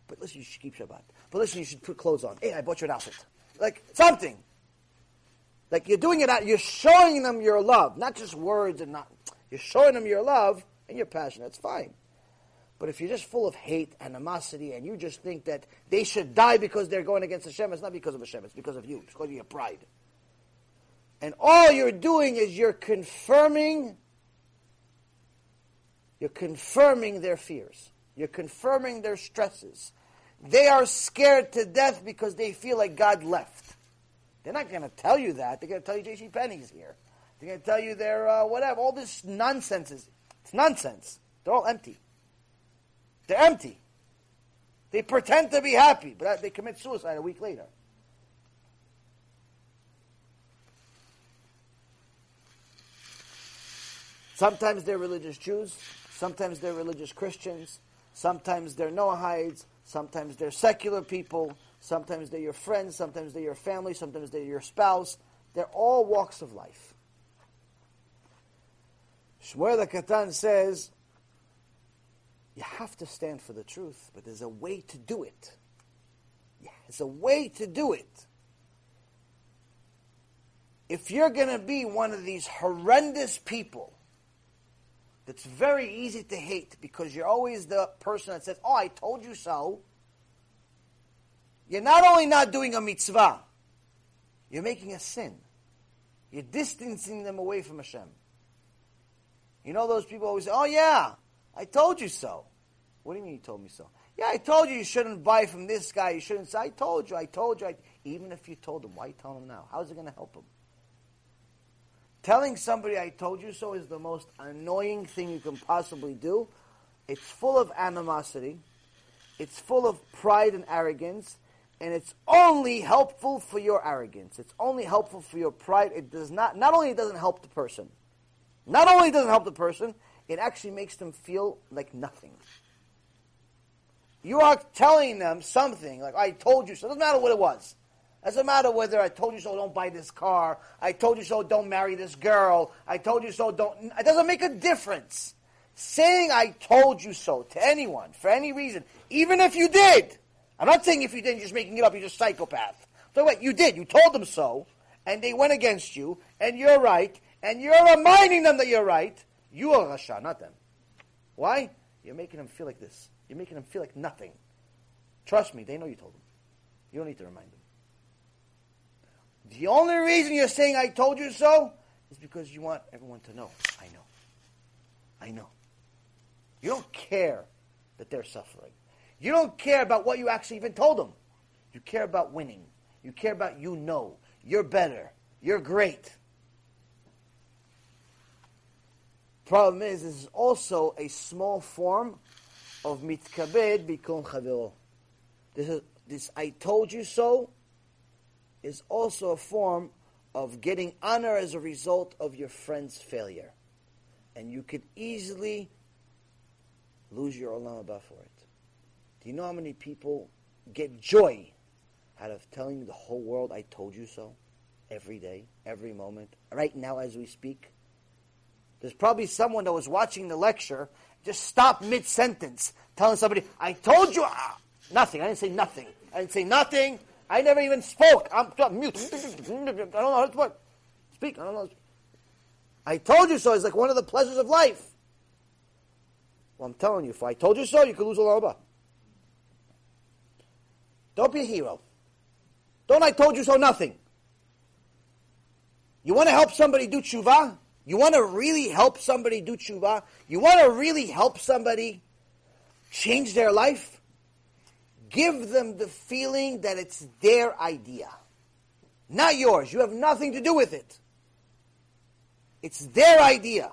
But listen, you should keep Shabbat. But listen, you should put clothes on. Hey, I bought you an outfit. Like something. Like you're doing it out, you're showing them your love, not just words and not, you're showing them your love and your passion. That's fine. But if you're just full of hate, animosity, and you just think that they should die because they're going against Hashem, it's not because of Hashem, it's because of you. It's because of your pride. And all you're doing is you're confirming, you're confirming their fears. You're confirming their stresses. They are scared to death because they feel like God left. They're not going to tell you that. They're going to tell you J.C. Penney's here. They're going to tell you they're uh, whatever. All this nonsense is it's nonsense. They're all empty. They're empty. They pretend to be happy, but they commit suicide a week later. Sometimes they're religious Jews, sometimes they're religious Christians, sometimes they're Noahides, sometimes they're secular people, sometimes they're your friends, sometimes they're your family, sometimes they're your spouse. They're all walks of life. Shmuel the Katan says, you have to stand for the truth, but there's a way to do it. Yeah, there's a way to do it. If you're going to be one of these horrendous people that's very easy to hate because you're always the person that says, Oh, I told you so, you're not only not doing a mitzvah, you're making a sin. You're distancing them away from Hashem. You know those people always say, Oh, yeah, I told you so. What do you mean you told me so? Yeah, I told you you shouldn't buy from this guy. You shouldn't say, I told you, I told you. I... Even if you told him, why you telling him now? How's it going to help him? Telling somebody I told you so is the most annoying thing you can possibly do. It's full of animosity. It's full of pride and arrogance. And it's only helpful for your arrogance. It's only helpful for your pride. It does not, not only it doesn't help the person, not only doesn't help the person, it actually makes them feel like nothing. You are telling them something, like, I told you so. It doesn't matter what it was. Doesn't matter whether I told you so, don't buy this car. I told you so, don't marry this girl. I told you so, don't. It doesn't make a difference. Saying I told you so to anyone, for any reason, even if you did. I'm not saying if you didn't, you're just making it up, you're just a psychopath. So wait, you did. You told them so, and they went against you, and you're right, and you're reminding them that you're right. You are Rasha, not them. Why? You're making them feel like this. You're making them feel like nothing. Trust me, they know you told them. You don't need to remind them. The only reason you're saying I told you so is because you want everyone to know. I know. I know. You don't care that they're suffering. You don't care about what you actually even told them. You care about winning. You care about you know. You're better. You're great. Problem is, this is also a small form of mitkabed bikelon chavero. This is this I told you so is also a form of getting honor as a result of your friend's failure. And you could easily lose your olam haba for it. Do you know how many people get joy out of telling the whole world, I told you so? Every day, every moment, right now as we speak. There's probably someone that was watching the lecture just stop mid sentence, telling somebody, I told you ah, nothing. I didn't say nothing. I didn't say nothing. I never even spoke. I'm mute. I don't know how to speak. Speak. I don't know. I told you so. It's like one of the pleasures of life. Well, I'm telling you, if I told you so, you could lose olam haba. Don't be a hero. Don't I told you so nothing. You want to help somebody do tshuva? You want to really help somebody do tshuva? You want to really help somebody change their life? Give them the feeling that it's their idea, not yours. You have nothing to do with it. It's their idea.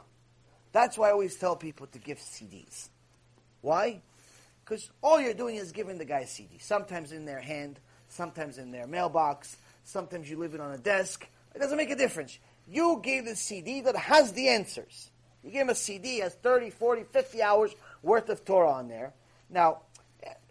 That's why I always tell people to give CDs. Why? Because all you're doing is giving the guy a CD. Sometimes in their hand, sometimes in their mailbox, Sometimes you leave it on a desk. It doesn't make a difference. You gave the CD that has the answers. You gave him a CD has 30, 40, 50 hours worth of Torah on there. Now,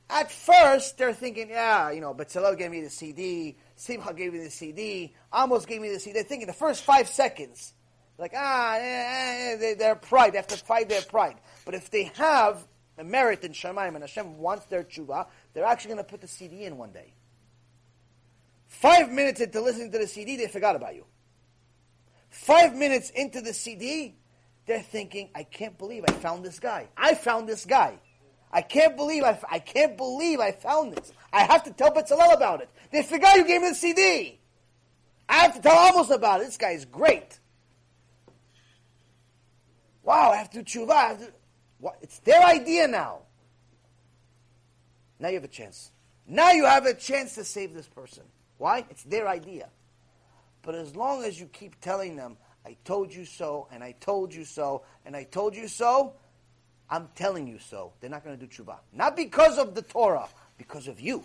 at first, they're thinking, yeah, you know, Betzalel gave me the CD, Simcha gave me the CD, Amos gave me the CD. They're thinking the first five seconds, like, ah, eh, eh, their pride, they have to fight their pride. But if they have a merit in Shamayim and Hashem wants their tshuva, they're actually going to put the CD in one day. Five minutes into listening to the CD, they forgot about you. Five minutes into the CD, they're thinking, I can't believe I found this guy. I found this guy. I can't believe I, I can't believe I found this. I have to tell Betzalel about it. They guy who gave me the CD. I have to tell Amos about it. This guy is great. Wow, I have to do tshuva. To, what? It's their idea now. Now you have a chance. Now you have a chance to save this person. Why? It's their idea. But as long as you keep telling them, I told you so, and I told you so, and I told you so, I'm telling you so. They're not going to do tshuva. Not because of the Torah, because of you.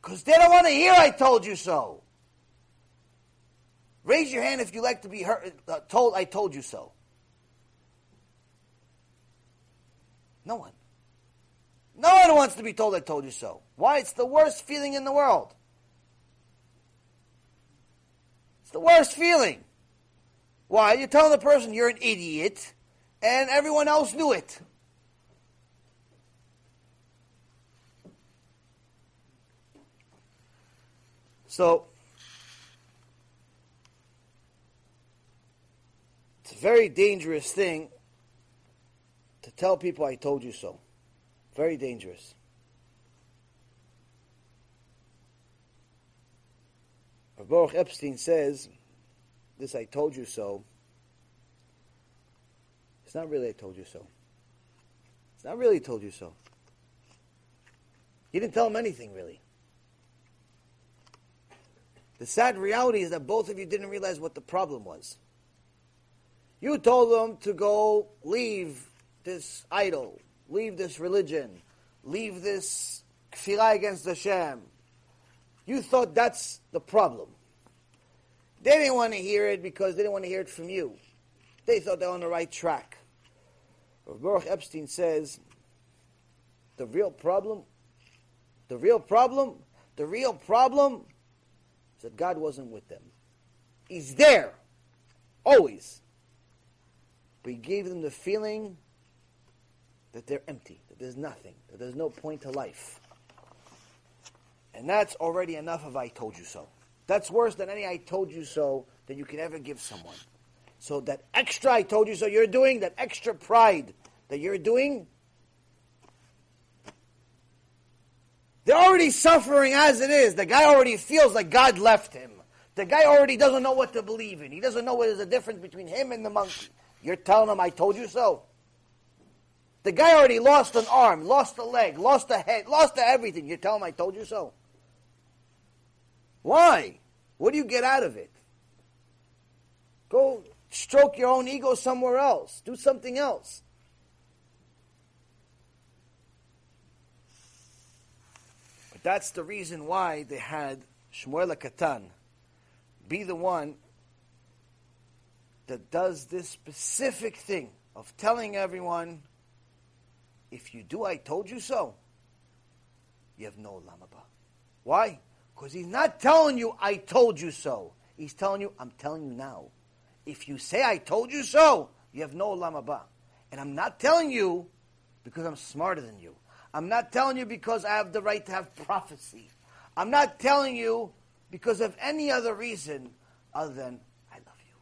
Because they don't want to hear I told you so. Raise your hand if you like to be heard, uh, told I told you so. No one. No one wants to be told I told you so. Why? It's the worst feeling in the world. It's the worst feeling. Why? You're telling the person you're an idiot, and everyone else knew it. So, it's a very dangerous thing to tell people I told you so. Very dangerous. Baruch Epstein says, this I told you so. It's not really I told you so. It's not really told you so. You didn't tell him anything, really. The sad reality is that both of you didn't realize what the problem was. You told them to go leave this idol, leave this religion, leave this kfirah against Hashem. You thought that's the problem. They didn't want to hear it because they didn't want to hear it from you. They thought they were on the right track. Baruch Epstein says the real problem, the real problem, the real problem is that God wasn't with them. He's there, always. But He gave them the feeling that they're empty, that there's nothing, that there's no point to life. And that's already enough of I told you so. That's worse than any I told you so that you can ever give someone. So that extra I told you so you're doing, that extra pride that you're doing, they're already suffering as it is. The guy already feels like God left him. The guy already doesn't know what to believe in. He doesn't know what is the difference between him and the monkey. You're telling him, I told you so. The guy already lost an arm, lost a leg, lost a head, lost everything. You're telling him, I told you so. Why? What do you get out of it? Go stroke your own ego somewhere else. Do something else. But that's the reason why they had Shmuel Katan be the one that does this specific thing of telling everyone, if you do, I told you so, you have no olam haba. Why? Because he's not telling you, I told you so. He's telling you, I'm telling you now. If you say, I told you so, you have no olam haba. And I'm not telling you because I'm smarter than you. I'm not telling you because I have the right to have prophecy. I'm not telling you because of any other reason other than I love you.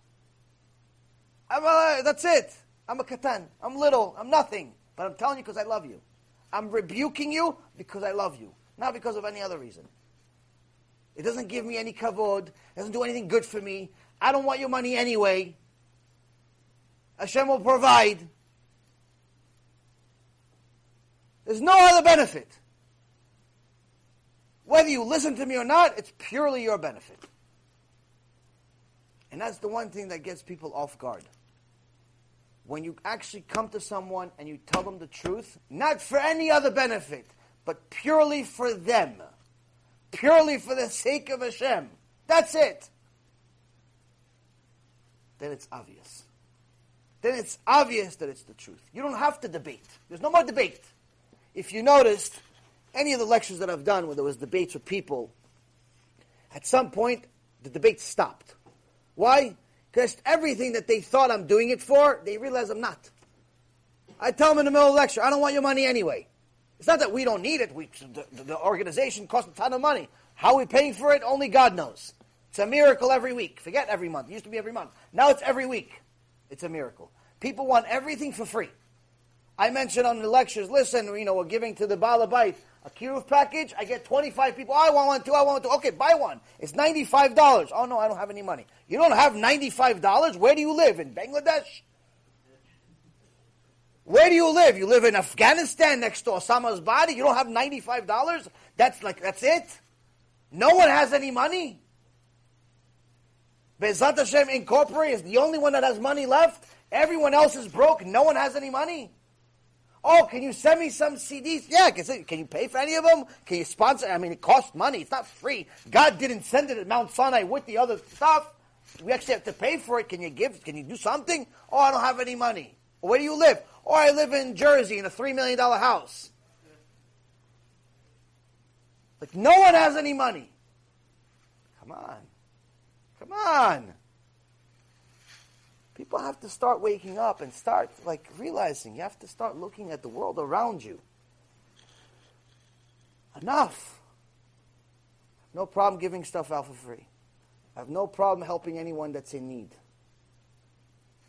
I'm, uh, that's it. I'm a katan. I'm little. I'm nothing. But I'm telling you because I love you. I'm rebuking you because I love you, not because of any other reason. It doesn't give me any kavod. It doesn't do anything good for me. I don't want your money anyway. Hashem will provide. There's no other benefit. Whether you listen to me or not, it's purely your benefit. And that's the one thing that gets people off guard. When you actually come to someone and you tell them the truth, not for any other benefit, but purely for them purely for the sake of Hashem. That's it. Then it's obvious. Then it's obvious that it's the truth. You don't have to debate. There's no more debate. If you noticed, any of the lectures that I've done where there was debates with people, at some point, the debate stopped. Why? Because everything that they thought I'm doing it for, they realize I'm not. I tell them in the middle of the lecture, I don't want your money anyway. It's not that we don't need it. We, the, the organization costs a ton of money. How are we paying for it? Only God knows. It's a miracle every week. Forget every month. It used to be every month. Now it's every week. It's a miracle. People want everything for free. I mentioned on the lectures, listen, you know, we're giving to the Balabite a kiruv package. I get 25 people. Oh, I want one too. I want one too. Okay, buy one. It's $95. Oh, no, I don't have any money. You don't have $95? Where do you live? In Bangladesh? Where do you live? You live in Afghanistan next to Osama's body? You don't have $95? That's like, that's it? No one has any money? Be'ezrat Hashem Incorporated is the only one that has money left? Everyone else is broke. No one has any money? Oh, can you send me some CDs? Yeah, can, can you pay for any of them? Can you sponsor? I mean, it costs money. It's not free. God didn't send it at Mount Sinai with the other stuff. We actually have to pay for it. Can you give? Can you do something? Oh, I don't have any money. Where do you live? Or I live in Jersey in a $3 million house. Like, no one has any money. Come on. Come on. People have to start waking up and start, like, realizing you have to start looking at the world around you. Enough. No problem giving stuff out for free. I have no problem helping anyone that's in need.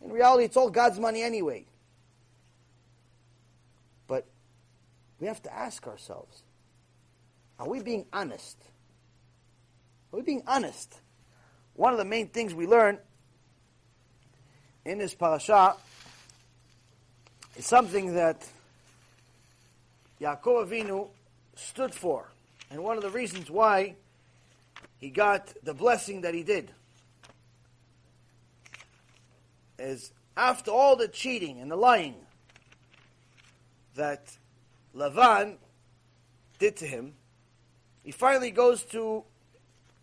In reality, it's all God's money anyway. We have to ask ourselves are we being honest? Are we being honest? One of the main things we learn in this parasha is something that Yaakov Avinu stood for. And one of the reasons why he got the blessing that he did is after all the cheating and the lying that Lavan did to him, he finally goes to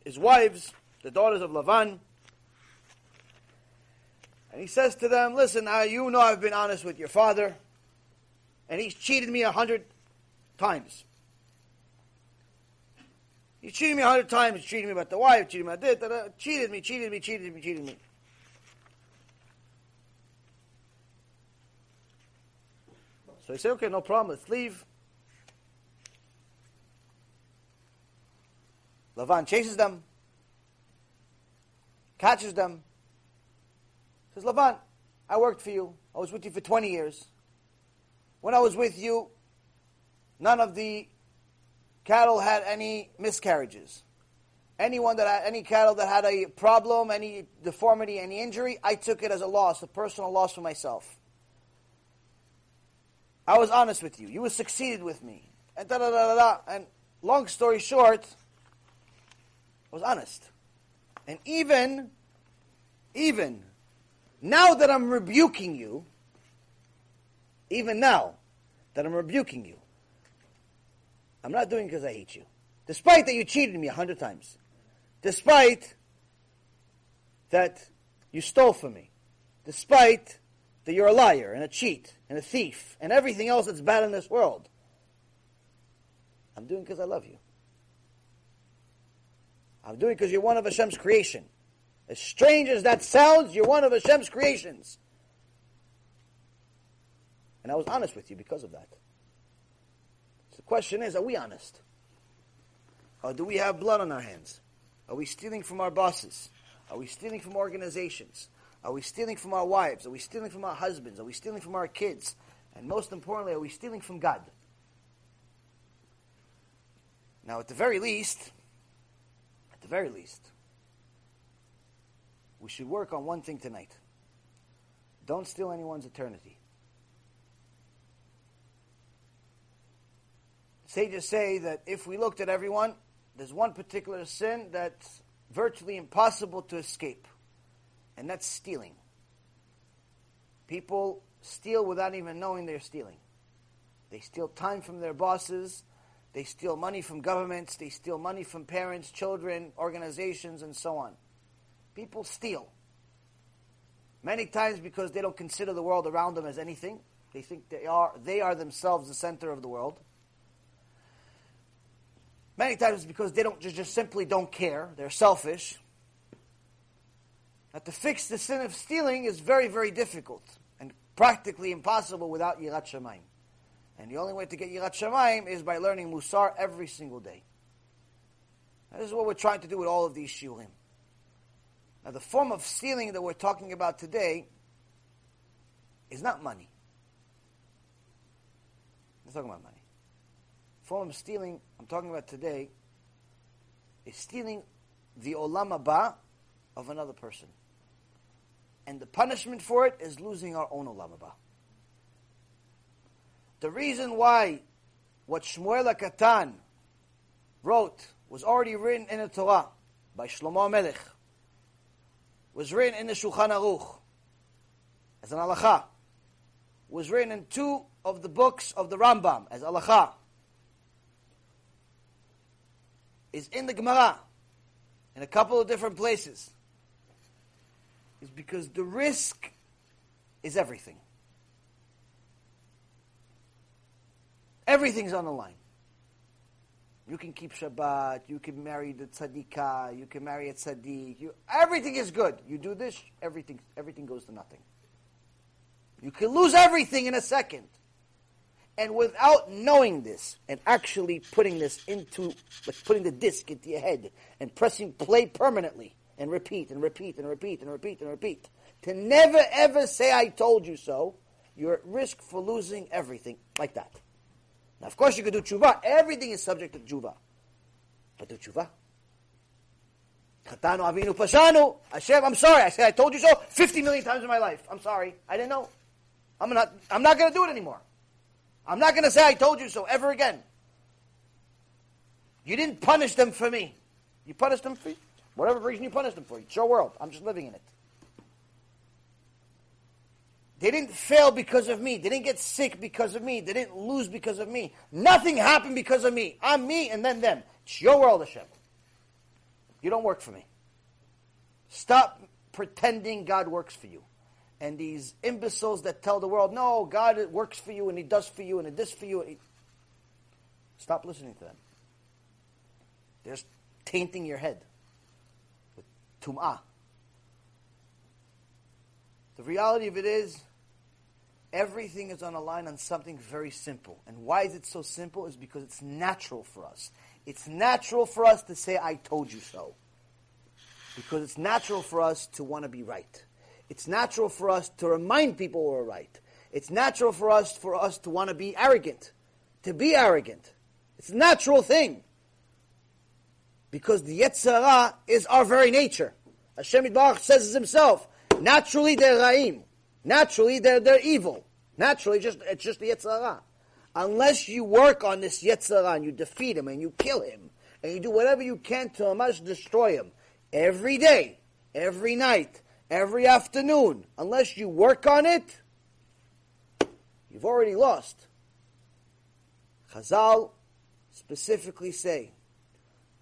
his wives, the daughters of Lavan, and he says to them, Listen, uh, you know I've been honest with your father, and he's cheated me a hundred times. He cheated me a hundred times, cheated me about the wife, cheated me about this, cheated me, cheated me, cheated me, cheated me. So he said, okay, no problem, let's leave. Lavan chases them, catches them, says, Lavan, I worked for you. I was with you for 20 years. When I was with you, none of the cattle had any miscarriages. Anyone that had any cattle that had a problem, any deformity, any injury, I took it as a loss, a personal loss for myself. I was honest with you. You were succeeded with me. And da da da da da. And long story short, I was honest. And even, even now that I'm rebuking you, even now that I'm rebuking you, I'm not doing it because I hate you. Despite that you cheated me a hundred times. Despite that you stole from me. Despite that you're a liar and a cheat and a thief and everything else that's bad in this world. I'm doing because I love you. I'm doing because you're one of Hashem's creation. As strange as that sounds, you're one of Hashem's creations. And I was honest with you because of that. So the question is, are we honest? Or do we have blood on our hands? Are we stealing from our bosses? Are we stealing from organizations? Are we stealing from our wives? Are we stealing from our husbands? Are we stealing from our kids? And most importantly, are we stealing from God? Now, at the very least, at the very least, we should work on one thing tonight. Don't steal anyone's eternity. Sages say that if we looked at everyone, there's one particular sin that's virtually impossible to escape and that's stealing. People steal without even knowing they're stealing. They steal time from their bosses. They steal money from governments, they steal money from parents, children, organizations, and so on. People steal. Many times because they don't consider the world around them as anything. They think they are, they are themselves the center of the world. Many times because they don't just, just simply don't care. They're selfish. That to fix the sin of stealing is very, very difficult and practically impossible without Yirat Shamayim. And the only way to get Yirat Shamayim is by learning Musar every single day. This is what we're trying to do with all of these shiurim. Now, the form of stealing that we're talking about today is not money. We're talking about money. The form of stealing I'm talking about today is stealing the olam haba of another person. And the punishment for it is losing our own olam haba. The reason why what Shmuel Katan wrote was already written in the Torah by Shlomo Melech, was written in the Shulchan Aruch as an halacha, was written in two of the books of the Rambam as halacha, is in the Gemara in a couple of different places, is because the risk is everything. Everything's on the line. You can keep Shabbat, you can marry the tzaddikah, you can marry a tzaddik. You, everything is good. You do this, everything, everything goes to nothing. You can lose everything in a second. And without knowing this and actually putting this into, like putting the disc into your head and pressing play permanently and repeat and repeat and repeat and repeat and repeat, to never ever say I told you so, you're at risk for losing everything like that. Now, of course, you could do tshuva. Everything is subject to tshuva. But do tshuva. Chatanu avinu pashanu. Hashem, I'm sorry. I said I told you so 50 million times in my life. I'm sorry. I didn't know. I'm not, I'm not going to do it anymore. I'm not going to say I told you so ever again. You didn't punish them for me. You punished them for whatever reason you punished them for. It's your world. I'm just living in it. They didn't fail because of me. They didn't get sick because of me. They didn't lose because of me. Nothing happened because of me. I'm me and then them. It's your world, Hashem. You don't work for me. Stop pretending God works for you. And these imbeciles that tell the world, no, God works for you and He does for you and He does for you. Stop listening to them. They're just tainting your head tum'ah. The reality of it is, everything is on a line on something very simple. And why is it so simple? Is because it's natural for us. It's natural for us to say, I told you so. Because it's natural for us to want to be right. It's natural for us to remind people we're right. It's natural for us for us to want to be arrogant. To be arrogant. It's a natural thing. Because the Yetzer Hara is our very nature. Hashem Yitbarach says himself, Naturally, they're ra'im. Naturally, they're, they're evil. Naturally, just it's just the Yetzer Hara. Unless you work on this Yetzer Hara and you defeat him and you kill him and you do whatever you can to much destroy him every day, every night, every afternoon, unless you work on it, you've already lost. Chazal specifically say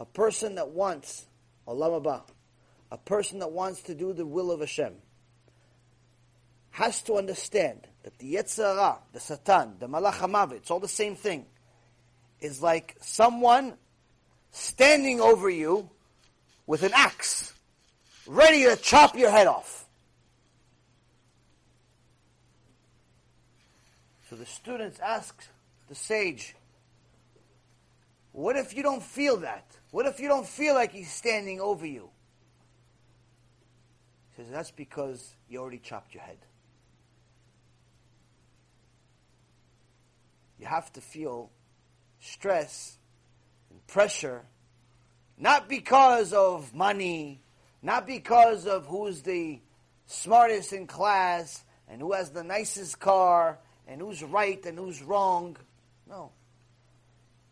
a person that wants Olam Haba, a person that wants to do the will of Hashem, has to understand that the Yetzer the Satan, the Malach it's all the same thing, is like someone standing over you with an axe, ready to chop your head off. So the students ask the sage, what if you don't feel that? What if you don't feel like he's standing over you? He says, that's because you already chopped your head. you have to feel stress and pressure, not because of money, not because of who's the smartest in class and who has the nicest car and who's right and who's wrong. No.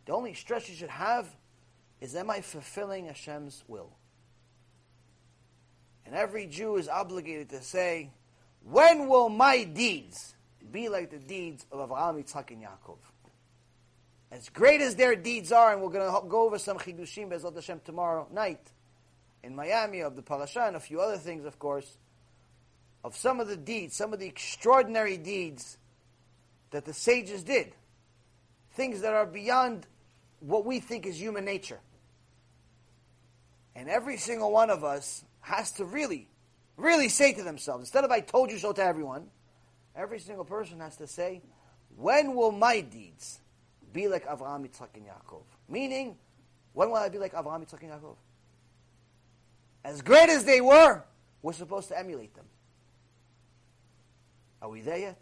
The only stress you should have is am I fulfilling Hashem's will? And every Jew is obligated to say, when will my deeds be like the deeds of Avraham, Yitzhak, and Yaakov. as great as their deeds are, and we're going to go over some chidushim Be'ezrat Hashem tomorrow night in Miami of the parasha and a few other things, of course, of some of the deeds, some of the extraordinary deeds that the sages did, things that are beyond what we think is human nature. And every single one of us has to really, really say to themselves, instead of I told you so to everyone, every single person has to say, when will my deeds be like Avraham, Yitzchak, and Yaakov? Meaning, when will I be like Avraham, Yitzchak, and Yaakov? As great as they were, we're supposed to emulate them. Are we there yet?